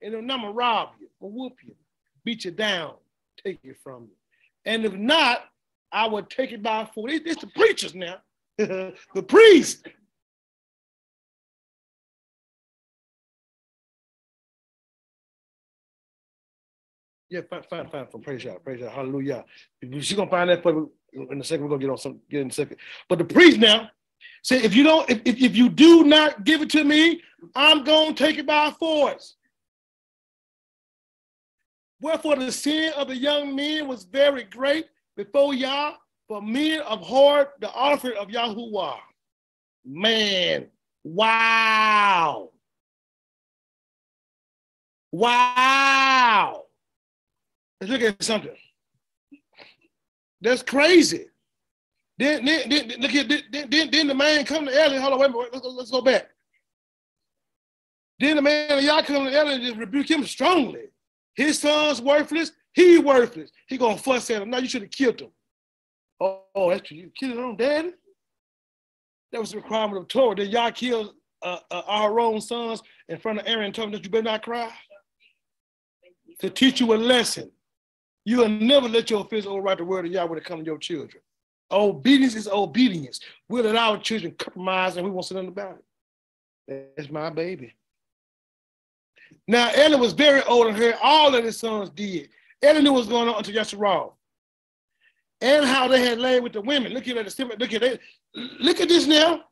and I'm gonna rob you, or whoop you, beat you down, take it from you. And if not, I will take it by force. It's the preachers now, the priest Yeah, fine, fine, fine. From praise God, praise God, hallelujah. She's gonna find that for in a second. We're gonna get on some get in a second. But the priest now said, if you don't, if, if, if you do not give it to me, I'm gonna take it by force. Wherefore the sin of the young men was very great before Yah, for men abhorred the offering of Yahuwah. Man, wow. Wow. Let's look at something. That's crazy. Then, then, then look at then, then, then the man come to Ellie. Hold on, wait a minute. Let's, let's go back. Then the man y'all come to Ellie and just rebuke him strongly. His son's worthless. He worthless. He gonna fuss at him. Now you should have killed him. Oh, oh, that's true. You killed own daddy. That was the requirement of Torah. That Yah killed uh, uh, our own sons in front of Aaron and told him that you better not cry. To teach you a lesson. You will never let your physical right the word of Yahweh to come to your children. Obedience is obedience. We'll let our children compromise and we won't say nothing about it. That's my baby. Now, Eli was very old and heard all that his sons did. Eli knew what was going on until Yasharal. And how they had laid with the women. Look at the look at it. Look at this now.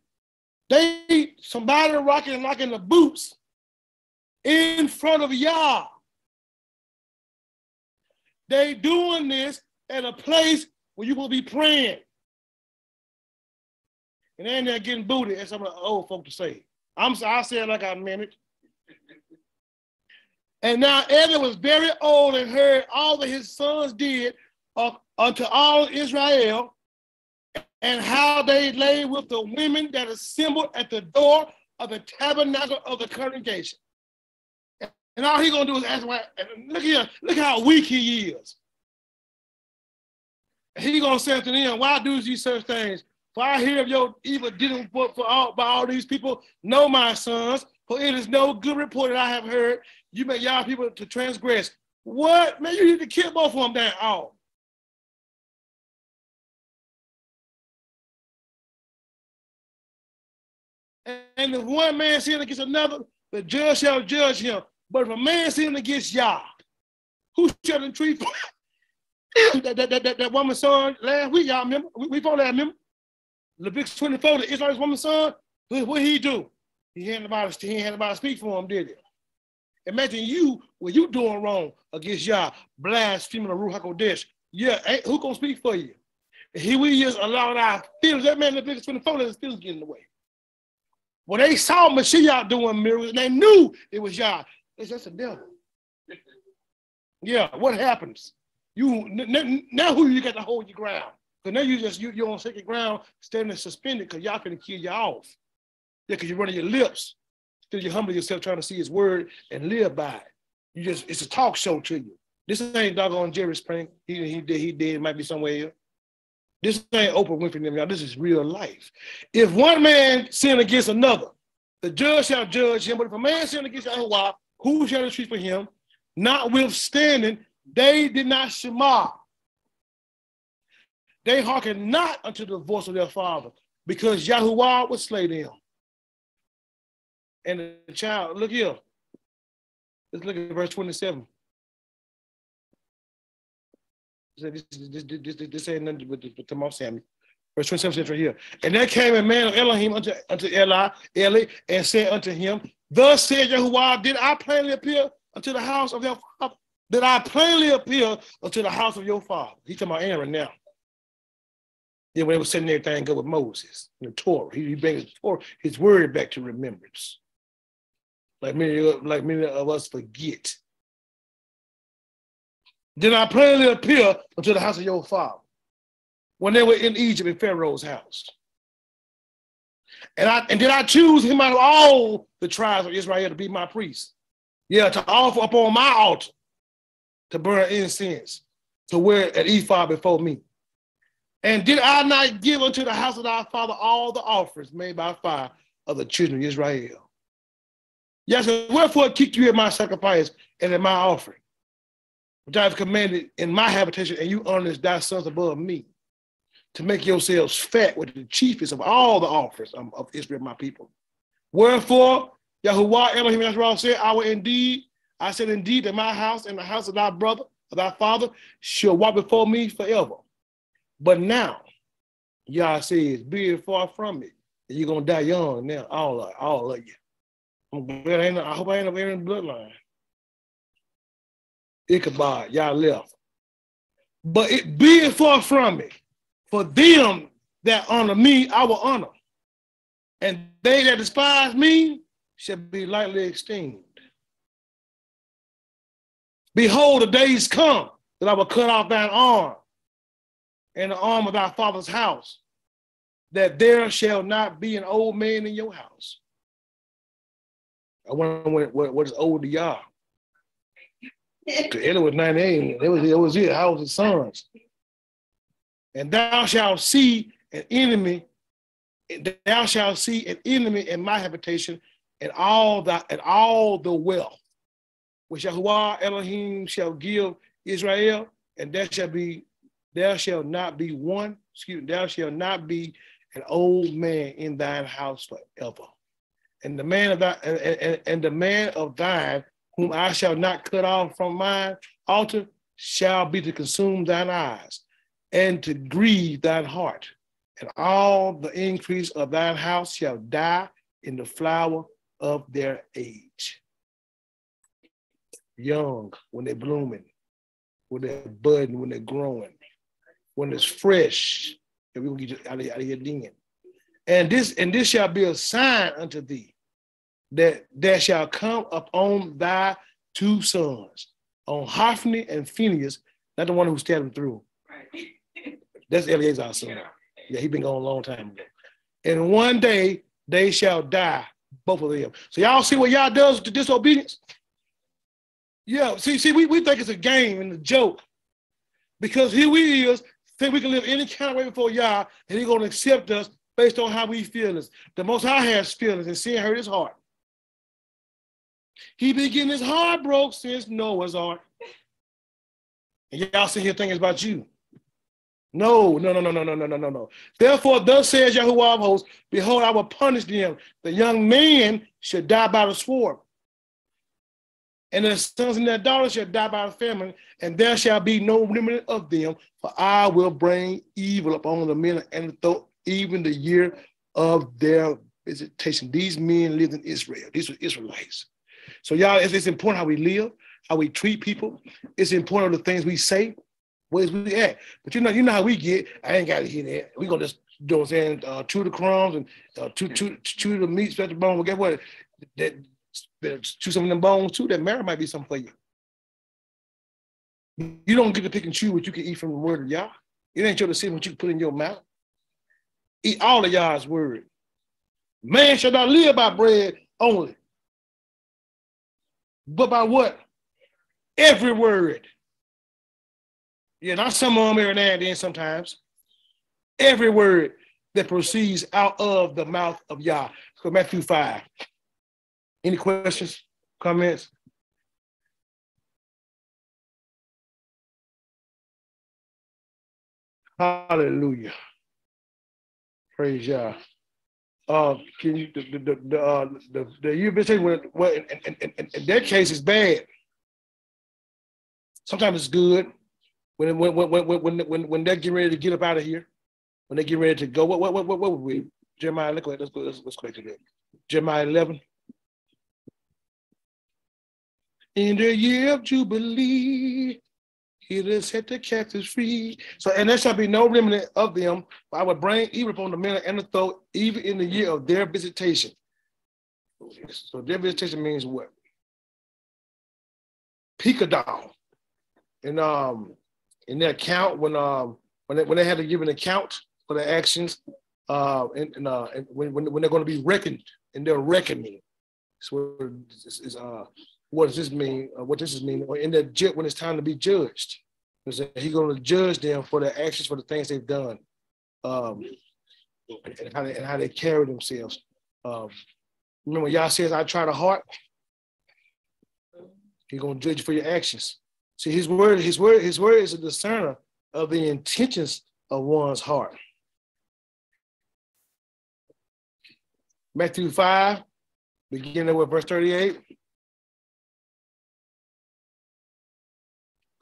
They somebody rocking and locking the boots in front of Yah. They doing this at a place where you will be praying. And then they're getting booted, as some of the old folk to say. I'm I say it like I meant it. And now Edom was very old and heard all that his sons did unto all Israel, and how they lay with the women that assembled at the door of the tabernacle of the congregation. And all he gonna do is ask why. Look here, look how weak he is. he gonna say to them, "Why do you such things? For I hear of your evil dealing for, for all by all these people. Know my sons, for it is no good report that I have heard. You make y'all people to transgress. What? Man, you need to kill both of them down. Oh. And if one man sin against another, the judge shall judge him. But if a man sin against Yah, who shall entreat that, that, that, that, that woman's son last week, y'all remember? We, we fought that, remember? Leviticus 24, the Israel's woman's son, what did he do? He had nobody, he had nobody speak for him, did he? Imagine you, what you doing wrong against Yah, blaspheming the Ruach HaKodesh. Yeah, who gonna speak for you? Here we just allowing our feelings. That man in Leviticus 24, his feelings getting in the way. When they saw Mashiach doing miracles, they knew it was Yah. It's just a devil. Yeah, what happens? You now who you got to hold your ground? Because now you just you, you're on sacred ground, standing suspended because y'all finna kill you off. Yeah, because you're running your lips. Still you humble yourself trying to see his word and live by it. You just it's a talk show to you. This ain't doggone Jerry Springer. He he did he did might be somewhere here. This ain't Oprah Winfrey y'all. This is real life. If one man sin against another, the judge shall judge him. But if a man sin against Yahweh, who shall retreat for him? Notwithstanding, they did not shema. They hearkened not unto the voice of their father, because Yahweh would slay them. And the child, look here. Let's look at verse 27. This, this, this, this, this ain't nothing with, with Tamar Sammy. Verse 27 says right here. And there came a man of Elohim unto, unto Eli, Eli, and said unto him, Thus said Yahuwah, did I plainly appear unto the house of your father? Did I plainly appear unto the house of your father? He's talking about Aaron now. Yeah, when they were setting everything up with Moses and the Torah, he, he brings Torah, his word back to remembrance. Like many, like many of us forget. Did I plainly appear unto the house of your father when they were in Egypt in Pharaoh's house? And I and did I choose him out of all the tribes of Israel to be my priest? Yeah, to offer upon my altar to burn incense, to wear an ephod before me. And did I not give unto the house of thy father all the offerings made by fire of the children of Israel? Yes, wherefore keep you at my sacrifice and at my offering, which I have commanded in my habitation, and you honor thy sons above me, to make yourselves fat with the chiefest of all the offerings of, Israel, my people. Wherefore, Yahuwah Elohim Yisrael said, I will indeed, I said indeed that my house and the house of thy brother, of thy father, shall walk before me forever. But now, Yah says, be far from me. And you're gonna die young now, all of all of you. I hope I ain't up the bloodline. Ichabod, y'all left. But it be it far from me. For them that honor me, I will honor. and they that despise me shall be lightly esteemed. Behold, the days come that I will cut off thine arm and the arm of thy father's house, that there shall not be an old man in your house. I wonder what, what, what is old to y'all. Ella was 98. It was, it was it. I was his sons. And thou shalt see an enemy, thou shalt see an enemy in my habitation, and all the and all the wealth which Yahuwah Elohim shall give Israel, and there shall be there shall not be one, excuse me, there shall not be an old man in thine house forever. And the man of thine, and, and, and the man of thine, whom I shall not cut off from mine altar, shall be to consume thine eyes, and to grieve thine heart. And all the increase of thine house shall die in the flower of their age. Young when they're blooming, when they're budding, when they're growing, when it's fresh, and we will get out of, out of here. And this and this shall be a sign unto thee that there shall come upon thy two sons, on Hophni and Phineas, not the one who's telling through. Right. That's Eleazar's son. Yeah, he been gone a long time ago. And one day they shall die, both of them. So y'all see what y'all does to disobedience? Yeah, see, see, we, we think it's a game and a joke. Because here we is, think we can live any kind of way before Yah, and He's gonna accept us based on how we feel this. The most high has feelings, and sin hurt his heart. He been getting his heart broke since Noah's ark. And y'all sit here thinking about you. No, no, no, no, no, no, no, no, no, no. Therefore, thus says Yahuwah of hosts, behold, I will punish them. The young man should die by the sword and their sons and their daughters shall die by the famine, and there shall be no remnant of them, for I will bring evil upon the men and the even the year of their visitation. These men lived in Israel. These were Israelites. So, y'all, it's, it's important how we live, how we treat people. It's important the things we say, ways we act. But you know, you know how we get. I ain't got to hear that. We gonna just you know what I'm saying, uh, chew the crumbs and uh, chew, chew, chew the meat, stretch the bone. Well, guess what? That better chew some of them bones too. That marrow might be something for you. You don't get to pick and choose what you can eat from the word of Yah. It ain't your decision what you put in your mouth. Eat all of Yah's word. Man shall not live by bread only, but by what? Every word. Yeah, not some of them every now and then sometimes. Every word that proceeds out of the mouth of Yah. So Matthew 5. Any questions, comments? Hallelujah. Praise Yah. Uh, can you the the the the, uh, the, the you've been saying well, well in, in, in, in that case it's bad. Sometimes it's good when when when when when when, when they're getting ready to get up out of here, when they get ready to go. What what what what, what would we? Jeremiah, look, let's go. Let's let's go to that. Jeremiah eleven. In the year of Jubilee, he will set the captives free. So, and there shall be no remnant of them. I will bring evil upon the men and the throat, even in the year of their visitation. So, their visitation means what? Pikadon. And um, in their account, when um, when they, when they had to give an account for their actions, uh, and, and, uh, and when, when, when they're going to be reckoned in their reckoning, so it's, it's uh what does this mean? What does this mean? Or in the when it's time to be judged, he's going to judge them for their actions, for the things they've done, um, and how they and how they carry themselves. Um, remember, Yah says, "I try the heart." He's going to judge you for your actions. See, His word, His word, His word is a discerner of the intentions of one's heart. Matthew 5, beginning with verse 38.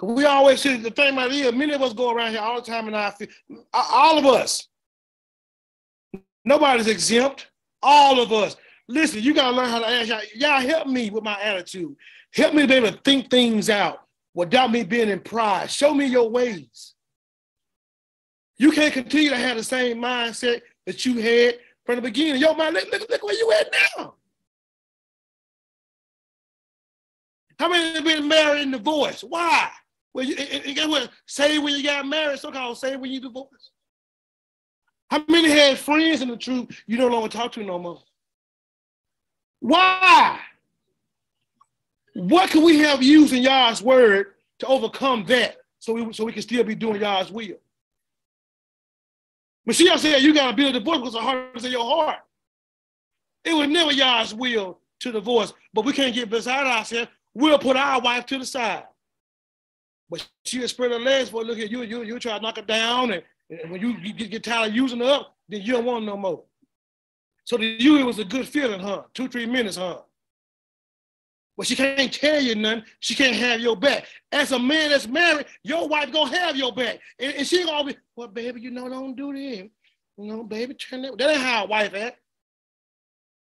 We always see the thing about it is, many of us go around here all the time and I feel, all of us. Nobody's exempt. All of us. Listen, you gotta learn how to ask Yah. Yah help me with my attitude. Help me be able to think things out without me being in pride. Show me your ways. You can't continue to have the same mindset that you had from the beginning. Yo, man, look, look, look where you at now. How many have been married and divorced? Why? Well, you, and, and guess what? Say when you got married, so called say when you divorced. How many had friends in the truth you no longer talk to no more? Why? What can we have used in Yah's word to overcome that so we, so we can still be doing Yah's will? Mashiach said you got to build a divorce because the heart is in your heart. It was never Yah's will to divorce, but we can't get beside ourselves. We'll put our wife to the side. But she'll spread her legs for look at you, you, you try to knock her down, and, and when you, you get, get tired of using her up, then you don't want no more. So to you, it was a good feeling, huh? Two, three minutes, huh? But she can't tell you nothing. She can't have your back. As a man that's married, your wife gonna have your back. And, and she gonna be, well, baby, you know, don't do this. You know, baby, turn that. That ain't how a wife act.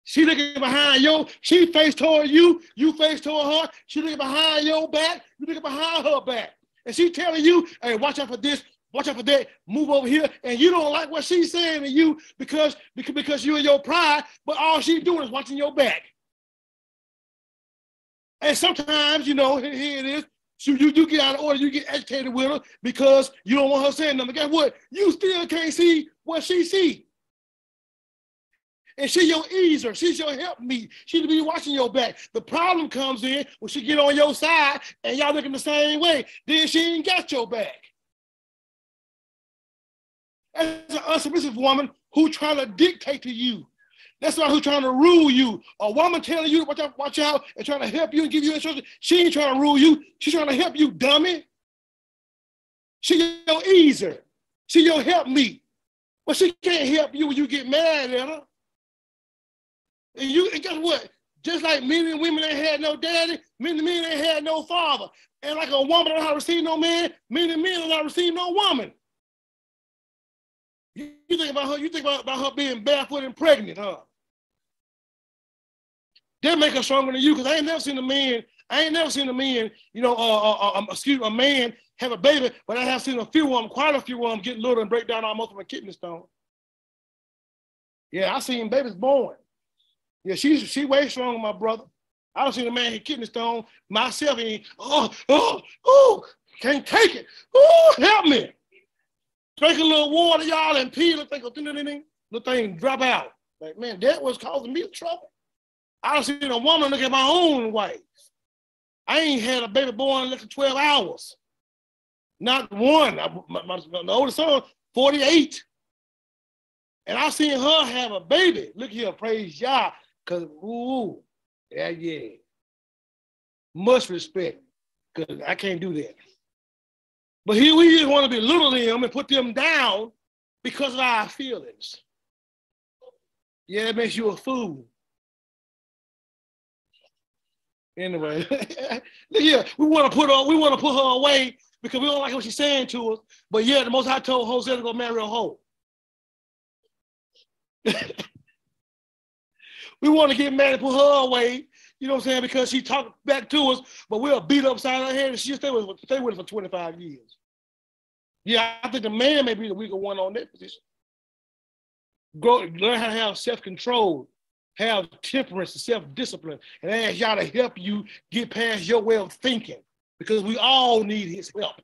She looking behind you. She face toward you. You face toward her. She looking behind your back. You looking behind her back. And she telling you, hey, watch out for this. Watch out for that. Move over here. And you don't like what she's saying to you because, because, because you and your pride, but all she doing is watching your back. And sometimes, you know, here it is. So you, you get out of order, you get educated with her because you don't want her saying nothing. Guess what? You still can't see what she see. And she your easer, she's your help me. She be watching your back. The problem comes in when she get on your side and y'all looking the same way. Then she ain't got your back. As an unsubmissive woman who trying to dictate to you, that's not who's trying to rule you. A woman telling you to watch out, watch out, and trying to help you and give you instructions. She ain't trying to rule you. She's trying to help you, dummy. She your easer. She your help me. But she can't help you when you get mad at her. And you and guess what? Just like men and women ain't had no daddy, men and men ain't had no father. And like a woman don't have receive no man, men and men don't have receive no woman. You, you think about her, you think about, about her being barefoot and pregnant, huh? That make her stronger than you, because I ain't never seen a man, I ain't never seen a man, you know, uh, uh, uh, um, excuse a man have a baby, but I have seen a few of them, quite a few of them get little and break down almost from a kidney stone. Yeah, I seen babies born. Yeah, she's she way stronger, than my brother. I don't see a man hit kidney stone myself. And oh, oh, oh, can't take it. Oh, help me. Drink a little water, y'all, and pee. Look, think, the thing drop out. Like, man, that was causing me trouble. I don't see a woman look at my own wife. I ain't had a baby born in than 12 hours. Not one. I, my, my, my oldest son, 48. And I seen her have a baby. Look here, praise Yah. Cause ooh, yeah, yeah. Much respect. Cause I can't do that. But here we just want to belittle them and put them down because of our feelings. Yeah, it makes you a fool. Anyway, yeah, we want to put her, we want to put her away because we don't like what she's saying to us. But yeah, the Most High told Hosea to go marry a hoe. We want to get mad and put her away, you know what I'm saying, because she talked back to us, but we'll beat upside her head and she'll stay with, stay with us for 25 years. Yeah, I think the man may be the weaker one on that position. Grow, learn how to have self-control, have temperance and self-discipline, and ask Yah to help you get past your way of thinking because we all need his help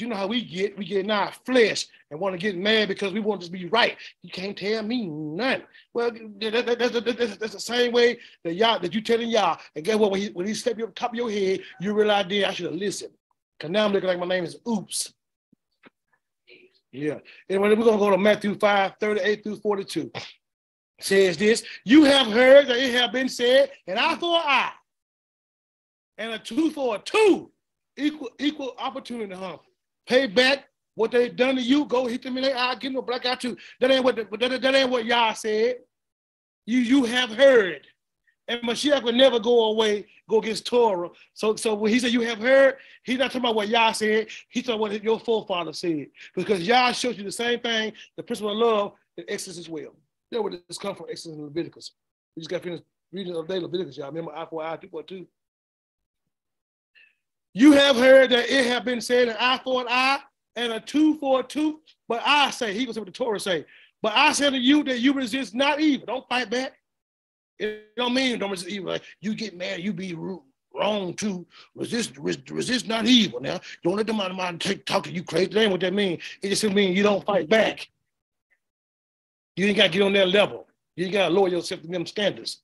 you know how we get, we get in our flesh and want to get mad because we want to be right. You can't tell me nothing. Well, that, that, that's, that's, that's, the same way that y'all that you telling y'all. And guess what? When he, when he step you up top of your head, you realize, then I should have listened. Because now I'm looking like my name is Oops. Yeah. And we're to go to Matthew 5, 38 through 42. says this, you have heard that it have been said, an eye for an eye, and a tooth for a tooth. Equal, equal opportunity, huh? Pay back what they done to you. Go hit them in their eye, get them a black eye too. That ain't what the, that, that ain't what Yah said. You you have heard. And Mashiach would never go away, go against Torah. So, so when he said you have heard, he's not talking about what Yah said. He's talking about what your forefather said. Because Yah shows you the same thing, the principle of love in Exodus as well. Know where this come from, Exodus and Leviticus. We just got finished reading the day Leviticus, y'all. Remember eye for eye, two for two. You have heard that it have been said an eye for an eye and a tooth for a tooth, but I say, he was what the Torah say, But I say to you that you resist not evil. Don't fight back. It don't mean don't resist evil. Like you get mad, you be rude, wrong too. Resist, resist, not evil. Now, don't let them out of mind take talk to you crazy. That ain't what that means. It just means you don't fight back. You ain't got to get on that level. You got to lower yourself to them standards.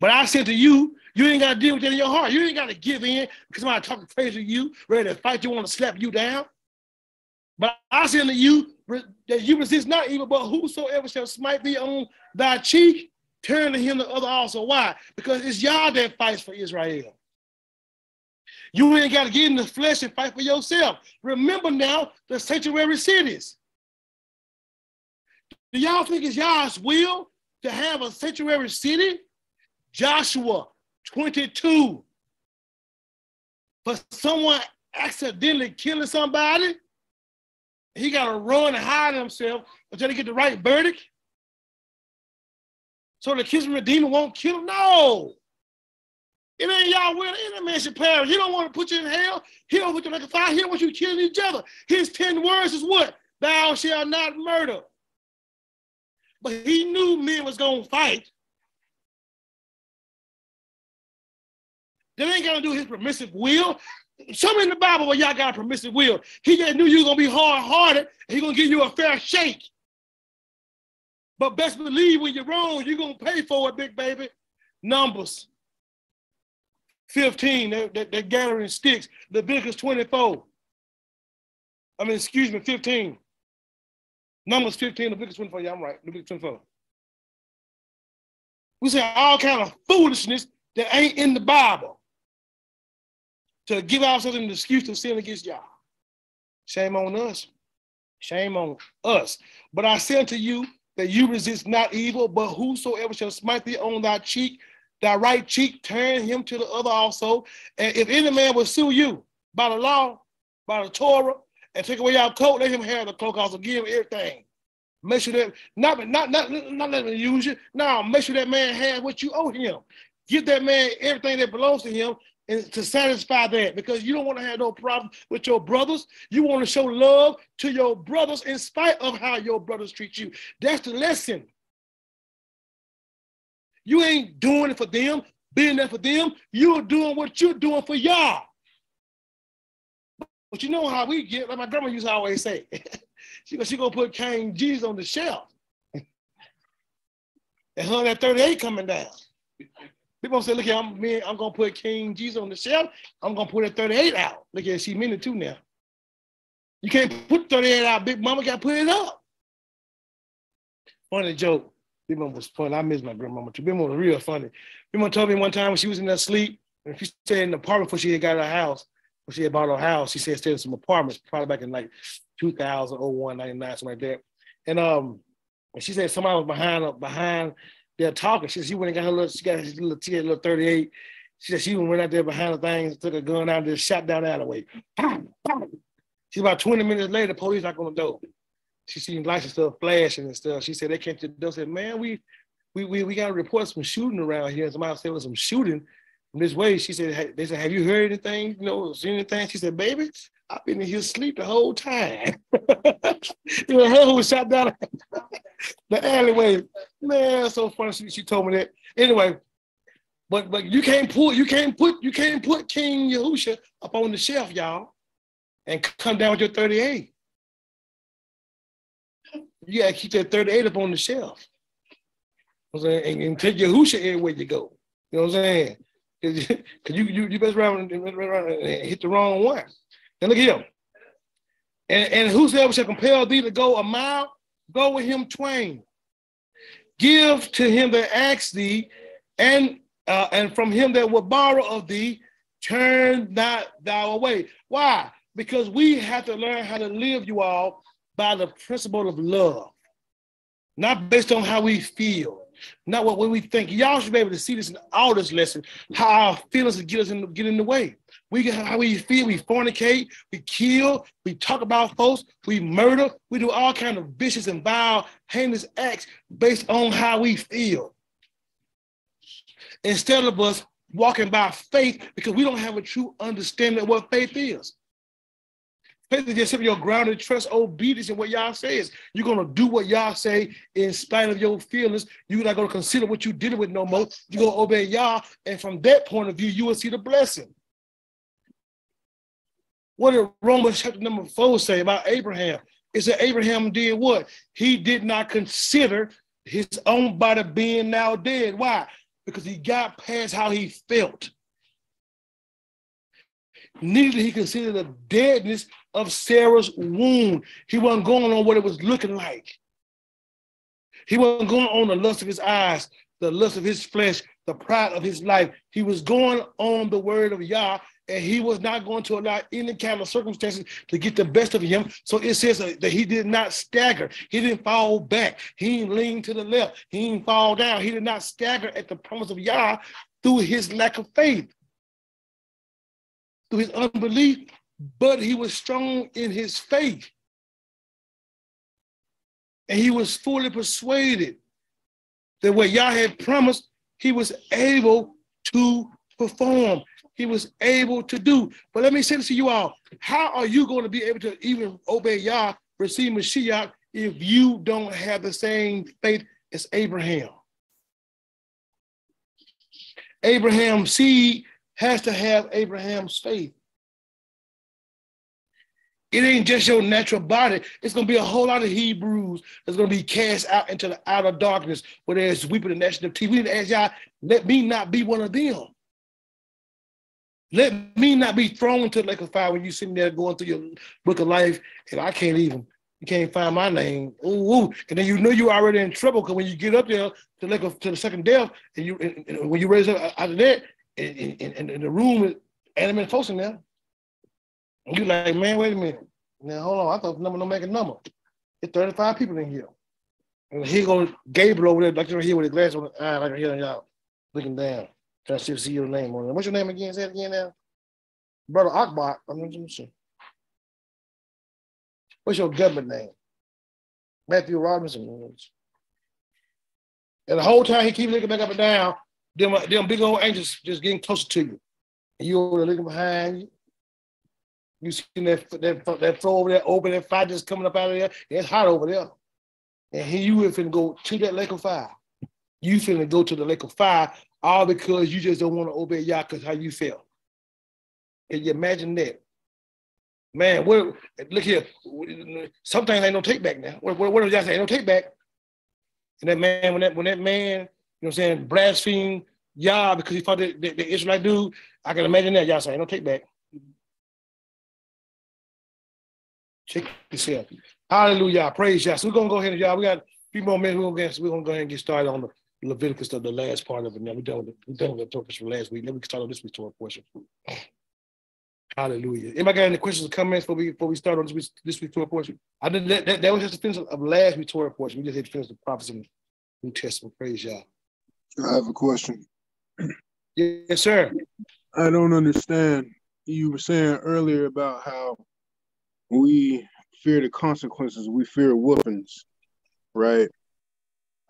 But I said to you, you ain't got to deal with that in your heart. You ain't got to give in because somebody talking crazy to you, ready to fight you, want to slap you down. But I said to you that you resist not evil, but whosoever shall smite thee on thy cheek, turn to him the other also. Why? Because it's Yah that fights for Israel. You ain't got to get in the flesh and fight for yourself. Remember now the sanctuary cities. Do y'all think it's Yah's will to have a sanctuary city? Joshua 22. For someone accidentally killing somebody, he got to run and hide himself until they get the right verdict. So the kids of Redeemer won't kill him. No. It ain't y'all will. Any man should perish. He don't want to put you in hell. He don't put you in the fire. He want you killing each other. His 10 words is what? Thou shalt not murder. But he knew men was going to fight. That ain't to do his permissive will. Show me in the Bible where Yah got a permissive will. He just knew you was gonna be hard-hearted, he gonna give you a fair shake. But best believe when you're wrong, you're gonna pay for it, big baby. Numbers 15, they're, they're gathering sticks. Leviticus 24. I mean, excuse me, 15. Numbers 15, Leviticus 24. Yeah, I'm right. Leviticus 24. We say all kind of foolishness that ain't in the Bible to give ourselves an excuse to sin against Yah. Shame on us. Shame on us. But I say unto you that you resist not evil, but whosoever shall smite thee on thy cheek, thy right cheek, turn him to the other also. And if any man will sue you by the law, by the Torah, and take away your coat, let him have the cloak also, give him everything. Make sure that not not not not let him use you. Now make sure that man has what you owe him. Give that man everything that belongs to him, and to satisfy that because you don't want to have no problem with your brothers. You want to show love to your brothers in spite of how your brothers treat you. That's the lesson. You ain't doing it for them, being there for them. You're doing what you're doing for Yah. But you know how we get, like my grandma used to always say, she, goes, she gonna put King Jesus on the shelf. and that 38 coming down. People say, look here, I'm me, I'm gonna put King Jesus on the shelf. I'm gonna put a 38 out. Look at she mean it too now. You can't put 38 out, Big Mama gotta put it up. Funny joke. Big Mama was funny. I miss my grandmama too. Big Mama was real funny. Big Mama told me one time when she was in that sleep, and she stayed in the apartment before she had got her house, when she had bought her house, she said stayed in some apartments, probably back in like 2001, 99, something like that. And um, and she said somebody was behind behind they're talking. She she went and got her little, she got her little, she a little 38. She said she went out there behind the things, took a gun out and just shot down the alleyway. She's about 20 minutes later, the police knock on the door. She seen lights and stuff flashing and stuff. She said they came to the door, said, man, we we we, we got to report some shooting around here. Somebody said there was some shooting from this way. She said, hey, they said, have you heard anything? You know, seen anything? She said, baby, I've been in here sleep the whole time. you know, her who was shot down the alleyway. Man, so funny. She, she told me that. Anyway, but but you can't put you can't put you can't put King Yahusha up on the shelf, y'all, and come down with your 38. You gotta keep that 38 up on the shelf. You know and, and take Yahusha everywhere you go. You know what I'm saying? Cause you you you best run and hit the wrong one. And look here. And, and whosoever shall compel thee to go a mile, go with him twain. Give to him that asks thee, and uh, and from him that will borrow of thee, turn not thou away. Why? Because we have to learn how to live, you all, by the principle of love, not based on how we feel, not what we think. Y'all should be able to see this in all this lesson, how our feelings get us in, get in the way. We how we feel, we fornicate, we kill, we talk about folks, we murder, we do all kind of vicious and vile, heinous acts based on how we feel. Instead of us walking by faith because we don't have a true understanding of what faith is. faith is just simply your grounded trust, obedience in what Yah says. You're gonna do what Yah say in spite of your feelings. You're not gonna consider what you're dealing with no more. You're gonna obey Yah, and from that point of view, you will see the blessing. What did Romans chapter number four say about Abraham? It said Abraham did what? He did not consider his own body being now dead. Why? Because he got past how he felt. Neither he consider the deadness of Sarah's womb. He wasn't going on what it was looking like. He wasn't going on the lust of his eyes, the lust of his flesh, the pride of his life. He was going on the word of Yah, and he was not going to allow any kind of circumstances to get the best of him. So it says that he did not stagger. He didn't fall back. He didn't lean to the left. He didn't fall down. He did not stagger at the promise of Yah through his lack of faith, through his unbelief, but he was strong in his faith. And he was fully persuaded that what Yah had promised, he was able to perform. He was able to do. But let me say this to you all. How are you going to be able to even obey Yah, receive Mashiach, if you don't have the same faith as Abraham? Abraham's seed has to have Abraham's faith. It ain't just your natural body. It's going to be a whole lot of Hebrews that's going to be cast out into the outer darkness where there's weeping and gnashing of teeth. We need to ask Yah, let me not be one of them. Let me not be thrown into the lake of fire when you sitting there going through your book of life and I can't even, you can't find my name. Ooh, ooh. And then you know you're already in trouble because when you get up there to of, to the second death and you and, and when you raise up out of that and, and, and the room is animate folks in there, you like, man, wait a minute. Now hold on, I thought the number don't make a number. It's 35 people in here. And here goes Gabriel over there, like you're here with his glass on the eye, like here y'all looking down, trying to see, see your name on it. What's your name again? Say it again now. Brother Akbar. I'm. What's your government name? Matthew Robinson. And the whole time he keeps looking back up and down, them, them big old angels just getting closer to you. And you over there looking behind you. You see that that that floor over there open, that fire just coming up out of there. It's hot over there. And here you finna go to that lake of fire. You finna go to the lake of fire all because you just don't want to obey Yah because how you feel. Can you imagine that? Man, what look here. Sometimes ain't no take back now. What, what, what did y'all say? Ain't no take back. And that man, when that when that man, you know what I'm saying, blaspheme Yah because he fought the, the, the Israelite dude, I can imagine that. Y'all say, ain't no take back. Check yourself. Hallelujah. Praise Yah. So we're gonna go ahead and y'all. We got a few more minutes. We're gonna go ahead and get started on the Leviticus, the, the last part of it. Now we're done with the, we're done with the topics from last week. Then we can start on this week's Torah portion. Hallelujah. Anybody got any questions or comments before we before we start on this week's, this week's Torah portion? I did that, that, that was just the finish of last week's Torah portion. We just had to finish the prophecy in the New Testament. Praise Yah.
I have a question.
Yes, sir.
I don't understand. You were saying earlier about how we fear the consequences. We fear whoopings, right?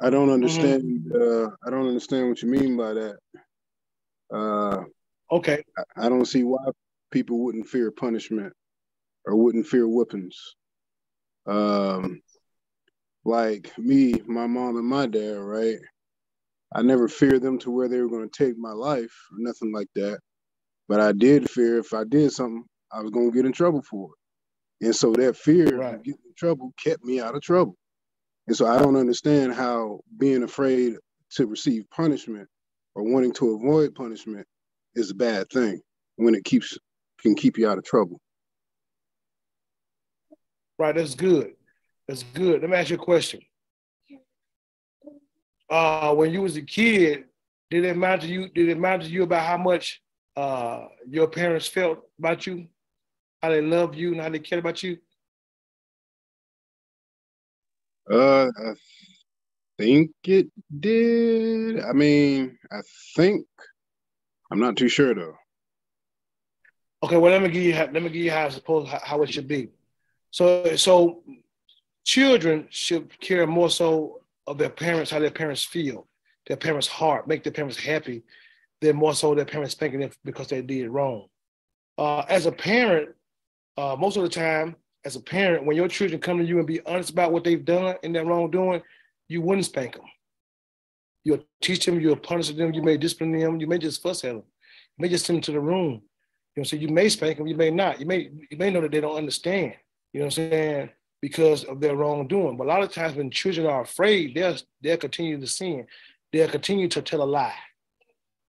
I don't understand. Uh, I don't understand what you mean by that. Uh,
Okay.
I, I don't see why people wouldn't fear punishment or wouldn't fear whoopings. Um, like me, my mom, and my dad, right? I never feared them to where they were going to take my life or nothing like that. But I did fear if I did something, I was going to get in trouble for it. And so that fear
Right.
of getting in trouble kept me out of trouble. And so I don't understand how being afraid to receive punishment or wanting to avoid punishment is a bad thing when it keeps can keep you out of trouble.
Right, that's good. That's good. Let me ask you a question. Uh, when you was a kid, did it matter to you? Did it matter to you about how much uh your parents felt about you, how they loved you, and how they cared about you?
Uh, I think it did. I mean, I think I'm not too sure though.
Okay, well let me give you how, let me give you how I suppose how, it should be. So so children should care more so of their parents, how their parents feel, their parents' heart, make their parents happy, than more so their parents thinking it because they did wrong. Uh, as a parent, uh, most of the time, as a parent, when your children come to you and be honest about what they've done and their wrongdoing, you wouldn't spank them. You'll teach them, you'll punish them, you may discipline them, you may just fuss at them, you may just send them to the room. You know, so you may spank them, you may not. You may you may know that they don't understand. You know what I'm saying? Because of their wrongdoing. But a lot of times when children are afraid, they'll they'll continue to sin. They'll continue to tell a lie.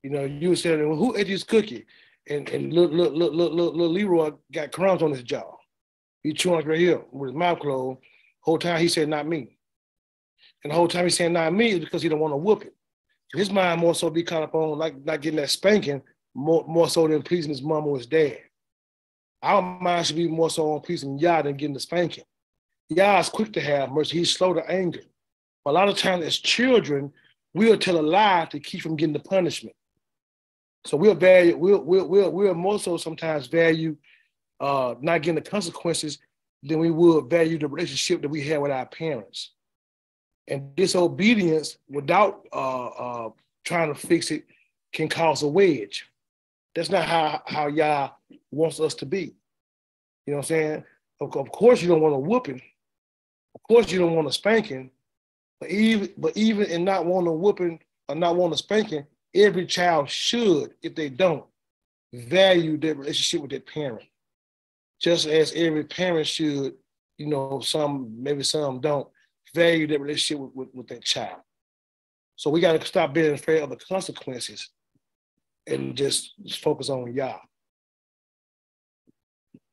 You know, you said, well, who ate this cookie? And and look, look, look, look, look, little Leroy got crumbs on his jaw. He chewing right here with his mouth closed. Whole time he said, not me. And the whole time he's saying not me is because he don't want to whoop it. His mind more so be caught up on like not getting that spanking more, more so than pleasing his mom or his dad. Our mind should be more so on pleasing Yah than getting the spanking. Yah is quick to have mercy. He's slow to anger. But a lot of times as children, we'll tell a lie to keep from getting the punishment. So we'll value, we'll, we'll, we'll, we'll more so sometimes value uh, not getting the consequences than we would value the relationship that we have with our parents. And disobedience without uh, uh, trying to fix it can cause a wedge. That's not how, how Yah wants us to be. You know what I'm saying? Of, of course, you don't want a whooping. Of course, you don't want a spanking. But even, but even in not wanting a whooping or not wanting a spanking, every child should, if they don't, value their relationship with their parent. Just as every parent should, you know, some, maybe some don't, value their relationship with, with, with their child. So we got to stop being afraid of the consequences and just, focus on Yah.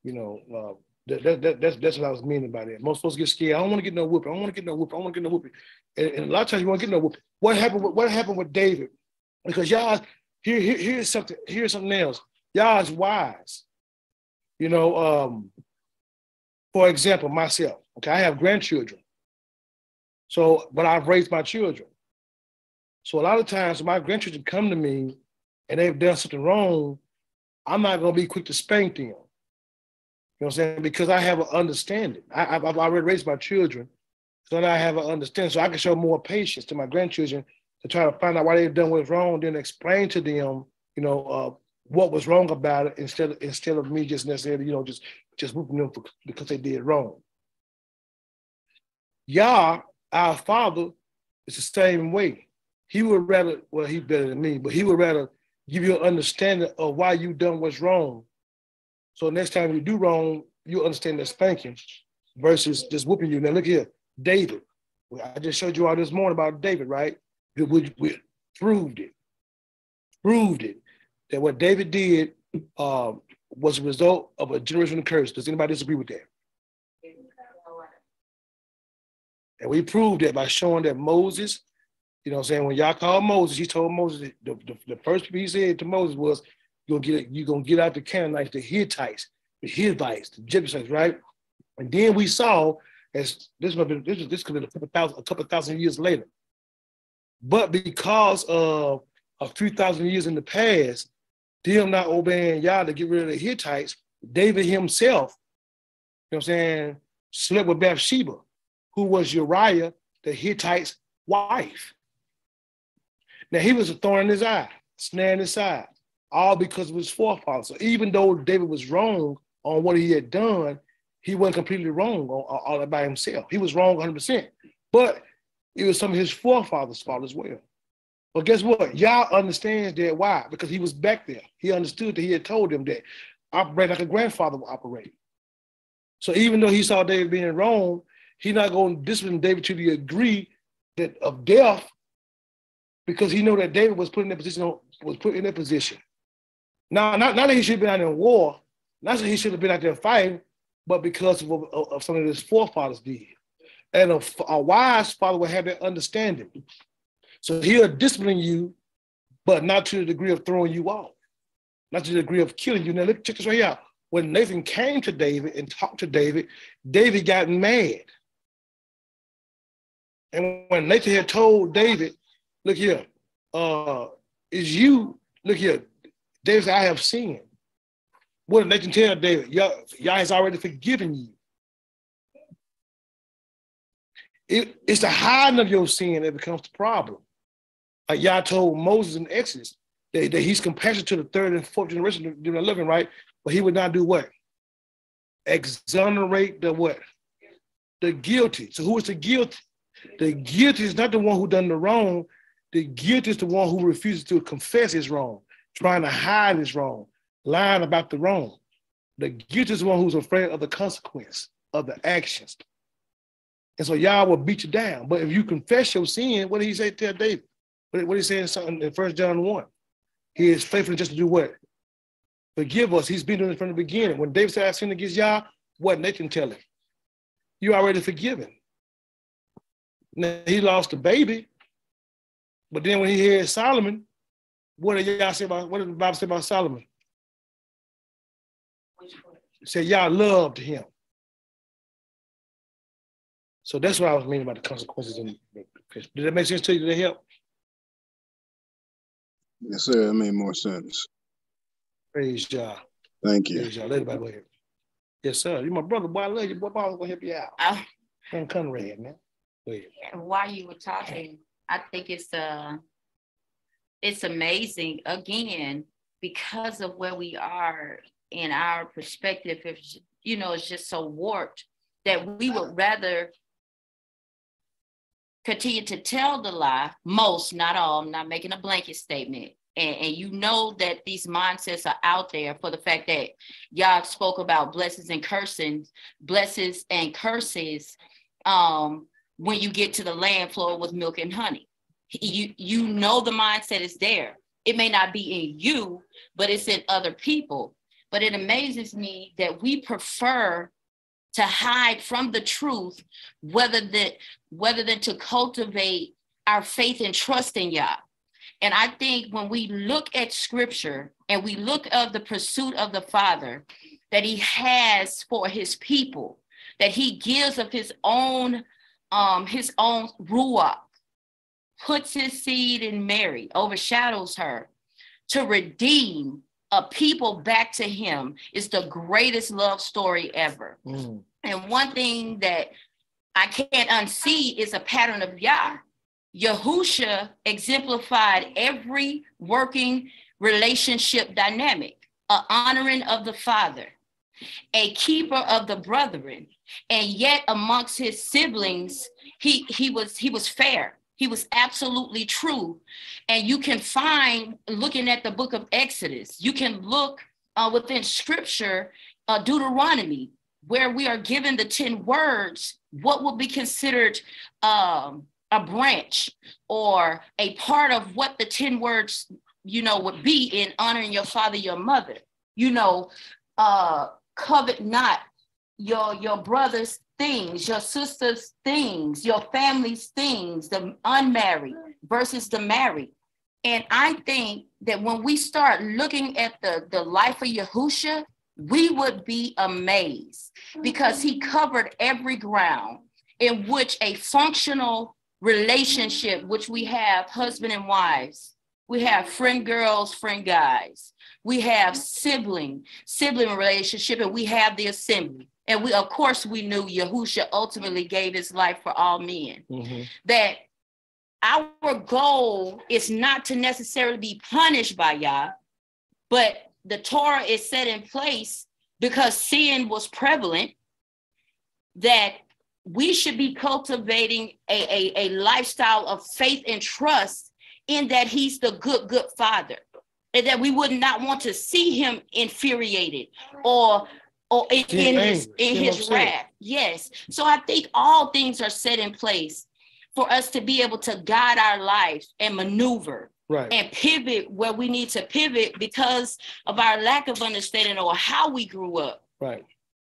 You know, uh, that, that, that's that's what I was meaning by that. Most folks get scared. I don't want to get no whooping. I don't want to get no whooping. I don't want to get no whooping. And, and, a lot of times you want to get no whooping. What happened? With, what happened with David? Because y'all here, here here's something. Here's something else. Y'all is wise. You know, um, for example, myself. Okay, I have grandchildren. So, but I've raised my children. So a lot of times my grandchildren come to me and they've done something wrong, I'm not going to be quick to spank them. You know what I'm saying? Because I have an understanding. I, have already raised my children, so now I have an understanding. So I can show more patience to my grandchildren to try to find out why they've done what's wrong, then explain to them, you know, uh, what was wrong about it instead of instead of me just necessarily, you know, just just whooping them for, because they did wrong. Yah, our Father, is the same way. He would rather, well, he's better than me, but he would rather give you an understanding of why you done what's wrong. So next time you do wrong, you understand that spanking versus just whooping you. Now look here, David. I just showed you all this morning about David, right? We, we proved it, proved it that what David did um, was a result of a generational curse. Does anybody disagree with that? And we proved it by showing that Moses you know I'm saying? When Yah called Moses, he told Moses the, the, the first thing he said to Moses was, You're gonna get you're gonna get out the Canaanites, the Hittites, the Hivites, the Jebusites, right? And then we saw as this might be this this could be a couple thousand a couple thousand years later. But because of a few thousand years in the past, them not obeying Yah to get rid of the Hittites, David himself, you know what I'm saying, slept with Bathsheba, who was Uriah, the Hittite's wife. Now he was a thorn in his eye, snare in his side, all because of his forefathers. So even though David was wrong on what he had done, he wasn't completely wrong all by himself. He was wrong 100%. But it was some of his forefathers' fault as well. But guess what? Yah understands that. Why? Because he was back there. He understood that he had told them that operate like a grandfather would operate. So even though he saw David being wrong, he's not going to discipline David to the degree that of death because he knew that David was put in that position, was put in that position. Now, not, not that he should have been out in war, not that he should have been out there fighting, but because of, of, some of his forefathers did. And a, a wise father would have that understanding. So he'll discipline you, but not to the degree of throwing you off, not to the degree of killing you. Now, look, check this right out. When Nathan came to David and talked to David, David got mad. And when Nathan had told David look here, uh, is you, look here, David said, I have sinned. What did Nathan tell David? Yah, Yah has already forgiven you. It, it's the hiding of your sin that becomes the problem. Uh, like Yah told Moses in Exodus that, that he's compassionate to the third and fourth generation of the living, right? But he would not do what? exonerate the what? The guilty. So who is the guilty? The guilty is not the one who done the wrong. The guilty is the one who refuses to confess his wrong, trying to hide his wrong, lying about the wrong. The guilty is the one who's afraid of the consequence of the actions. And so Yah will beat you down. But if you confess your sin, what did he say to David? What did he say in something in First John 1? He is faithful just to do what? Forgive us. He's been doing it from the beginning. When David said, I sinned against Yah, what Nathan tell him? You already forgiven. Now, he lost a baby, but then when he heard Solomon, what did y'all say about what did the Bible say about Solomon? It said y'all loved him. So that's what I was meaning about the consequences. In, the, did that make sense to you? Did that help?
Yes, sir. That made more sense.
Praise God.
Thank you.
Praise God. Let everybody go ahead. Yes, sir. You my brother, boy. I love you. Boy, I'm gonna help you out.
Uh,
I'm Conrad, man. Go ahead.
while you were talking, I think it's uh it's amazing again because of where we are in our perspective. If you know, it's just so warped that we would rather continue to tell the lie. Most, not all. I'm not making a blanket statement. And, and you know that these mindsets are out there for the fact that y'all spoke about blessings and cursings, blessings and curses. Um, when you get to the land flowing with milk and honey. You you know the mindset is there. It may not be in you, but it's in other people. But it amazes me that we prefer to hide from the truth, whether that whether than to cultivate our faith and trust in Yah. And I think when we look at scripture and we look of the pursuit of the Father that he has for his people, that he gives of his own um, his own ruach, puts his seed in Mary, overshadows her to redeem a people back to him is the greatest love story ever.
Mm.
And one thing that I can't unsee is a pattern of Yah. Yahusha exemplified every working relationship dynamic, a honoring of the Father, a keeper of the brethren, and yet amongst his siblings, he he was he was fair. He was absolutely true. And you can find, looking at the book of Exodus, you can look uh, within scripture, uh, Deuteronomy, where we are given the 10 words, what would be considered um, a branch or a part of what the 10 words, you know, would be in honoring your father, your mother. You know, uh, covet not your your brother's things, your sister's things, your family's things, the unmarried versus the married. And I think that when we start looking at the, the life of Yahusha, we would be amazed because he covered every ground in which a functional relationship, which we have husband and wives, we have friend girls, friend guys, we have sibling, sibling relationship, and we have the assembly. And we, of course, we knew Yahusha ultimately gave his life for all men.
Mm-hmm.
That our goal is not to necessarily be punished by Yah, but the Torah is set in place because sin was prevalent, that we should be cultivating a, a, a lifestyle of faith and trust in that he's the good, good father. And that we would not want to see him infuriated or or in, in his in
get
his
upset.
wrath. Yes. So I think all things are set in place for us to be able to guide our lives and maneuver
Right.
and pivot where we need to pivot because of our lack of understanding or how we grew up.
Right.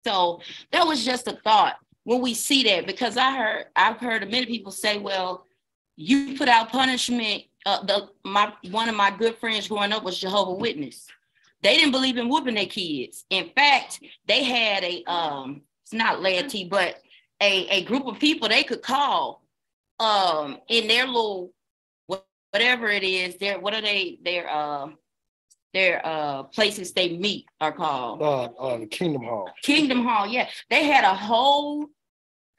So that was just a thought when we see that because I heard I've heard many people say, well, you put out punishment. Uh, the my one of my good friends growing up was Jehovah Witness. They didn't believe in whooping their kids. In fact, they had a um, it's not laity, but a, a group of people they could call um in their little whatever it is, their what are they their uh their uh places they meet are called.
Uh, uh, the Kingdom Hall.
Kingdom Hall, yeah. They had a whole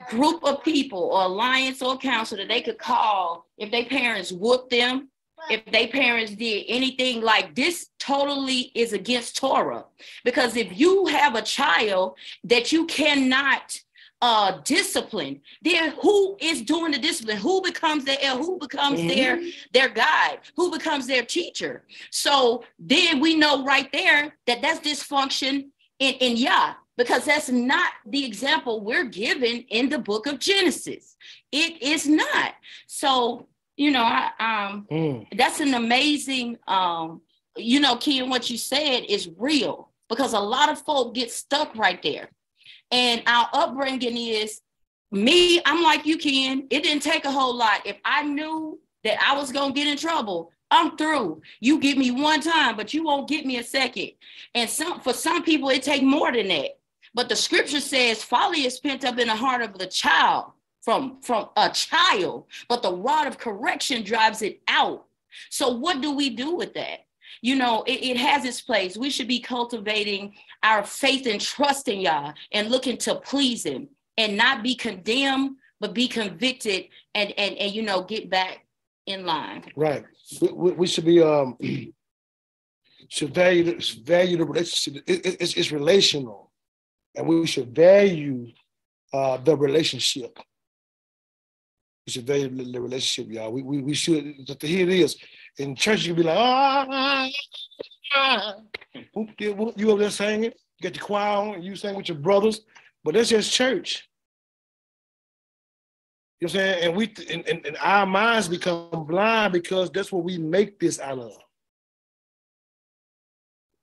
group of people or alliance or council that they could call if their parents whooped them if they parents did anything like this totally is against torah because if you have a child that you cannot uh discipline. Then who is doing the discipline? Who becomes their who becomes mm-hmm. their their guide? Who becomes their teacher? So then we know right there that that's dysfunction in in yah because that's not the example we're given in the book of genesis. It is not. So you know I, um mm. that's an amazing um you know Ken, what you said is real because a lot of folk get stuck right there and our upbringing is me, I'm like you, Ken. It didn't take a whole lot. If I knew that I was going to get in trouble, I'm through. You get me one time, but you won't get me a second. And some for some people, it take more than that. But the scripture says folly is pent up in the heart of the child from, from a child, but the rod of correction drives it out. So what do we do with that? You know, it, it has its place. We should be cultivating our faith and trust in Yah and looking to please Him and not be condemned, but be convicted and and and you know get back in line.
Right. We, we should be um should value value the relationship. It, it, it's, it's relational, and we should value uh, the relationship. We should value the relationship, y'all. We, we, we should. Here it is in church, you be like, ah, ah, you, you over there singing, you get your choir on, you sing with your brothers, but that's just church. You know what I'm saying? And we and, and, and our minds become blind because that's what we make this out of.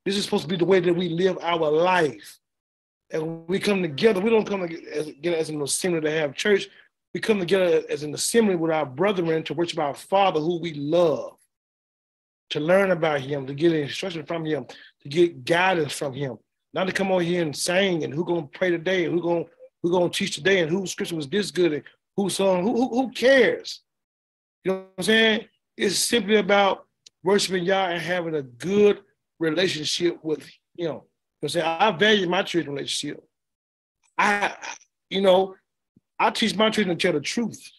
This is supposed to be the way that we live our life. And we come together, we don't come together as an assembly to have church. We come together as an assembly with our brethren to worship our Father who we love to learn about him, to get instruction from him, to get guidance from him. Not to come on here and sing and who gonna pray today and who gonna who gonna teach today and whose scripture was this good and who song, who, who, who cares? You know what I'm saying? It's simply about worshiping Yah and having a good relationship with him. You know what I'm saying? I value my children relationship. I, you know, I teach my children to tell the truth.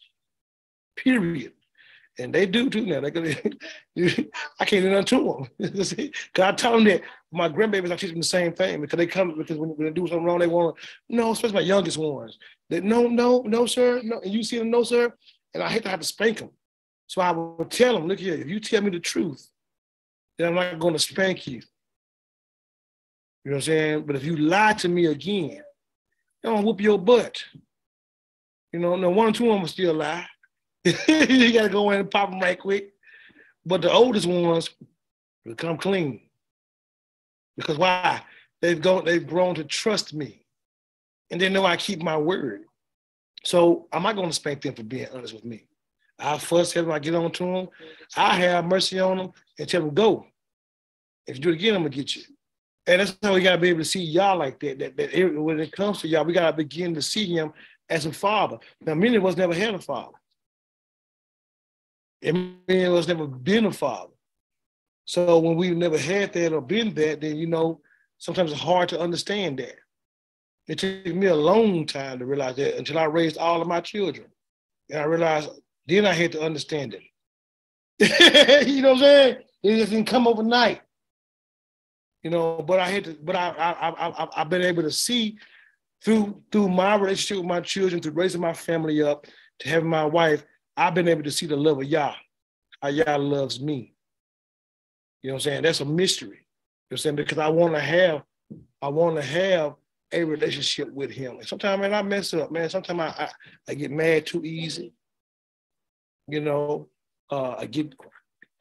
Period and they do too now. They gonna, I can't do nothing to them. Cause I tell them that my grandbabies, I teach them the same thing because they come because when, when they do something wrong, they want no, especially my youngest ones. That no, no, no, sir, no, and you see them, no, sir, and I hate to have to spank them. So I will tell them, look here, if you tell me the truth, then I'm not going to spank you. You know what I'm saying? But if you lie to me again, I'm gonna whoop your butt. You know, no one or two of them are still lie. you gotta go in and pop them right quick. But the oldest ones become clean. Because why? They've gone, they've grown to trust me. And they know I keep my word. So I'm not gonna spank them for being honest with me. I fuss them, I get on to them, I have mercy on them and tell them, go. If you do it again, I'm gonna get you. And that's how we gotta be able to see y'all like that. That, that when it comes to y'all, we gotta begin to see him as a father. Now, many of us never had a father. And many of us never been a father. So when we've never had that or been that, then you know, sometimes it's hard to understand that. It took me a long time to realize that until I raised all of my children. And I realized then I had to understand it. you know what I'm saying? It didn't come overnight. You know, but I had to, but I I I I've been able to see through through my relationship with my children, through raising my family up, to having my wife, I've been able to see the love of Yah, how Yah loves me. You know what I'm saying? That's a mystery. You know what I'm saying? Because I want to have, I want to have a relationship with him. And sometimes, man, I mess up, man. Sometimes I, I, I get mad too easy. You know, uh, I get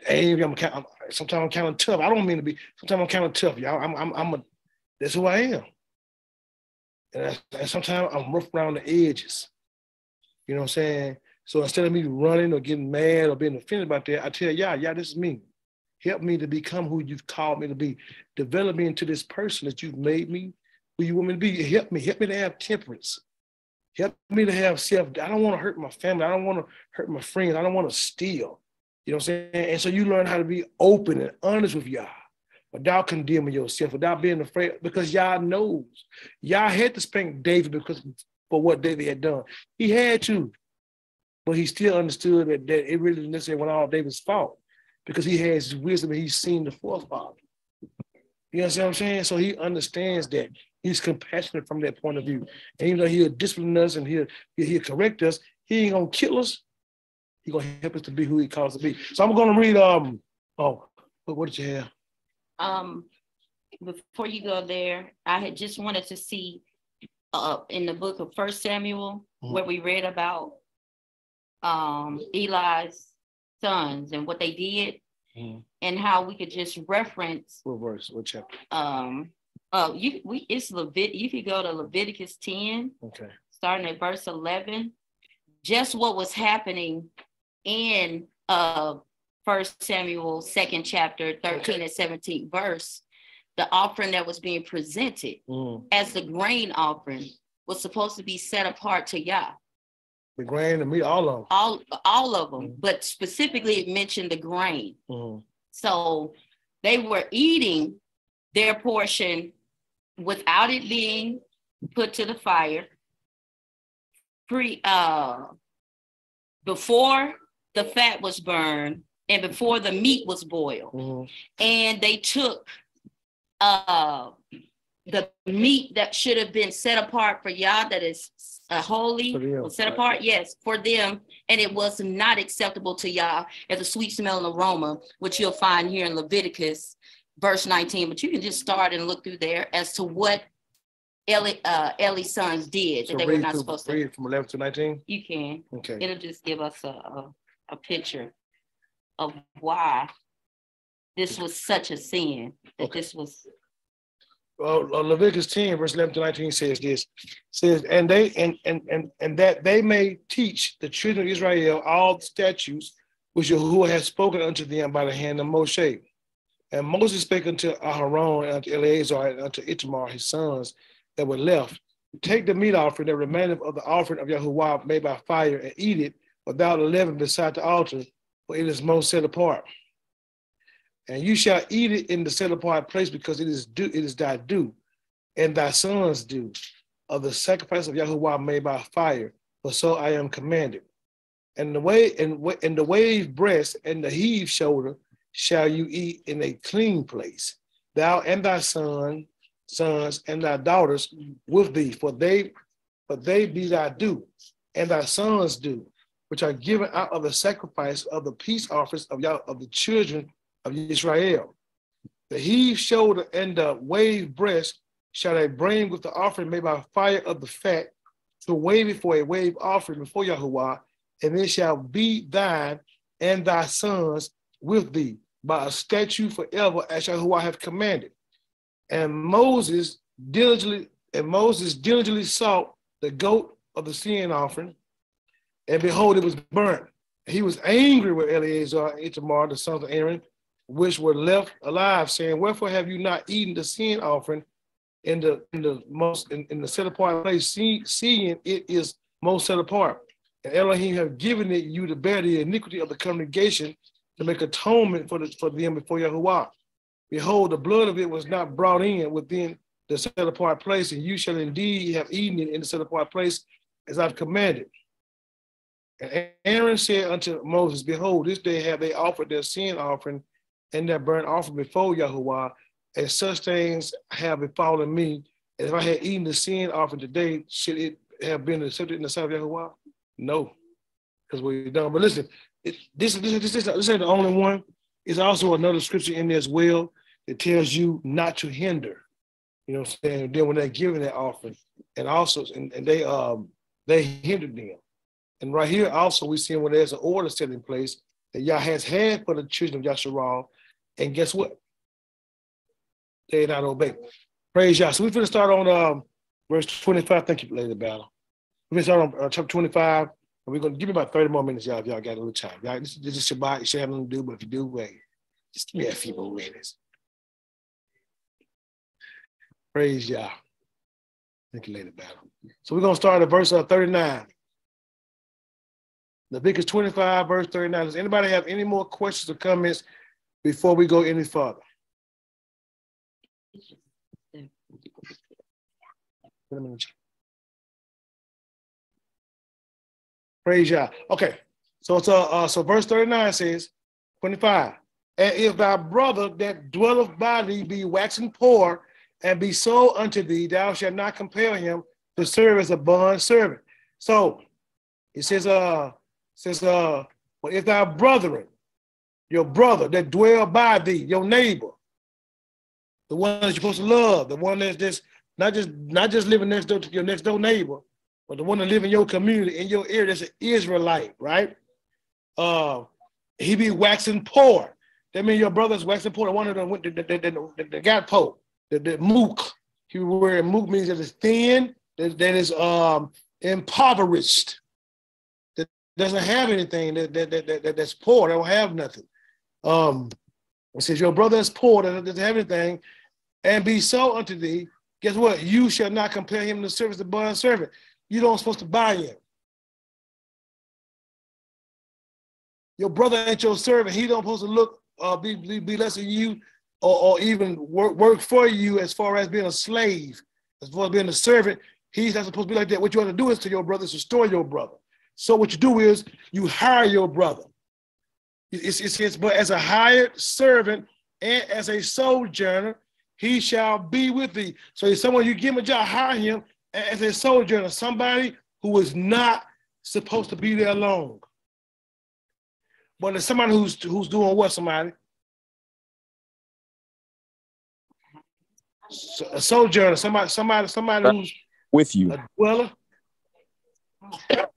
angry. I'm, I'm sometimes I'm kind of tough. I don't mean to be. Sometimes I'm kind of tough, y'all. I'm, I'm, I'm a. That's who I am. And, and sometimes I'm rough around the edges. You know what I'm saying? So instead of me running or getting mad or being offended about that, I tell Yah, yeah, this is me. Help me to become who you've called me to be. Develop me into this person that you've made me, who you want me to be. Help me. Help me to have temperance. Help me to have self. I don't want to hurt my family. I don't want to hurt my friends. I don't want to steal. You know what I'm saying? And so you learn how to be open and honest with Yah without condemning yourself, without being afraid, because Yah knows. Y'all had to spank David because for what David had done. He had to but he still understood that, that it really necessarily went all David's fault. because he has wisdom and he's seen the forefather. You understand what I'm saying? So he understands that. He's compassionate from that point of view. And even though he'll discipline us and he'll, he'll correct us, he ain't gonna kill us. He's gonna help us to be who he calls to be. So I'm gonna read um oh what, what did you have?
Um before you go there, I had just wanted to see uh in the book of First Samuel
Mhm.
where we read about um Eli's sons and what they did
Mhm.
and how we could just reference
What verse? What chapter?
um uh you we it's Levit you could go to Leviticus 10
Okay.
starting at verse 11 just what was happening in uh first samuel second chapter 13 and 17 verse the offering that was being presented
Mm.
as the grain offering was supposed to be set apart to Yah.
The grain, and meat, all of them.
All all of them,
Mhm.
but specifically it mentioned the grain.
Mm.
So they were eating their portion without it being put to the fire. Pre uh before the fat was burned and before the meat was boiled.
Mm.
And they took uh the meat that should have been set apart for Yah that is uh, holy—was set apart, yes, for them, and it was not acceptable to Yah as a sweet smelling aroma, which you'll find here in Leviticus, verse 19. But you can just start and look through there as to what Eli, uh, Eli's sons did
So
that they were not
through-
supposed to.
read from 11 to 19.
You can.
Okay.
It'll just give us a, a, a picture of why this was such a sin, that
Okay.
this was
well, uh, Leviticus 10, verse 11 to 19 says this says, and they and and and and that they may teach the children of Israel all the statutes which Yahuwah has spoken unto them by the hand of Moshe. And Moses spake unto Aharon and unto Eleazar and unto Itamar, his sons that were left. Take the meat offering that remaineth of the offering of Yahuwah made by fire and eat it without leaven beside the altar, for it is most set apart. And you shall eat it in the set apart place because it is due, it is thy due, and thy sons due of the sacrifice of Yahuwah made by fire, for so I am commanded. And the way and, and the wave breast and the heave shoulder shall you eat in a clean place, thou and thy son, sons and thy daughters with thee, for they for they be thy due, and thy sons due, which are given out of the sacrifice of the peace offerings of Yah of the children of Israel. The heave shoulder and the wave breast shall they bring with the offering made by fire of the fat to wave it for a wave offering before Yahuwah, and it shall be thine and thy sons with thee by a statute forever as Yahuwah hath commanded. And Moses diligently and Moses diligently sought the goat of the sin offering, and behold, it was burnt. He was angry with Eleazar and Itamar, the sons of Aaron, which were left alive, saying, Wherefore have you not eaten the sin offering in the in the most in, in the set apart place, see, seeing it is most set apart? And Elohim have given it you to bear the iniquity of the congregation to make atonement for the, for them before Yahuwah. Behold, the blood of it was not brought in within the set apart place, and you shall indeed have eaten it in the set apart place as I've commanded. And Aaron said unto Moses, Behold, this day have they offered their sin offering and their burnt offering before Yahuwah, and such things have befallen me. And if I had eaten the sin offering today, should it have been accepted in the sight of Yahuwah? No, because we're done. But listen, it, this, this, this, this, this ain't the only one. It's also another scripture in there as well that tells you not to hinder. You know what I'm saying? Then when they're giving that offering, and also, and, and they um they hindered them. And right here also we see when there's an order set in place that Yah has had for the children of Yasharal, and guess what? They did not obey. Praise Yah. So we're going to start on um, verse 25. Thank you, Lady Battle. We're going to start on uh, chapter 25, and we're going to give me about 30 more minutes, y'all, if y'all got a little time. Y'all, this, this is Shabbat. You should have nothing to do, but if you do, wait. Just give me a few more minutes. Praise Yah. Thank you, Lady Battle. So we're going to start at verse uh, 39. Leviticus 25, verse 39. Does anybody have any more questions or comments before we go any further? Praise Yah. Okay. So it's uh, so verse 39 says 25. And if thy brother that dwelleth by thee be waxing poor and be sold unto thee, thou shalt not compel him to serve as a bond servant. So it says, uh, says, uh, but if thy brethren, your brother that dwell by thee, your neighbor, the one that you're supposed to love, the one that's just not just not just living next door to your next door neighbor, but the one that live in your community, in your area, that's an Israelite, right? Uh, he be waxing poor. That means your brother's waxing poor. One of them went that that that got poor. The, the mook. He wearing mook means that it's thin, that, that is um impoverished, doesn't have anything, that, that, that, that that's poor, they don't have nothing. Um, it says your brother is poor, that doesn't have anything, and be so unto thee. Guess what? You shall not compare him to service the bond servant. You don't supposed to buy him. Your brother ain't your servant. He don't supposed to look uh, be, be, be less than you or, or even work, work for you as far as being a slave, as far as being a servant. He's not supposed to be like that. What you want to do is to your brother is restore your brother. So what you do is you hire your brother. It's, it's, it's but as a hired servant and as a sojourner, he shall be with thee. So if someone you give him a job, hire him as a sojourner, somebody who is not supposed to be there long. But it's somebody who's who's doing what, somebody? So, a sojourner, somebody, somebody, somebody uh, who's
with you,
a dweller.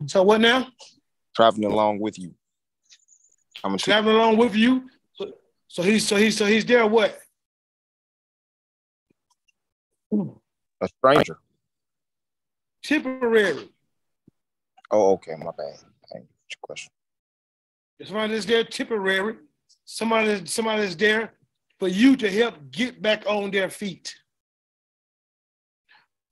So what now?
traveling along with you. I'm
Traveling along with you. So, so he's so he's so he's there what?
a stranger.
Temporary.
Oh, okay, my bad. I didn't get your question.
Somebody that's there temporary. Somebody, somebody that's there for you to help get back on their feet.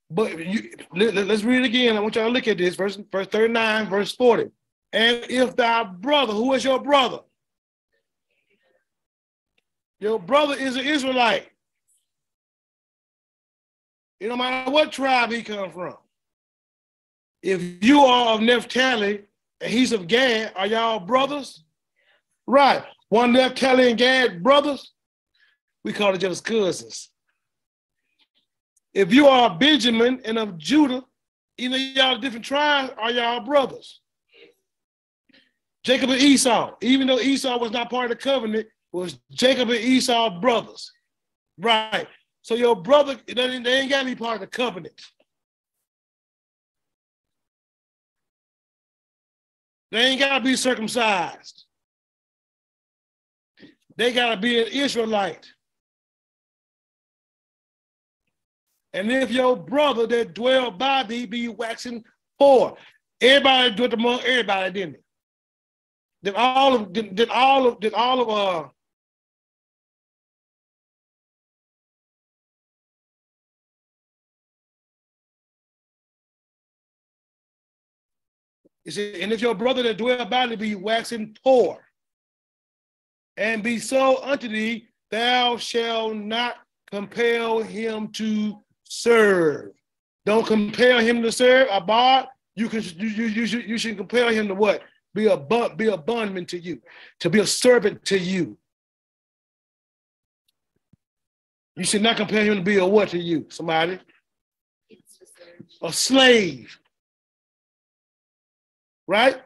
But you, let, us read it again. I want y'all to look at this, verse, verse 39, verse 40. And if thy brother, who is your brother? Your brother is an Israelite. It don't matter what tribe he come from. If you are of Naphtali and he's of Gad, are y'all brothers? Right. One Naphtali and Gad brothers, we call each other cousins. If you are Benjamin and of Judah, either y'all different tribes, are y'all brothers? Jacob and Esau, even though Esau was not part of the covenant, was Jacob and Esau brothers. Right. So your brother, they ain't got to be part of the covenant. They ain't got to be circumcised. They got to be an Israelite. And if your brother that dwell by thee be waxing poor, everybody it among everybody, didn't it? Did all of did, all of did all of uh He said, and if your brother that dwell by thee be waxing poor, and be so unto thee, thou shalt not compel him to serve. Don't compel him to serve. Abad, you can you, you, you, should, you should compel him to what? Be a be a bondman to you, to be a servant to you. You should not compel him to be a what to you? Somebody? A slave right?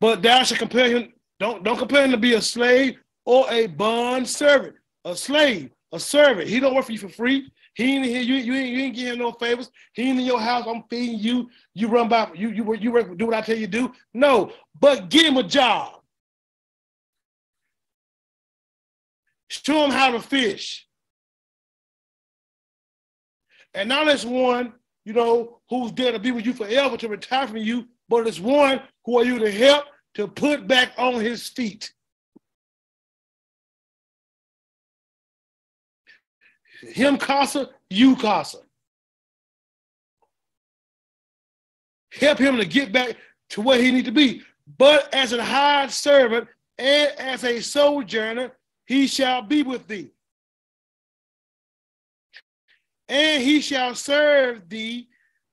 But thou shalt compare him, don't, don't compare him to be a slave or a bond servant. A slave, a servant. He don't work for you for free. He ain't here, you, you, ain't, you ain't getting no favors. He ain't in your house. I'm feeding you. You run by, you, you, you do what I tell you to do. No, but give him a job. Show him how to fish. And not as one, you know, who's there to be with you forever, to retire from you, but it's one who are you to help to put back on his feet. Him casa, you casa. Help him to get back to where he need to be. But as a hired servant and as a sojourner, he shall be with thee. And he shall serve thee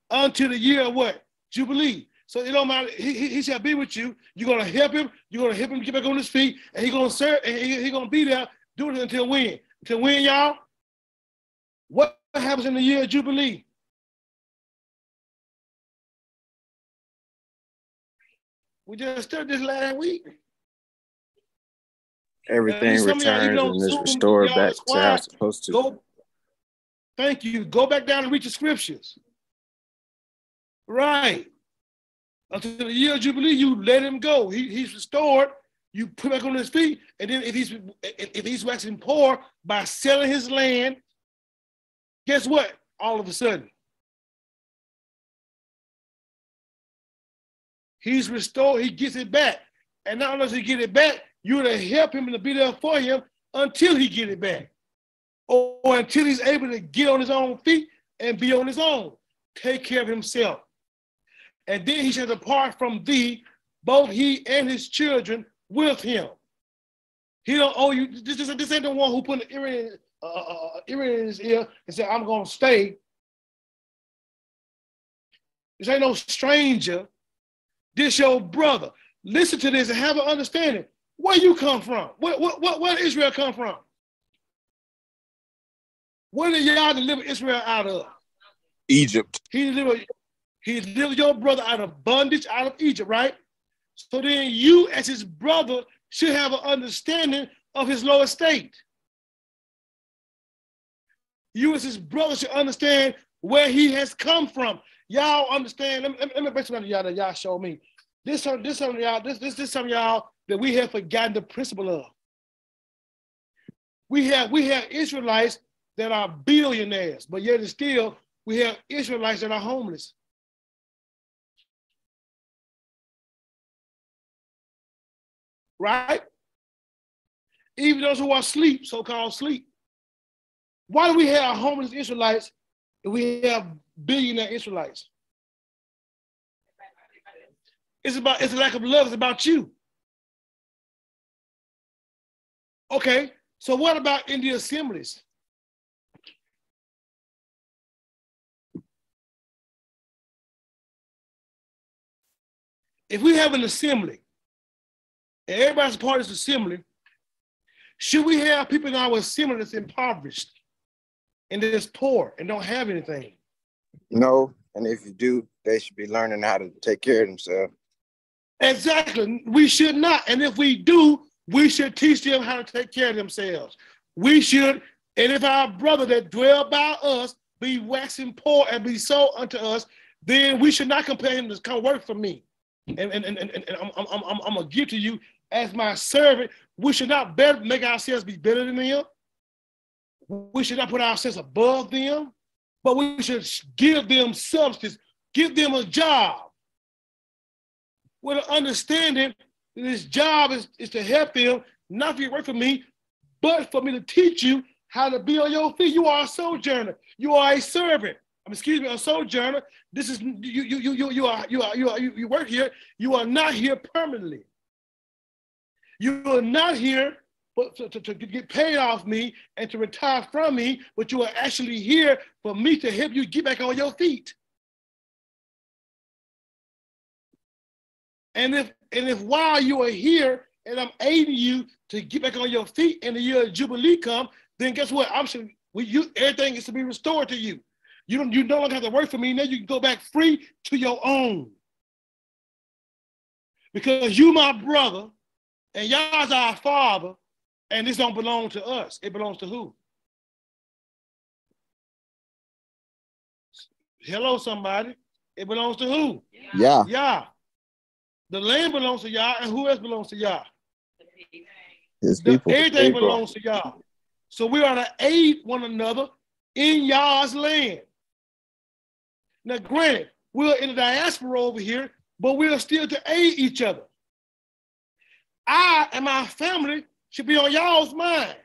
unto the year of what? Jubilee. So it don't matter. He, he, he shall be with you. You're gonna help him. You're gonna help him get back on his feet, and he's gonna serve. And he, he gonna be there doing it until when? Until when, y'all? What happens in the year of Jubilee? We just studied this last week.
Everything
some of y'all, even
returns and is restored back to how it's supposed to.
Go. Thank you. Go back down and read the scriptures. Right. Until the year of Jubilee, you let him go. He, he's restored. You put back on his feet. And then if he's if he's waxing poor by selling his land, guess what? All of a sudden, he's restored, he gets it back. And not only does he get it back, you're to help him and to be there for him until he get it back or, or until he's able to get on his own feet and be on his own, take care of himself. And then he shall depart from thee, both he and his children with him. He don't owe you. This, this, this ain't the one who put an earring, uh, uh, earring in his ear and said, "I'm gonna stay." This ain't no stranger. This your brother. Listen to this and have an understanding. Where you come from? Where, where, where, where did Israel come from? Where did y'all deliver Israel out of?
Egypt.
He delivered, he delivered your brother out of bondage, out of Egypt, right? So then you, as his brother, should have an understanding of his low estate. You, as his brother, should understand where he has come from. Y'all understand? Let me, let me, to y'all that y'all show me. This, some- this, some of y'all, this, this, this, some y'all that we have forgotten the principle of. We have, we have Israelites that are billionaires, but yet and still we have Israelites that are homeless. Right? Even those who are asleep, so-called sleep. Why do we have homeless Israelites we have billionaire Israelites? It's about it's a lack of love, it's about you. Okay, so what about in the assemblies? if we have an assembly and everybody's part of this assembly, should we have people in our assembly that's impoverished and that's poor and don't have anything?
No, and if you do, they should be learning how to take care of themselves.
Exactly. We should not. And if we do, we should teach them how to take care of themselves. We should, and if our brother that dwell by us be waxing poor and be sold unto us, then we should not compel him to come work for me. And, and, and, and, and I'm, I'm, I'm, I'm gonna give to you as my servant. We should not better make ourselves be better than them. We should not put ourselves above them, but we should give them substance, give them a job with an understanding that this job is, is to help them, not for you work for me, but for me to teach you how to be on your feet. You are a sojourner. You are a servant. Um, excuse me, a sojourner. This is you. You you you you are you are you are you, you work here. You are not here permanently. You are not here but to, to, to get paid off me and to retire from me, but you are actually here for me to help you get back on your feet. And if and if while you are here and I'm aiding you to get back on your feet and the year of Jubilee come, then guess what? I'm sure you everything is to be restored to you. You don't you no longer have to work for me. Now you can go back free to your own. Because you my brother and y'all's our father, and this don't belong to us. It belongs to who? Hello, somebody. It belongs to who?
Yeah.
Yah. The land belongs to Yah, and who else belongs to Yah?
His
The-
people.
everything
people.
belongs to Yah. So we are to aid one another in Yah's land. Now, granted, we're in the diaspora over here, but we're still to aid each other. I and my family should be on y'all's mind.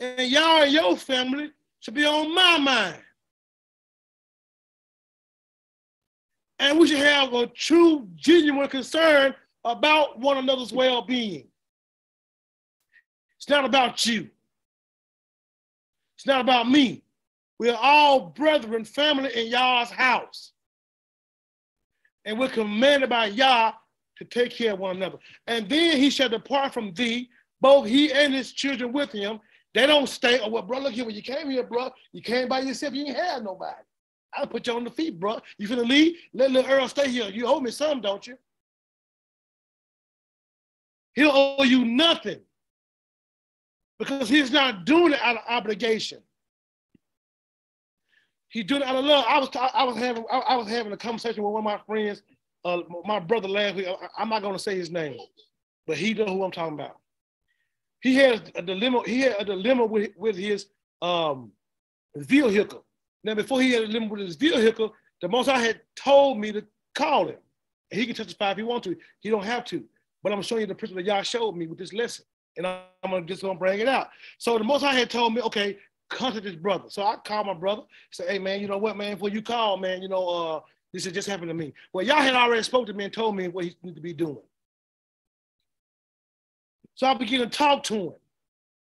And y'all and your family should be on my mind. And we should have a true, genuine concern about one another's well being. It's not about you, it's not about me. We're all brethren, family in y'all's house. and we're commanded by Yah to take care of one another. And then he shall depart from thee, both he and his children with him. They don't stay. Oh, well, bro, look here. When you came here, bro, you came by yourself. You ain't had nobody. I'll put you on the feet, bro. You finna leave? Let little Earl stay here. You owe me some, don't you? He'll owe you nothing because he's not doing it out of obligation. He's doing it out of love. I was I was having I was having a conversation with one of my friends, uh, my brother last week. I'm not going to say his name, but he know who I'm talking about. He had a dilemma. He had a dilemma with with his um, vehicle. Now, before he had a dilemma with his vehicle, the most I had told me to call him. He can testify if he wants to. He don't have to. But I'm showing you the principle that y'all showed me with this lesson. And I'm just gonna bring it out. So the most I had told me, okay, contact his brother. So I called my brother, say, hey man, you know what, man, before you call, man, you know, uh, this has just happened to me. Well, y'all had already spoke to me and told me what he needed to be doing. So I began to talk to him.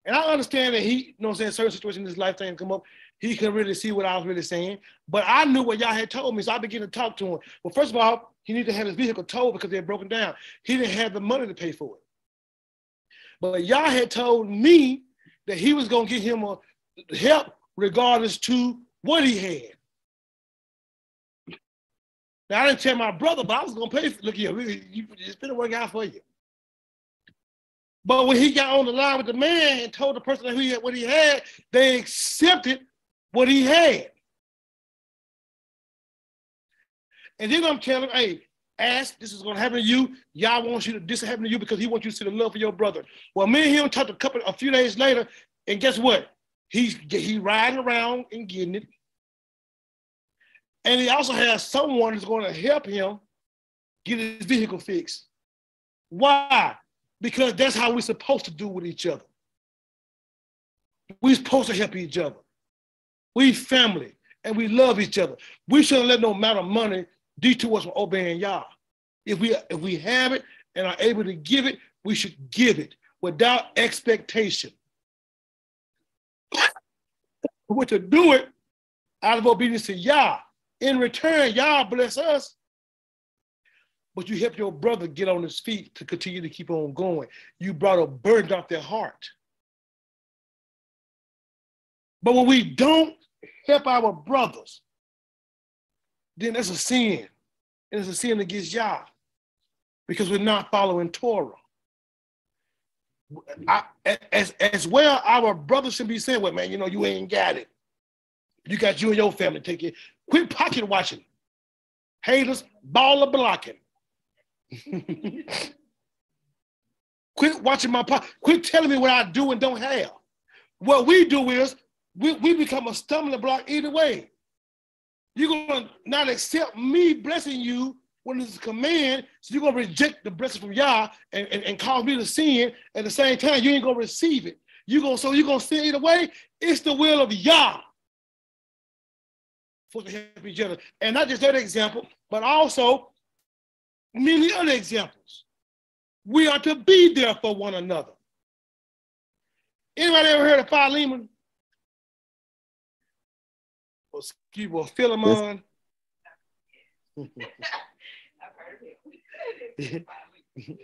And I understand that he, you know I'm saying, certain situations in his life things come up, he can really see what I was really saying. But I knew what y'all had told me, so I began to talk to him. Well, first of all, he needed to have his vehicle towed because they had broken down. He didn't have the money to pay for it. But y'all had told me that he was gonna get him a help regardless to what he had. Now I didn't tell my brother, but I was gonna pay for look here, it's gonna work out for you. But when he got on the line with the man and told the person that he had, what he had, they accepted what he had. And then I'm telling him, hey, ask, this is gonna happen to you. Y'all want you to this happen to you because he wants you to see the love for your brother. Well, me and him talked a couple a few days later, and guess what? He's he riding around and getting it. And he also has someone who's going to help him get his vehicle fixed. Why? Because that's how we're supposed to do with each other. We're supposed to help each other. We family and we love each other. We shouldn't let no amount of money detour us from obeying Yah. If we if we have it and are able to give it, we should give it without expectation. But to do it out of obedience to Yah. In return, y'all bless us. But you helped your brother get on his feet to continue to keep on going. You brought a burden off their heart. But when we don't help our brothers, then that's a sin. And it's a sin against Yah because we're not following Torah. I, as, as well, our brothers should be saying, well, man, you know, you ain't got it. You got you and your family take it. Quit pocket watching. Haters, baller blocking. Quit watching my pocket. Quit telling me what I do and don't have. What we do is we, we become a stumbling block either way. You're going to not accept me blessing you when it's a command, so you're going to reject the blessing from Yah and, and, and cause me to sin. At the same time, you ain't going to receive it. You're going so you're going to sin either way. It's the will of Yah for to help each other. And not just that example, but also many other examples. We are to be there for one another. Anybody ever heard of Philemon? or me, Philemon.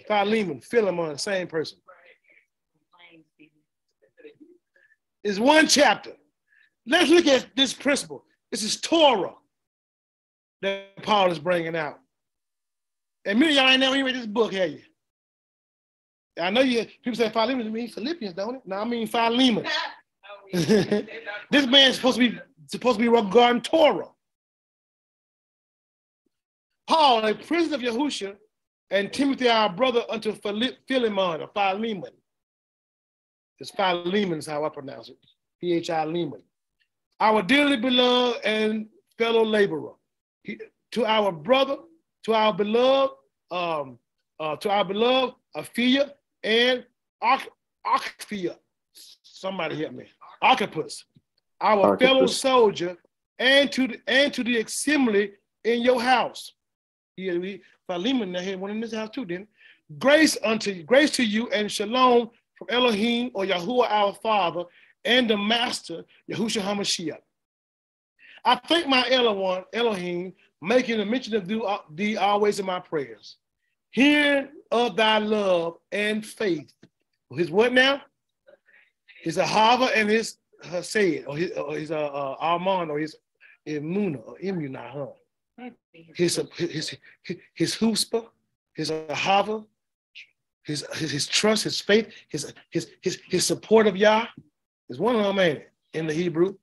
Philemon, Philemon, same person. It's one chapter. Let's look at this principle. This is Torah that Paul is bringing out. And many of y'all ain't never read this book, have you? I know you people say Philemon means Philippians, don't it? No, I mean Philemon. this man's supposed to be supposed to be regarding Torah. Paul, a prisoner of Yahusha, and Timothy, our brother, unto Philemon or Philemon. It's Philemon is how I pronounce it. P-H-I Lehman. Our dearly beloved and fellow laborer. He, to our brother, to our beloved, um, uh, to our beloved Apphia and Archphia. Somebody help me. Archippus our fellow soldier, and to the and to the assembly in your house. Yeah, we Philemon had one in this house too, then. Grace unto you, grace to you and shalom from Elohim or Yahuwah our Father and the Master, Yahushua HaMashiach. I thank my Elohim, making a mention of thee, always in my prayers. Hearing of thy love and faith. His what now? His Ahava and his Hesed, or his, or his uh, uh, Armand, or his Emunah, or Emunah, huh? His, his, his, his Huspa, his Ahava, his, his, his trust, his faith, his, his, his, his support of Yah. Is one of them, ain't it, in the Hebrew?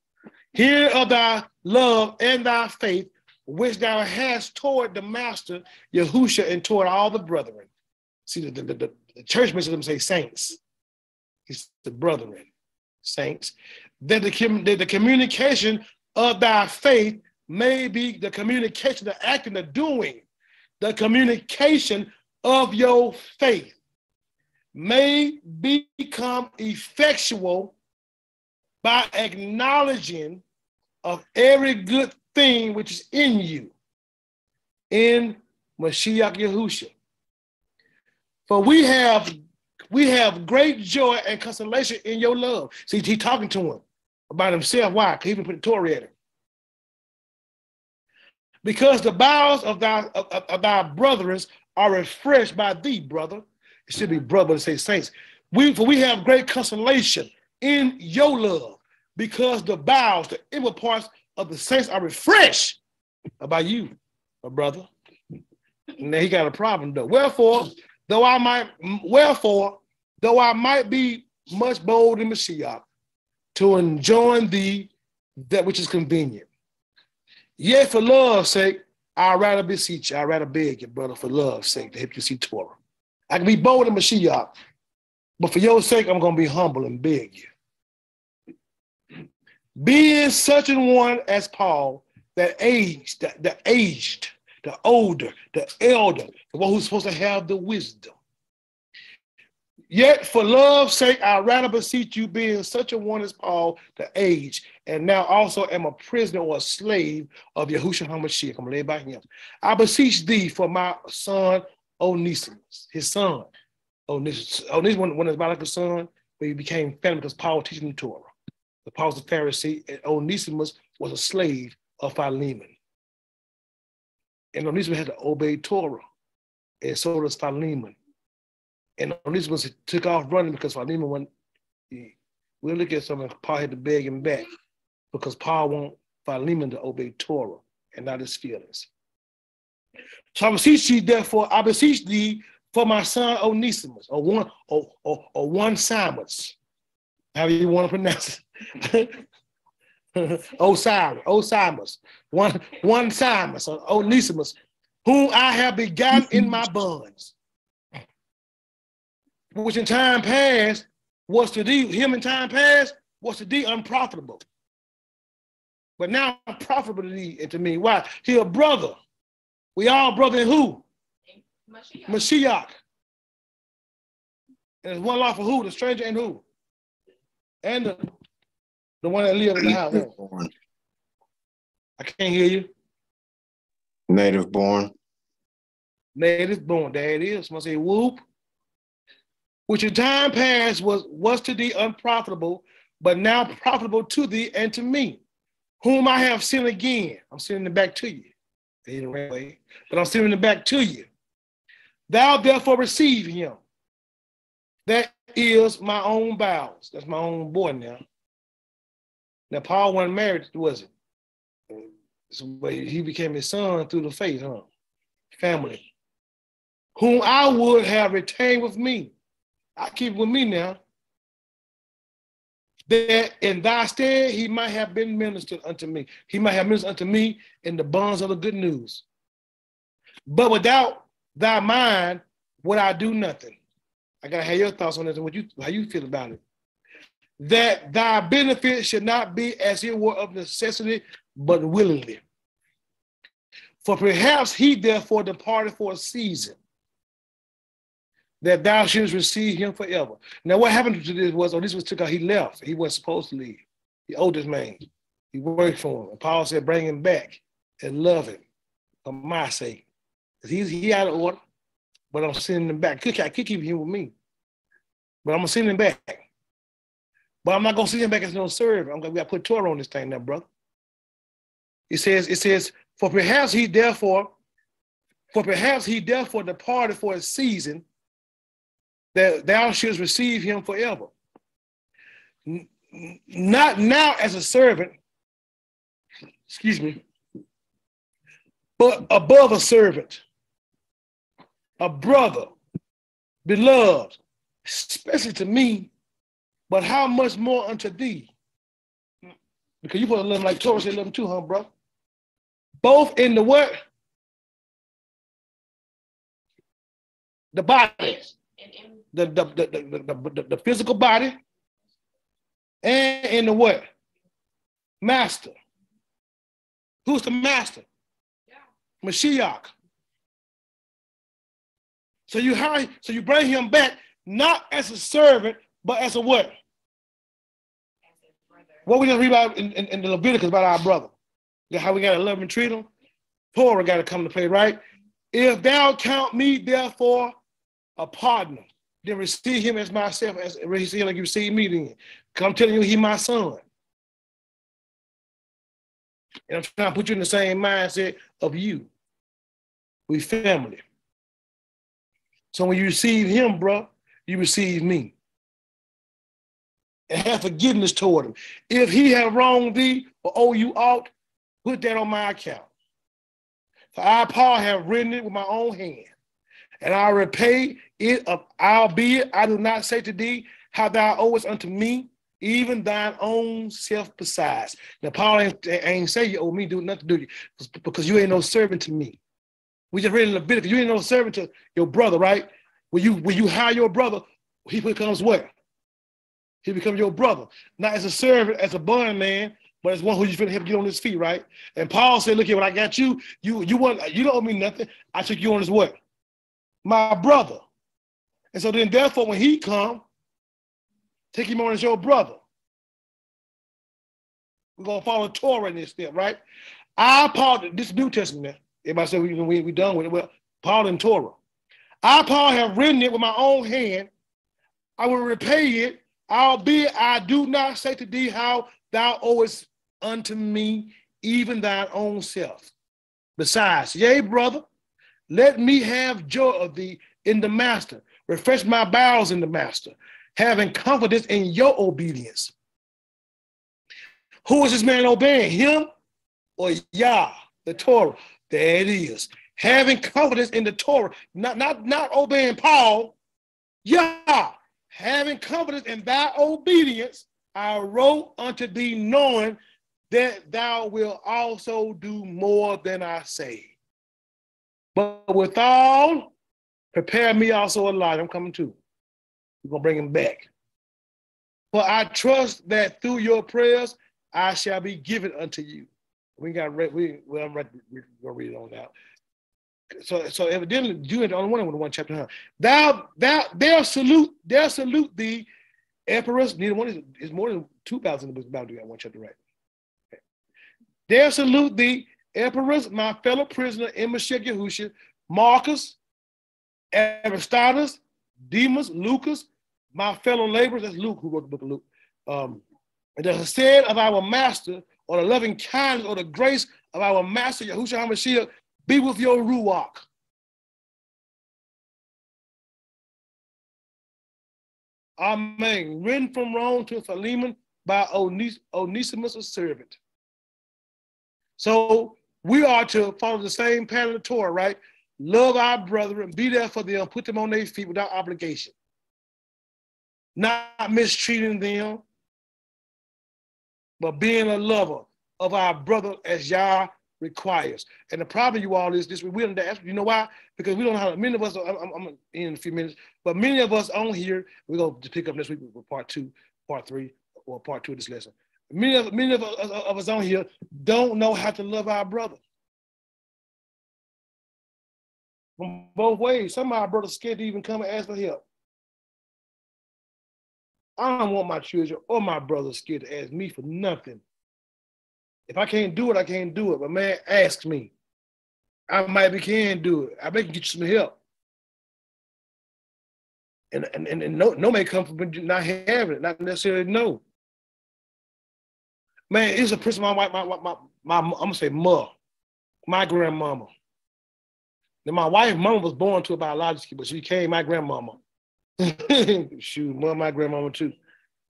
Hear of thy love and thy faith, which thou hast toward the master, Yahusha, and toward all the brethren. See, the, the, the, the church makes them say saints. He's the brethren, saints. That the, that the communication of thy faith may be the communication, the acting, the doing, the communication of your faith may become effectual by acknowledging of every good thing which is in you in Mashiach Yahusha. For we have we have great joy and consolation in your love. See, he talking to him about himself. Why? Because he even put the Torah at him. Because the bowels of thy of, of thy brethren are refreshed by thee, brother. It should be brother to say saints. We for we have great consolation in your love, because the bowels, the inward parts of the saints are refreshed about you, my brother. Now he got a problem though. Wherefore, though I might, wherefore, though I might be much bold in Mashiach to enjoin thee that which is convenient. Yet for love's sake, I'd rather beseech you, I'd rather beg you, brother, for love's sake, to help you see Torah. I can be bold in Mashiach, but for your sake, I'm going to be humble and beg you. Being such an one as Paul, that aged, the, the aged, the older, the elder, the one who's supposed to have the wisdom. Yet for love's sake, I rather beseech you, being such a one as Paul, the age, and now also am a prisoner or a slave of Yahushua HaMashiach. I'm laid by him. I beseech thee for my son Onesimus, his son. Onesimus, Onesimus one is like a son, but he became family because Paul teaching the Torah. The Paul was a Pharisee, and Onesimus was a slave of Philemon. And Onesimus had to obey Torah, and so does Philemon. And Onesimus took off running because Philemon went. We'll look at something. Paul had to beg him back because Paul want Philemon to obey Torah and not his feelings. So I beseech thee, therefore, I beseech thee for my son Onesimus, or one, or, or, or one Simus, however you want to pronounce it. Osiris, Osiris, one, one Simus, or Onesimus, whom I have begotten in my bonds, which in time past was to thee, him in time past was to thee unprofitable. But now profitable to thee and to me. Why? He a brother. We all brother in who? Mashiach. Mashiach. And there's one law for who? The stranger and who? And the, the one that lives in the house. Born. I can't hear you.
Native born.
Native born. There it is. Must say whoop. Which in time past was was to thee unprofitable, but now profitable to thee and to me, whom I have sent again. I'm sending it back to you. Anyway, but I'm sending it back to you. Thou therefore receive him. That is my own bowels. That's my own boy now. Now, Paul wasn't married, was it? So he became his son through the faith, huh? Family. Whom I would have retained with me. I keep with me now. That in thy stead he might have been ministered unto me. He might have ministered unto me in the bonds of the good news. But without thy mind would I do nothing. I gotta have your thoughts on this and what you how you feel about it that thy benefit should not be as it were of necessity, but willingly. For perhaps he therefore departed for a season, that thou shouldst receive him forever. Now, what happened to this was, oh, this was took out, he left. He wasn't supposed to leave. The oldest man. He worked for him. And Paul said, bring him back and love him for my sake. He's he out of order, but I'm sending him back. Could, I could keep him with me, but I'm gonna send him back. But I'm not gonna send him back as no servant. I'm gonna we gotta put Torah on this thing now, brother. It says, it says, for perhaps he therefore, for perhaps he therefore departed for a season that thou shouldst receive him forever. N- Not now as a servant, excuse me, but above a servant, a brother, beloved, especially to me, but how much more unto thee? Because you supposed to love him like Torah said, love him too, huh, bro? Both in the what? The body,
And
the, the, the, the, the, the, the physical body, and in the what? Master. Who's the master? Mashiach. So you hire, so you bring him back not as a servant, but as a what?
as a brother.
What we just read about in, in, in the Leviticus about our brother. How we gotta love and treat him. Torah gotta come to play, right? If thou count me therefore a partner, then receive him as myself, as receive like you receive me then. Come telling you he my son. And I'm trying to put you in the same mindset of you. We family. So when you receive him, bro, you receive me. And have forgiveness toward him. If he have wronged thee or owe you aught, put that on my account. For I, Paul, have written it with my own hand, and I repay it of albeit I do not say to thee how thou owest unto me, even thine own self besides. Now, Paul ain't, ain't say you owe me do nothing to you because you ain't no servant to me. We just read in Leviticus, you ain't no servant to your brother, right? When you when you hire your brother, he becomes what? He becomes your brother, not as a servant, as a bondman, but as one who you finna help get on his feet, right? And Paul said, "Look here, when I got you, you you want you don't owe me nothing. I took you on as what? My brother." And so then, therefore, when he come, take him on as your brother. We're gonna follow Torah in this step, right? I Paul, this New Testament. Everybody say we we, we done with it. Well, Paul and Torah. I Paul have written it with my own hand. I will repay it, albeit I do not say to thee how thou owest unto me, even thine own self. Besides, yea, brother, let me have joy of thee in the master. Refresh my bowels in the master, having confidence in your obedience. Who is this man obeying? Him or Yah, the Torah? There it is. Having confidence in the Torah, not, not, not obeying Paul, Yah, having confidence in thy obedience, I wrote unto thee, knowing that thou wilt also do more than I say. But withal, prepare me also a lot. I'm coming too. We're gonna bring him back. For I trust that through your prayers I shall be given unto you. We got read, we well, I'm ready, we're gonna read it on now. So, so evidently, you the only one with one chapter. Huh? Thou, thou, they'll salute, they'll salute thee, Epaphras. Neither one is, is more than two thousand books about do that one chapter right. Okay. They'll salute thee, Epaphras, my fellow prisoner, Emashek Yahusha, Marcus, Aristarchus, Demas, Lucas, my fellow laborers. That's Luke who wrote the book of Luke. Um, and the said of our master, or the loving kindness, or the grace of our master, Yahushua HaMashiach, be with your Ruach. Amen. Written from Rome to Philemon by Ones- Onesimus, a servant. So we are to follow the same pattern of Torah, right? Love our brethren, be there for them, put them on their feet without obligation. Not mistreating them, but being a lover of our brother as Yah requires. And the problem, you all, is this: we don't ask. You know why? Because we don't know how. Many of us. I'm, I'm, I'm in a few minutes, but many of us on here. We're gonna pick up next week with part two, part three, or part two of this lesson. Many of many of us, of us on here don't know how to love our brother. From both ways. Some of our brothers scared to even come and ask for help. I don't want my children or my brothers scared to ask me for nothing. If I can't do it, I can't do it. But man, ask me. I might be can do it. I may get you some help. And and, and, and no, no may come from not having it, not necessarily no. Man, it's a person my wife, my, my, my I'm gonna say ma, my grandmama. Then my wife, mama was born to a biological, but she became my grandmama. Shoot, ma, my grandmama too.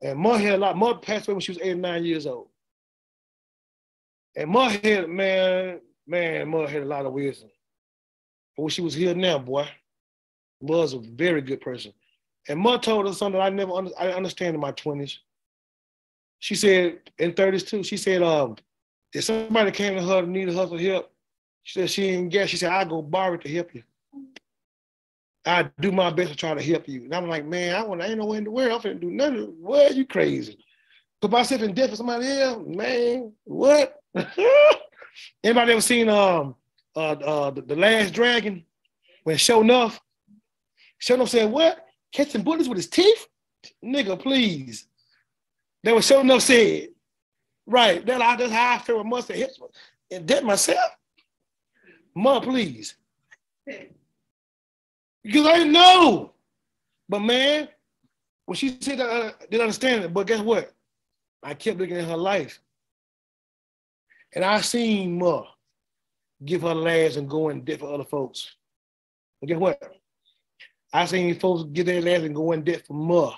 And ma had a lot. Ma passed away when she was eight or nine years old. And ma had, man, man, ma had a lot of wisdom. But when she was here now, boy, was a very good person. And ma told us something I never under, I understand in my 20s. She said in 30s too, she said, um, if somebody came to her and needed her for help, she said she didn't get, she said, I go borrow it to help you. I do my best to try to help you. And I'm like, man, I want I ain't no way in the world. I'm finna do nothing. What you crazy? Put myself in debt for somebody else, man. What? Anybody ever seen um uh, uh the, the last dragon when Sho'nuff? Show Enough said, What? Catching bullets with his teeth? Nigga, please. That was Sho'nuff said. Right. That I just how I feel with must have hit and debt myself. Ma, please. Because I didn't know. But man, when she said that, I didn't understand it. But guess what? I kept looking at her life. And I seen Ma give her last and go in debt for other folks. But guess what? I seen folks get their last and go in debt for Ma.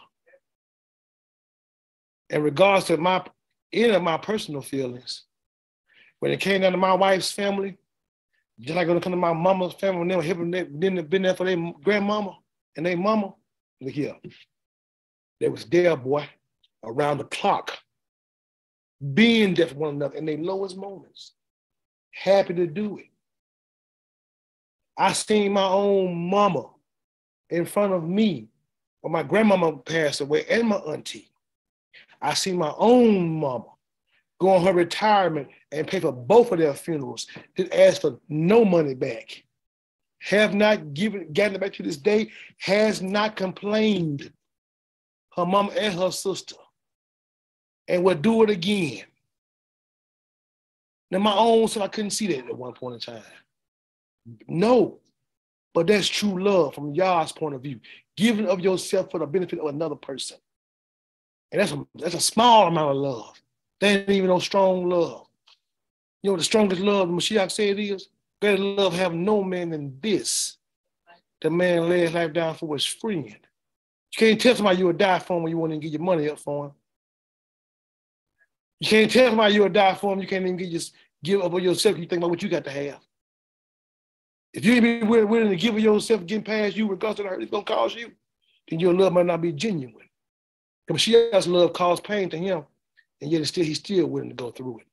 In regards to my any of my personal feelings, when it came down to my wife's family, just like gonna come to my mama's family, and helping, they didn't been there for their grandmama and their mama. Look here, they was there, boy, around the clock, being there for one another in their lowest moments, happy to do it. I seen my own mama in front of me when my grandmama passed away and my auntie. I seen my own mama go on her retirement and pay for both of their funerals, did ask for no money back. Have not given, gotten it back to this day, has not complained. Her mom and her sister. And will do it again. Now, my own self, I couldn't see that at one point in time. No, but that's true love from y'all's point of view. Giving of yourself for the benefit of another person. And that's a, that's a small amount of love. That ain't even no strong love. You know the strongest love Mashiach said is? Better love have no man than this. The man lay his life down for his friend. You can't tell somebody you would die for him when you won't even give your money up for him. You can't tell somebody you would die for him. You can't even give, just give up on yourself. You think about what you got to have. If you ain't willing, willing to give of yourself, getting past you, regardless of the hurt it's gonna cause you, then your love might not be genuine. Because she has love caused pain to him, and yet still he's still willing to go through it.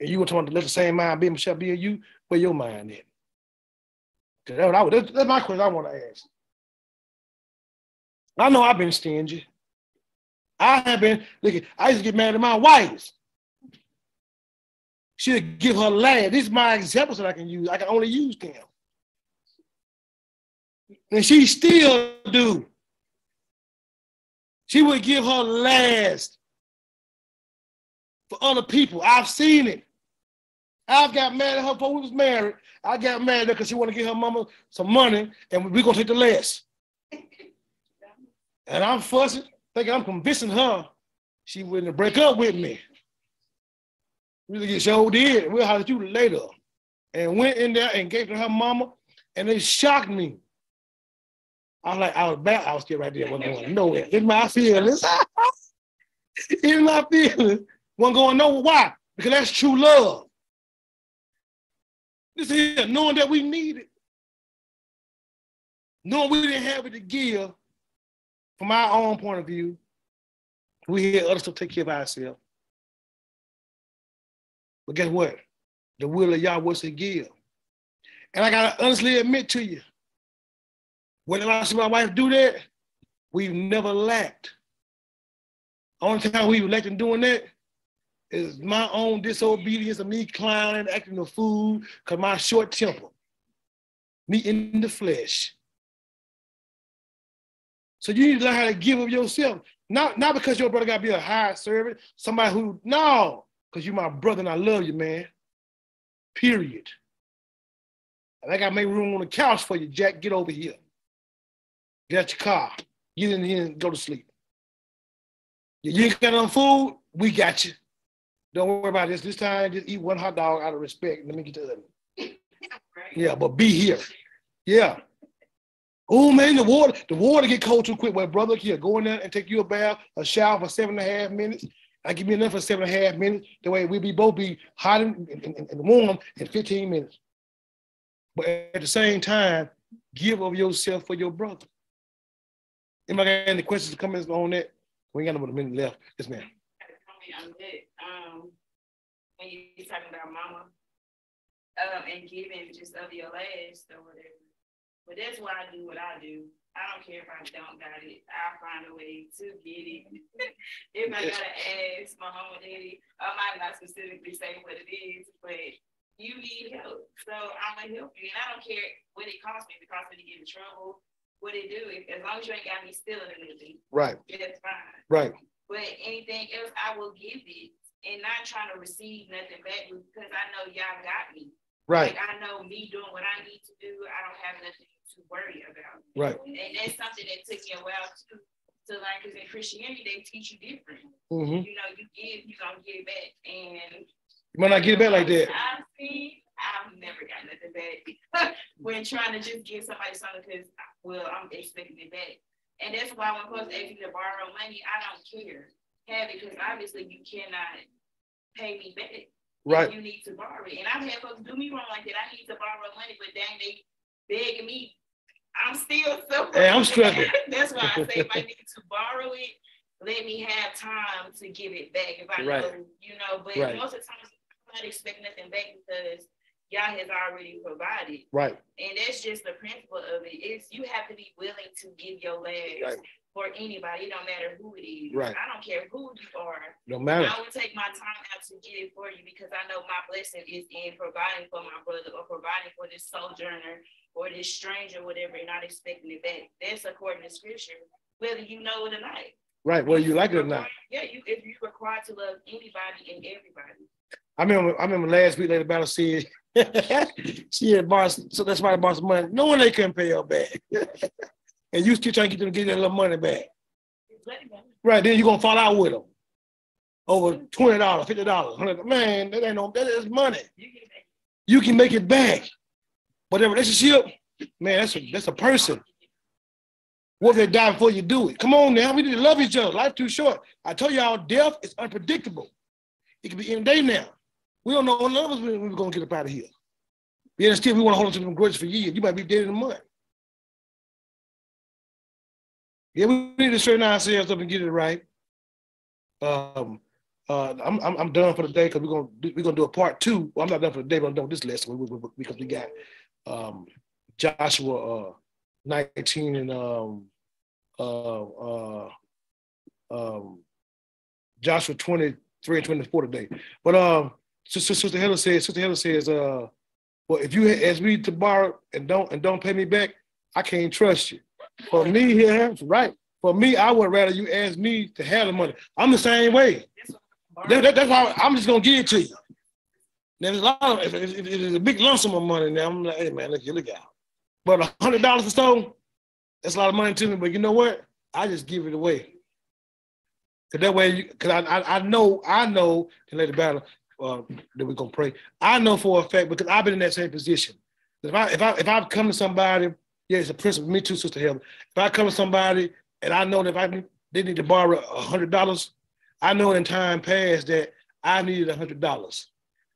And you were talking to let the same mind be shall be in you, where your mind at? That's, that's, that's my question I want to ask. I know I've been stingy. I have been, look, I used to get mad at my wife. She'd give her last. These are my examples that I can use. I can only use them. And she still do. She would give her last for other people. I've seen it. I've got mad at her before we was married. I got mad at her because she wanted to give her mama some money and we're gonna take the less. And I'm fussing, thinking I'm convincing her she wouldn't break up with me. Really get show did. We'll holler at you later. And went in there and gave to her mama, and it shocked me. I was like, I was back, I was still right there, wasn't going nowhere. In my feelings. in my feelings. Wasn't going nowhere. Why? Because that's true love. This here, knowing that we need it. Knowing we didn't have it to give from our own point of view. We had others to take care of ourselves. But guess what? The will of Yahweh was to give. And I gotta honestly admit to you, when I see my wife do that, we've never lacked. Only time we lacked in doing that is my own disobedience of me clowning, acting a fool, because my short temper, me in the flesh. So you need to learn how to give of yourself. Not, not because your brother got to be a high servant, somebody who, no, because you're my brother and I love you, man. Period. I got to make room on the couch for you, Jack. Get over here. Get out your car. Get in here and go to sleep. You ain't got no food? We got you. Don't worry about this. This time, just eat one hot dog out of respect. Let me get to that. Yeah, but be here. Yeah. Oh man, the water, the water get cold too quick. Well, brother, here, go in there and take you a bath, a shower for seven and a half minutes. I give me enough for seven and a half minutes. The way we be both be hot and, and, and- and warm in 15 minutes. But at the same time, give of yourself for your brother. Anybody got any questions, comments on that? We ain't got about a minute left. Yes, ma'am.
comment on that. Um, when you you talking about mama, um, and giving just of your last or whatever. But that's why I do what I do. I don't care if I don't got it. I'll find a way to get it. if I gotta ask my mama daddy, I might not specifically say what it is, but you need help. So I'm gonna help you. And I don't care what it costs me, if it costs me to get in trouble, what it do. If, as long as you ain't got me stealing anything,
Right,
that's fine.
right,
But anything else, I will give it and not trying to receive nothing back because I know y'all got me.
right,
Like I know me doing what I need to do, I don't have nothing to worry about.
right.
And that's something that took me a while to to learn because in Christianity they teach you different.
hmm
You know, you give, you gonna get it back. And
You might not get it back like that.
I've seen, I've never got nothing back when trying to just give somebody something because well, I'm expecting it back. And that's why when folks ask me to borrow money, I don't care. Have it because obviously you cannot pay me back.
Right,
You need to borrow it. And I've had folks do me wrong like that. I need to borrow money, but dang, they begging me. I'm still so.
Hey, I'm struggling.
That's why I say if I need to borrow it, let me have time to give it back. If I
Right.
know, you know, but
Right.
most of the times I'm not expecting nothing back because y'all has already provided.
right,
And that's just the principle of it. Is you have to be willing to give your last
Right.
For anybody. It don't matter who it is.
Right.
I don't care who you are.
no matter.
I will take my time out to get it for you because I know my blessing is in providing for my brother or providing for this sojourner or this stranger, whatever, and not expecting it back. That's according to scripture, whether you know it or not.
Right, whether you like it or not.
Yeah, you if you're required to love anybody and everybody.
I remember, I remember last week, Lady Battle said, she had borrowed, so that's why I borrowed some money, one they couldn't pay her back. and you still trying to get them to get that little money back.
Just let it go.
Right, then you're gonna fall out with them. Over $20, $50, $100. Man, that ain't no, that is money.
You get it back.
You can make it back. But that relationship, man, that's a, that's a person. What if they die before you do it? Come on now, we need to love each other. Life too short. I told y'all, death is unpredictable. It could be any day now. We don't know none of us when we're gonna get up out of here. Yeah, still we want to hold on to them grudges for years. You might be dead in a month. Yeah, we need to straighten ourselves up and get it right. Um, uh, I'm, I'm I'm done for the day because we're gonna we're gonna do a part two. Well, I'm not done for the day, but I'm done with this lesson because we got um, Joshua uh, 19 and um, uh, uh, um, Joshua 23 and 24 today. But um, Sister, Sister Heather says, Sister Heather says, uh, well, if you ask me to borrow and don't and don't pay me back, I can't trust you. For me here, right? For me, I would rather you ask me to have the money. I'm the same way. That, that- that's why I'm just gonna give it to you. Now, there's a lot of if, if, if it's a big lump sum of money now, I'm like, hey man, look, here, look out. But a hundred dollars or so, that's a lot of money to me. But you know what? I just give it away. Cause that way, you, cause I, I I know I know and let the battle uh, that we're gonna pray. I know for a fact because I've been in that same position. If I if I if I come to somebody, yeah, it's a principle. Me too, Sister Heather. If I come to somebody and I know that if I they need to borrow a hundred dollars, I know in time past that I needed a hundred dollars,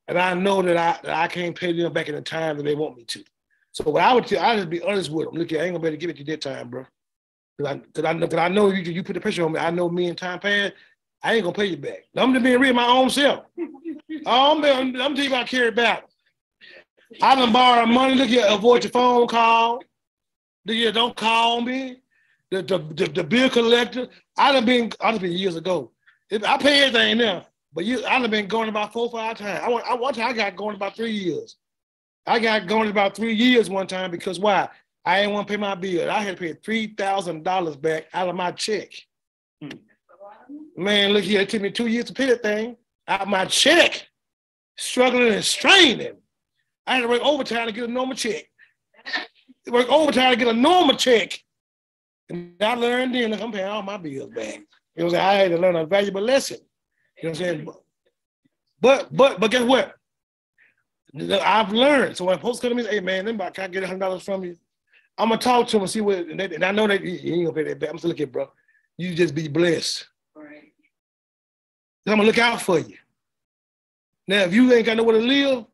and I know that I that I can't pay them back in the time that they want me to. So what I would tell, I just be honest with them. Look, I ain't gonna be able to give it to you that time, bro. Cause I, cause I know, cause I know you, you put the pressure on me. I know me in time past, I ain't gonna pay you back. I'm just being real my own self. I'm, I'm, I'm telling you about carry back. I done borrow money. Look here, avoid your phone call. Here, don't call me. The, the, the, the bill collector. I done been, I done been years ago. I pay everything now, but you, I done been going about four, five times. I want, I one time I got going about three years. I got going about three years one time because why? I didn't want to pay my bill. I had to pay three thousand dollars back out of my check. Man, look here, it took me two years to pay that thing out of my check. Struggling and straining. I had to work overtime to get a normal check. Work overtime to get a normal check. And I learned then, look, I'm paying all my bills back. You know what I'm saying? I had to learn a valuable lesson. You know what I'm saying? But but but guess what? I've learned. So when post come to me, hey man, then can I get hundred dollars from you? I'm gonna talk to him and see what. And, they, and I know that you ain't gonna pay that back. I'm still looking, bro. You just be blessed.
Right.
I'm gonna look out for you. Now, if you ain't got nowhere to live,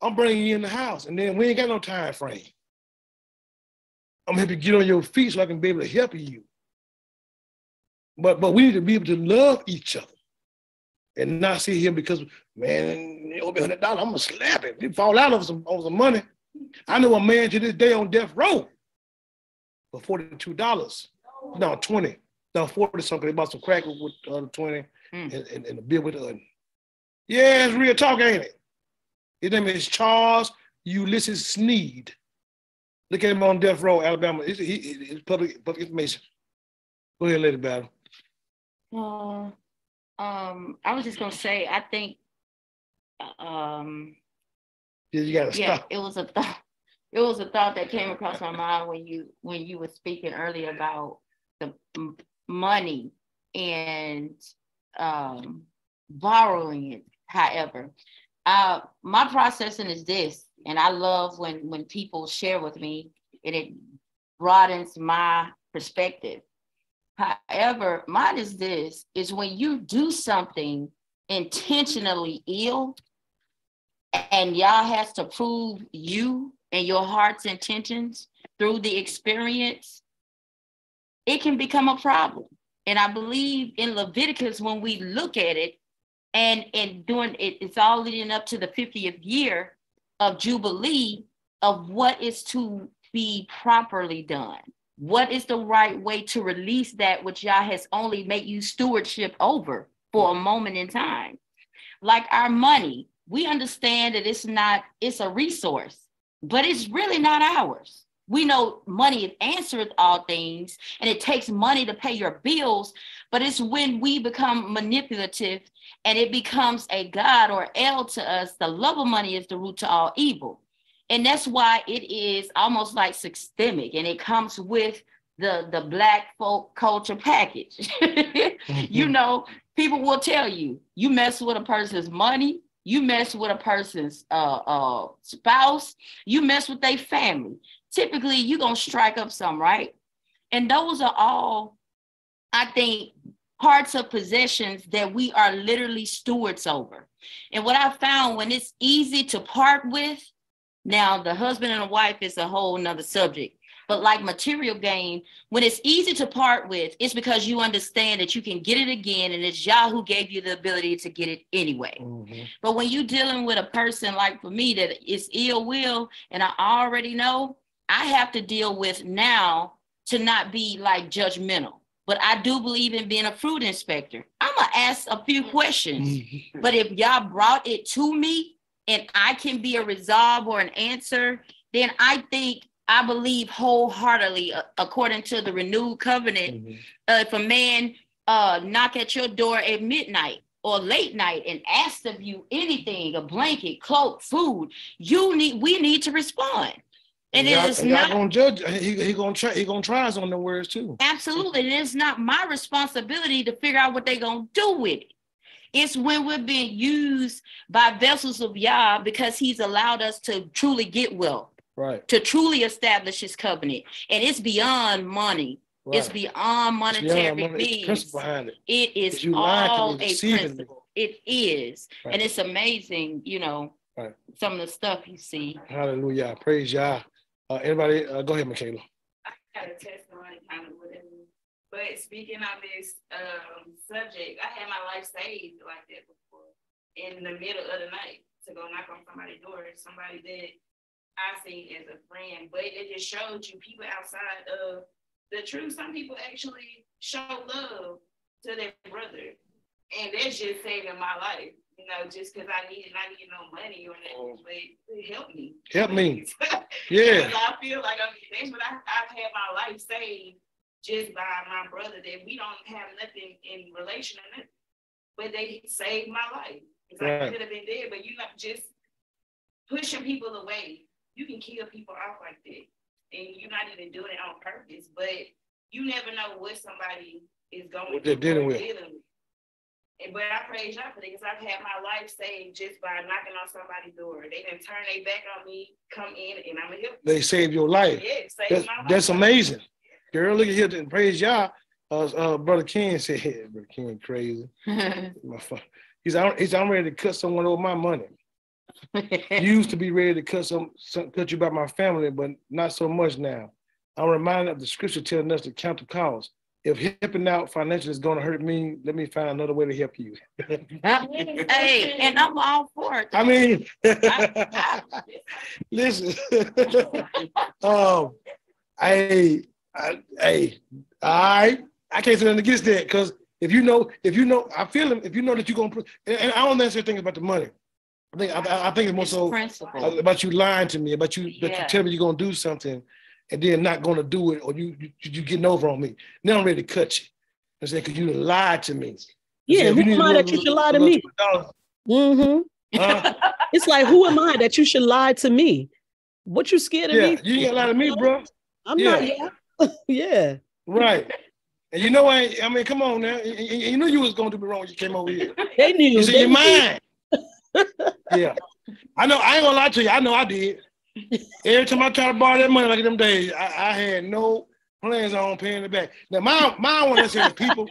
I'm bringing you in the house, and then we ain't got no time frame. I'm gonna help you get on your feet so I can be able to help you. But but we need to be able to love each other and not see him because man, you owe me hundred dollars, I'm gonna slap him. You fall out over some over some money. I know a man to this day on death row for forty-two dollars. No, 20. No, 40 something. They bought some crack with uh, 20
Mm.
and, and, and a beer with the. Yeah, it's real talk, ain't it? His name is Charles Ulysses Sneed. Look at him on death row, Alabama. It's, he, it's public, public information. Go ahead, Lady Battle.
Uh, um, I was just gonna say, I think, um,
Yeah, you gotta
yeah,
stop.
it was a thought. It was a thought that came across my mind when you when you were speaking earlier about the money and um, borrowing it. However, uh, my processing is this, and I love when when people share with me, and it broadens my perspective. However, mine is this: is when you do something intentionally ill, and y'all has to prove you and your heart's intentions through the experience, it can become a problem. And I believe in Leviticus, when we look at it, and and doing it, it's all leading up to the 50th year of Jubilee of what is to be properly done. What is the right way to release that which Yah has only made you stewardship over for a moment in time? Like our money, we understand that it's not, it's a resource, but it's really not ours. We know money answers all things and it takes money to pay your bills, but it's when we become manipulative and it becomes a God or L to us, the love of money is the root to all evil. And that's why it is almost like systemic and it comes with the, the black folk culture package. you know, people will tell you, you mess with a person's money, you mess with a person's uh, uh, spouse, you mess with their family. Typically, you're going to strike up some, right? And those are all, I think, parts of possessions that we are literally stewards over. And what I found when it's easy to part with, now the husband and the wife is a whole nother subject. But like material gain, when it's easy to part with, it's because you understand that you can get it again, and it's Yah who gave you the ability to get it anyway.
Mhm.
But when you're dealing with a person like for me that is ill will, and I already know, I have to deal with now to not be like judgmental. But I do believe in being a fruit inspector. I'm gonna ask a few questions.
Mhm.
But if y'all brought it to me and I can be a resolve or an answer, then I think I believe wholeheartedly, uh, according to the renewed covenant,
Mhm.
uh, if a man uh, knock at your door at midnight or late night and ask of you anything, a blanket, cloak, food, you need we need to respond. And it is not
gonna judge. He, he gonna try. He gonna try us on the words too.
Absolutely. And it's not my responsibility to figure out what they're going to do with it. It's when we're being used by vessels of Yah because he's allowed us to truly get wealth,
Right.
to truly establish his covenant. And it's beyond money.
right.
It's beyond
It's
monetary
beyond money. It's
means.
behind it.
It is all a principle. It is.
Right.
And it's amazing, you know,
Right.
some of the stuff you see.
Hallelujah. Praise Yah. Uh, anybody? Uh, go ahead, Michaela.
I got a testimony kind of with it. But speaking on this um, subject, I had my life saved like that before in the middle of the night to go knock on somebody's door, somebody that I see as a friend. But it just showed you people outside of the truth. Some people actually show love to their brother. And that's just saving my life. You know, just because I needed, I needed no money or nothing, oh. but it helped me.
Help me.
Yeah. I feel like I mean, that's what I, I've had my life saved just by my brother that we don't have nothing in relation to nothing. But they saved my life. It's like I could have been dead, but you not just pushing people away. You can kill people off like that. And you're not even doing it on purpose, but you never know what somebody is going
What they're dealing with.
dealing with.
And- But I praise y'all for that because I've had my life saved just by knocking on somebody's door. They didn't turn their back on me, come in, and I'm a help.
They saved your life.
Yeah, saved
That's,
my life.
that's amazing. Girl, look at here and praise y'all. Uh, uh, Brother Ken said, yeah, Brother Ken crazy. My phone. He's I'm, he's I'm ready to cut someone over my money. You used to be ready to cut some, some cut you by my family, but not so much now. I'm reminded of the scripture telling us to count the cost. If helping out financially is going to hurt me, let me find another way to help you.
hey, and I'm all for it.
I mean, listen. um, I, I, hey, I, I can't say nothing against that because if you know, if you know, I feel him. If you know that you're gonna, put, and, I don't necessarily think about the money. I think I, I think it's more
It's
so
principle.
about you lying to me, about you that you
Yeah.
tell me you're gonna do something, and then not gonna do it, or you you, you getting over on me. Now I'm ready to cut you. I said, because you lied to me.
Yeah,
said,
who am I that you should lie to me?
$20,
hmm
huh?
It's like, who am I that you should lie to me? What you scared of
yeah,
me?
you ain't to lie to me, bro.
I'm not.
yeah.
Yeah. yeah.
Right. And you know what? I mean, come on now. You, you- knew you was gonna do me wrong when you came over here.
They knew.
It's in your mind. yeah. I know. I ain't gonna lie to you. I know I did. Every time I try to borrow that money, like in them days, I, I had no plans on paying it back. Now, mine, mine wasn't necessarily people.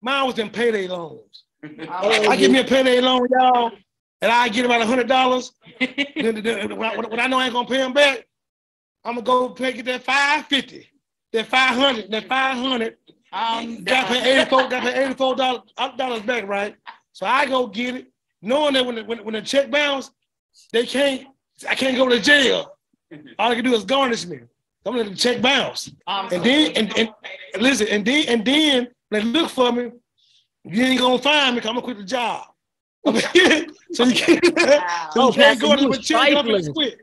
Mine was them payday loans. I give me a payday loan, y'all, and I get about a hundred dollars. When, I, I know I ain't gonna pay them back, I'm gonna go pay get that five fifty, that five hundred, that five hundred.
Um,
Got pay eighty four, got pay eighty four dollars dollars back, right? So I go get it, knowing that when the, when, when the check bounce, they can't. I can't go to jail. All I can do is garnish me. I'm gonna let the check bounce.
um,
And then and, and listen, and then and then they look for me, you ain't gonna find me 'cause I'm gonna quit the job. So you can't, so
Oh,
you can't go to
you
the check up and quit.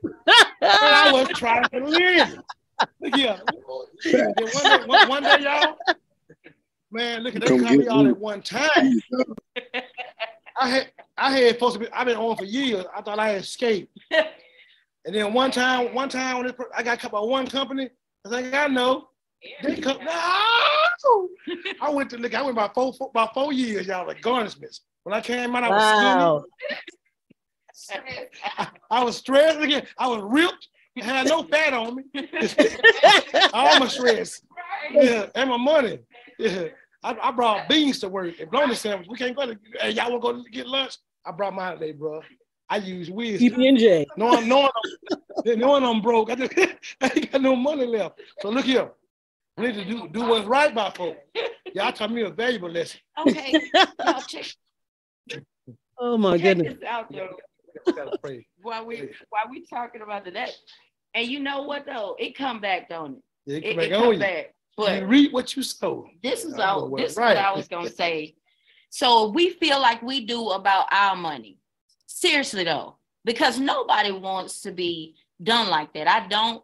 But I was trying to live. Look here. One, day, one, one day, y'all, man, look at they caught me all at one time. I had I had supposed to be I've been on for years. I thought I had escaped. And then one time, one time when this, I got caught by one company, I was like, I know. They come, no! I went to look, I went by four, four about four years, y'all, like garnishments. When I came out, I was
Wow.
skinny. I, I was stressed again. I was ripped. I had no fat on me. All my stress. Yeah, and my money. Yeah. I, I brought beans to work and bologna sandwich. We can't go to, hey, y'all want to go get lunch? I brought mine today, bro. I use wisdom.
PB&J.
Knowing, knowing, I'm, knowing I'm broke, I, just, I ain't got no money left. So look here, we need to do, do what's right by folks. Y'all taught me a valuable lesson.
okay, y'all check,
Oh my
check
goodness.
this out though. While we while we talking about that, and you know what though, it come back, don't it?
Yeah,
It,
come
it
back
come
on you.
back.
You
But
reap what you sow.
this is all
what's
this is what I was gonna say. So we feel like we do about our money. Seriously though, because nobody wants to be done like that. I don't.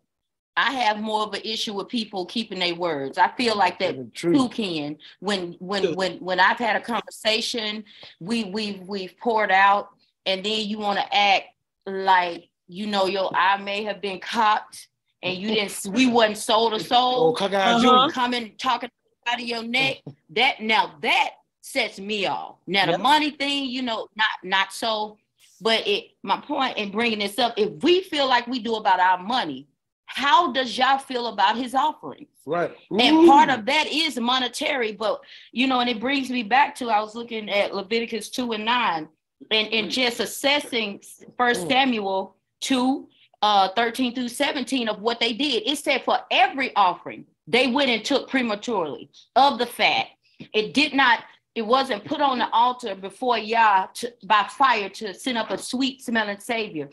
I have more of an issue with people keeping their words. I feel like that who can when when when when I've had a conversation, we we we've poured out, and then you want to act like you know your I may have been copped, and you didn't. We wasn't soul to
Oh,
soul.
cockeyed
Uh-huh.
Coming talking out of your neck. That now that sets me off. Now the money thing, you know, not not so. But it my point in bringing this up, if we feel like we do about our money, how does y'all feel about his offerings?
Right.
And part of that is monetary, but you know, and it brings me back to I was looking at Leviticus 2 and 9 and, and just assessing first
Mm.
Samuel 2 uh 13 through 17 of what they did. It said for every offering, they went and took prematurely of the fat. It did not, it wasn't put on the altar before Yah to, by fire to send up a sweet smelling savior.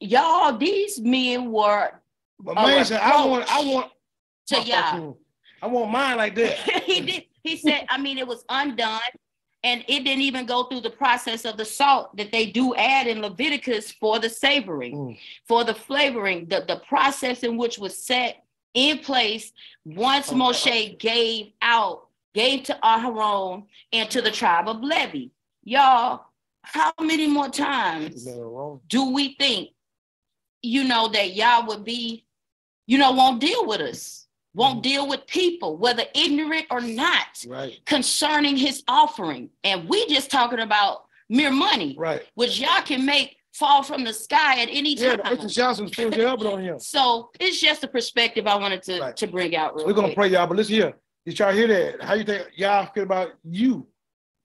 Y'all, these men were
But man said, I want, I want,
to Yah.
I want mine like that.
he did. He said, I mean, it was undone. And it didn't even go through the process of the salt that they do add in Leviticus for the savoring,
Mm.
for the flavoring, the, the process in which was set in place once
Oh.
Moshe gave out, gave to Aharon and to the tribe of Levi. Y'all, how many more times do we think, you know, that y'all would be, you know, won't deal with us? won't mm. deal with people, whether ignorant or not,
Right.
concerning his offering. And we just talking about mere money,
Right.
which y'all can make fall from the sky at any
Yeah,
time.
Mr. Johnson's spiritual helping on him.
So it's just a perspective I wanted to,
Right.
to bring out real
We're gonna
quick.
pray, y'all, but listen here. Did y'all hear that? How you think y'all feel about you,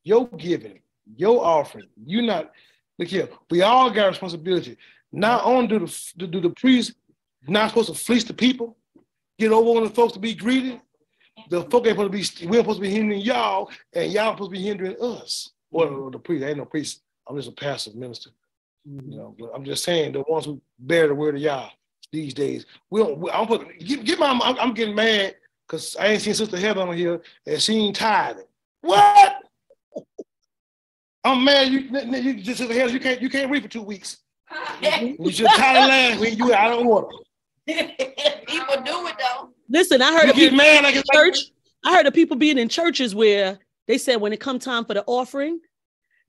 your giving, your offering? You not look here. We all got responsibility. Not only do the do, the priests not supposed to fleece the people, get over on the folks to be greedy. The folk ain't supposed to be we're supposed to be hindering y'all, and y'all supposed to be hindering us. Well, mm-hmm. the priest, I ain't no priest. I'm just a pastor minister. Mm-hmm. You know, but I'm just saying the ones who bear the word of Yah these days. We don't. I'm put, get, get my. I'm, I'm getting mad because I ain't seen Sister Heather on here and she ain't tithing. What? I'm mad. You, you just Sister Heather. You can't. You can't read for two weeks. You should tithe last week. You out of order.
People do it though.
Listen, I heard
You
of
get
people
mad like it's
church. I heard of people being in churches where they said when it come time for the offering,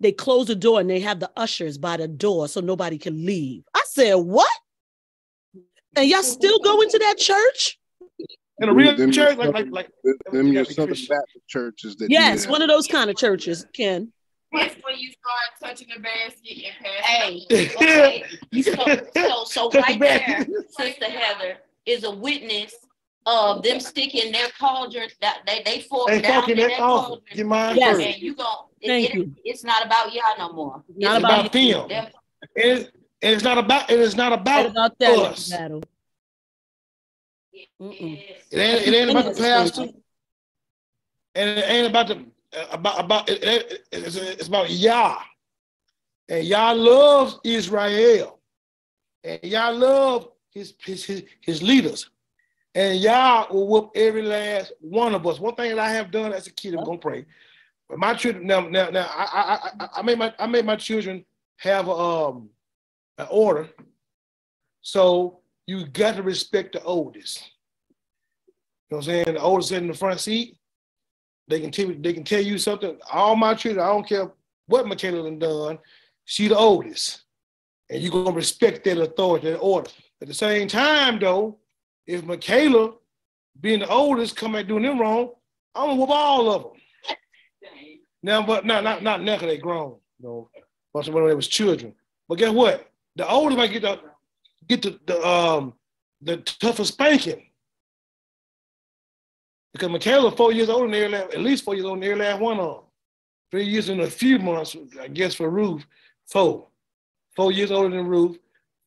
they close the door and they have the ushers by the door so nobody can leave. I said, what? And y'all still go into that church?
In a real
Them-
church like like like.
Them
You
your
gotta be
Southern Baptist churches that do
Yes, one of those kind of churches, Ken.
That's when you start touching the basket and
Hey,
passing.
okay. You so, so, so
Touch
right
the
there, Sister Heather is a witness of them sticking their cauldron, that they, they fork
Hey,
down in
that
that
off.
cauldron.
Get mine
Yes.
And you gon' it-
Thank
it-
you.
It's not about y'all no more.
It's Not
It's
about them.
them.
And, it's not about. It's not
Right
about.
about that
us.
battle. Mm-mm.
It ain't, it ain't about the pastor, and it ain't about the about about it, it- it's, it's about Yah, and Yah loves Israel, and Yah love his his his, his leaders, and Yah will whoop every last one of us. One thing that I have done as a kid, I'm gonna pray. But my children now now now I I I, I made my I made my children have um an order, so you got to respect the oldest. You know what I'm saying? The oldest in the front seat, they can tell they can tell you something. All my children, I don't care what Michaela done done, she the oldest. And you're gonna respect that authority, that order. At the same time, though, if Michaela, being the oldest, come back doing them wrong, I'm gonna whoop all of them. Now, but not not not now they grown, you know, but when they was children. But guess what? The oldest might get the get the, the um the tougher spanking. Because Michaela, four years older than every last, at least four years older than every last one of them. Three years and a few months, I guess, for Ruth, four. Four years older than Ruth,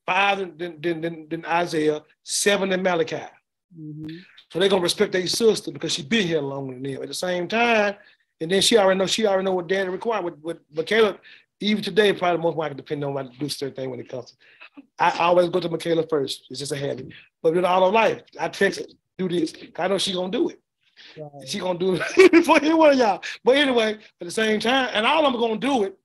five than, than, than, than Isaiah, seven than Malachi.
Mhm.
So they're gonna respect their sister because she been here longer than them. At the same time, and then she already know she already know what daddy required. With, with Michaela, even today, probably most likely depending on what do certain thing when it comes. to I always go to Michaela first. It's just a habit. But in all of life, I text her, do this. I know she gonna do it.
Right.
She gonna do it before any one of y'all. But anyway, at the same time, and all of them are gonna do it.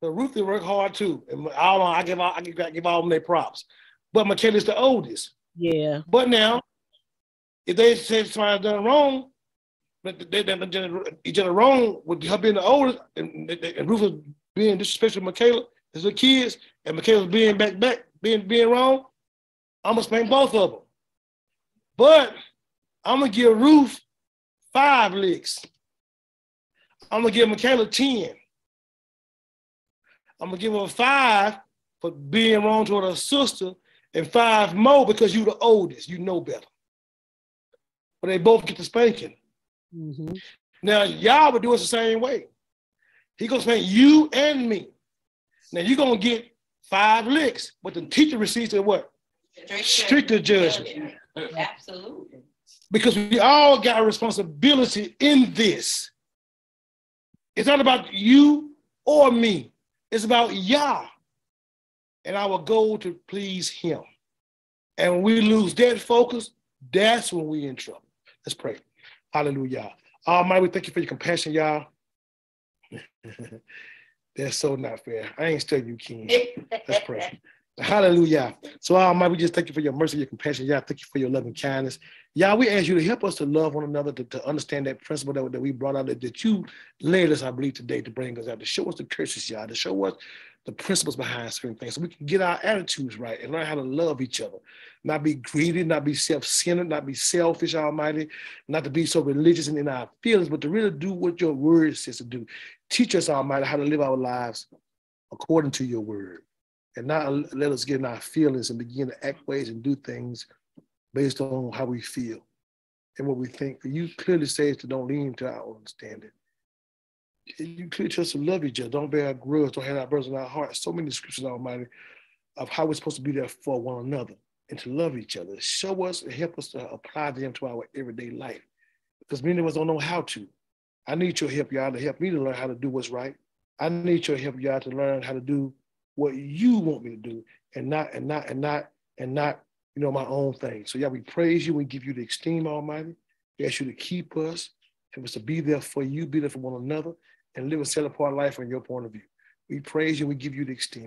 But Ruth they work hard too, and all I give all I give, I give all of them their props. But Michaela's the oldest.
Yeah.
But now, if they say somebody done wrong, but they done done each other wrong with her being the oldest, and, and Ruth was being disrespectful to Michaela as the kids, and Michaela was being back back being being wrong, I'm gonna spank both of them. But I'm gonna give Ruth five licks. I'm gonna give Michaela ten. I'm gonna give her five for being wrong toward her sister, and five more because you're the oldest. You know better. But they both get the spanking.
Mhm.
Now y'all would do it the same way. He gonna spank you and me. Now you're gonna get five licks, but the teacher receives a what? Stricter judgment.
Absolutely.
Because we all got a responsibility in this. It's not about you or me. It's about Yah and our goal to please Him. And when we lose that focus, that's when we in trouble. Let's pray. Hallelujah. Almighty, we thank you for your compassion, y'all. that's so not fair. I ain't studying you, King. Let's pray. Hallelujah. So, Almighty, we just thank you for your mercy, your compassion. Yah, thank you for your loving kindness. Yah, we ask you to help us to love one another, to, to understand that principle that, that we brought out, that, that you led us, I believe, today to bring us out, to show us the curses, Yah, to show us the principles behind certain things so we can get our attitudes right and learn how to love each other, not be greedy, not be self-centered, not be selfish, almighty, not to be so religious and in our feelings, but to really do what your word says to do. Teach us, almighty, how to live our lives according to your word and not let us get in our feelings and begin to act ways and do things based on how we feel and what we think. You clearly say to don't lean to our own understanding. You clearly us to love each other, don't bear a grudge, don't have our brothers in our hearts. So many scriptures, Almighty, of how we're supposed to be there for one another and to love each other. Show us and help us to apply them to our everyday life. Because many of us don't know how to. I need your help, Yah, to help me to learn how to do what's right. I need your help, Yah, to learn how to do what you want me to do and not and not and not and not you know my own thing. So yeah, we praise you. We give you the esteem, Almighty. We ask you to keep us, help us to be there for you, be there for one another, and live a set apart life from your point of view. We praise you. We give you the esteem.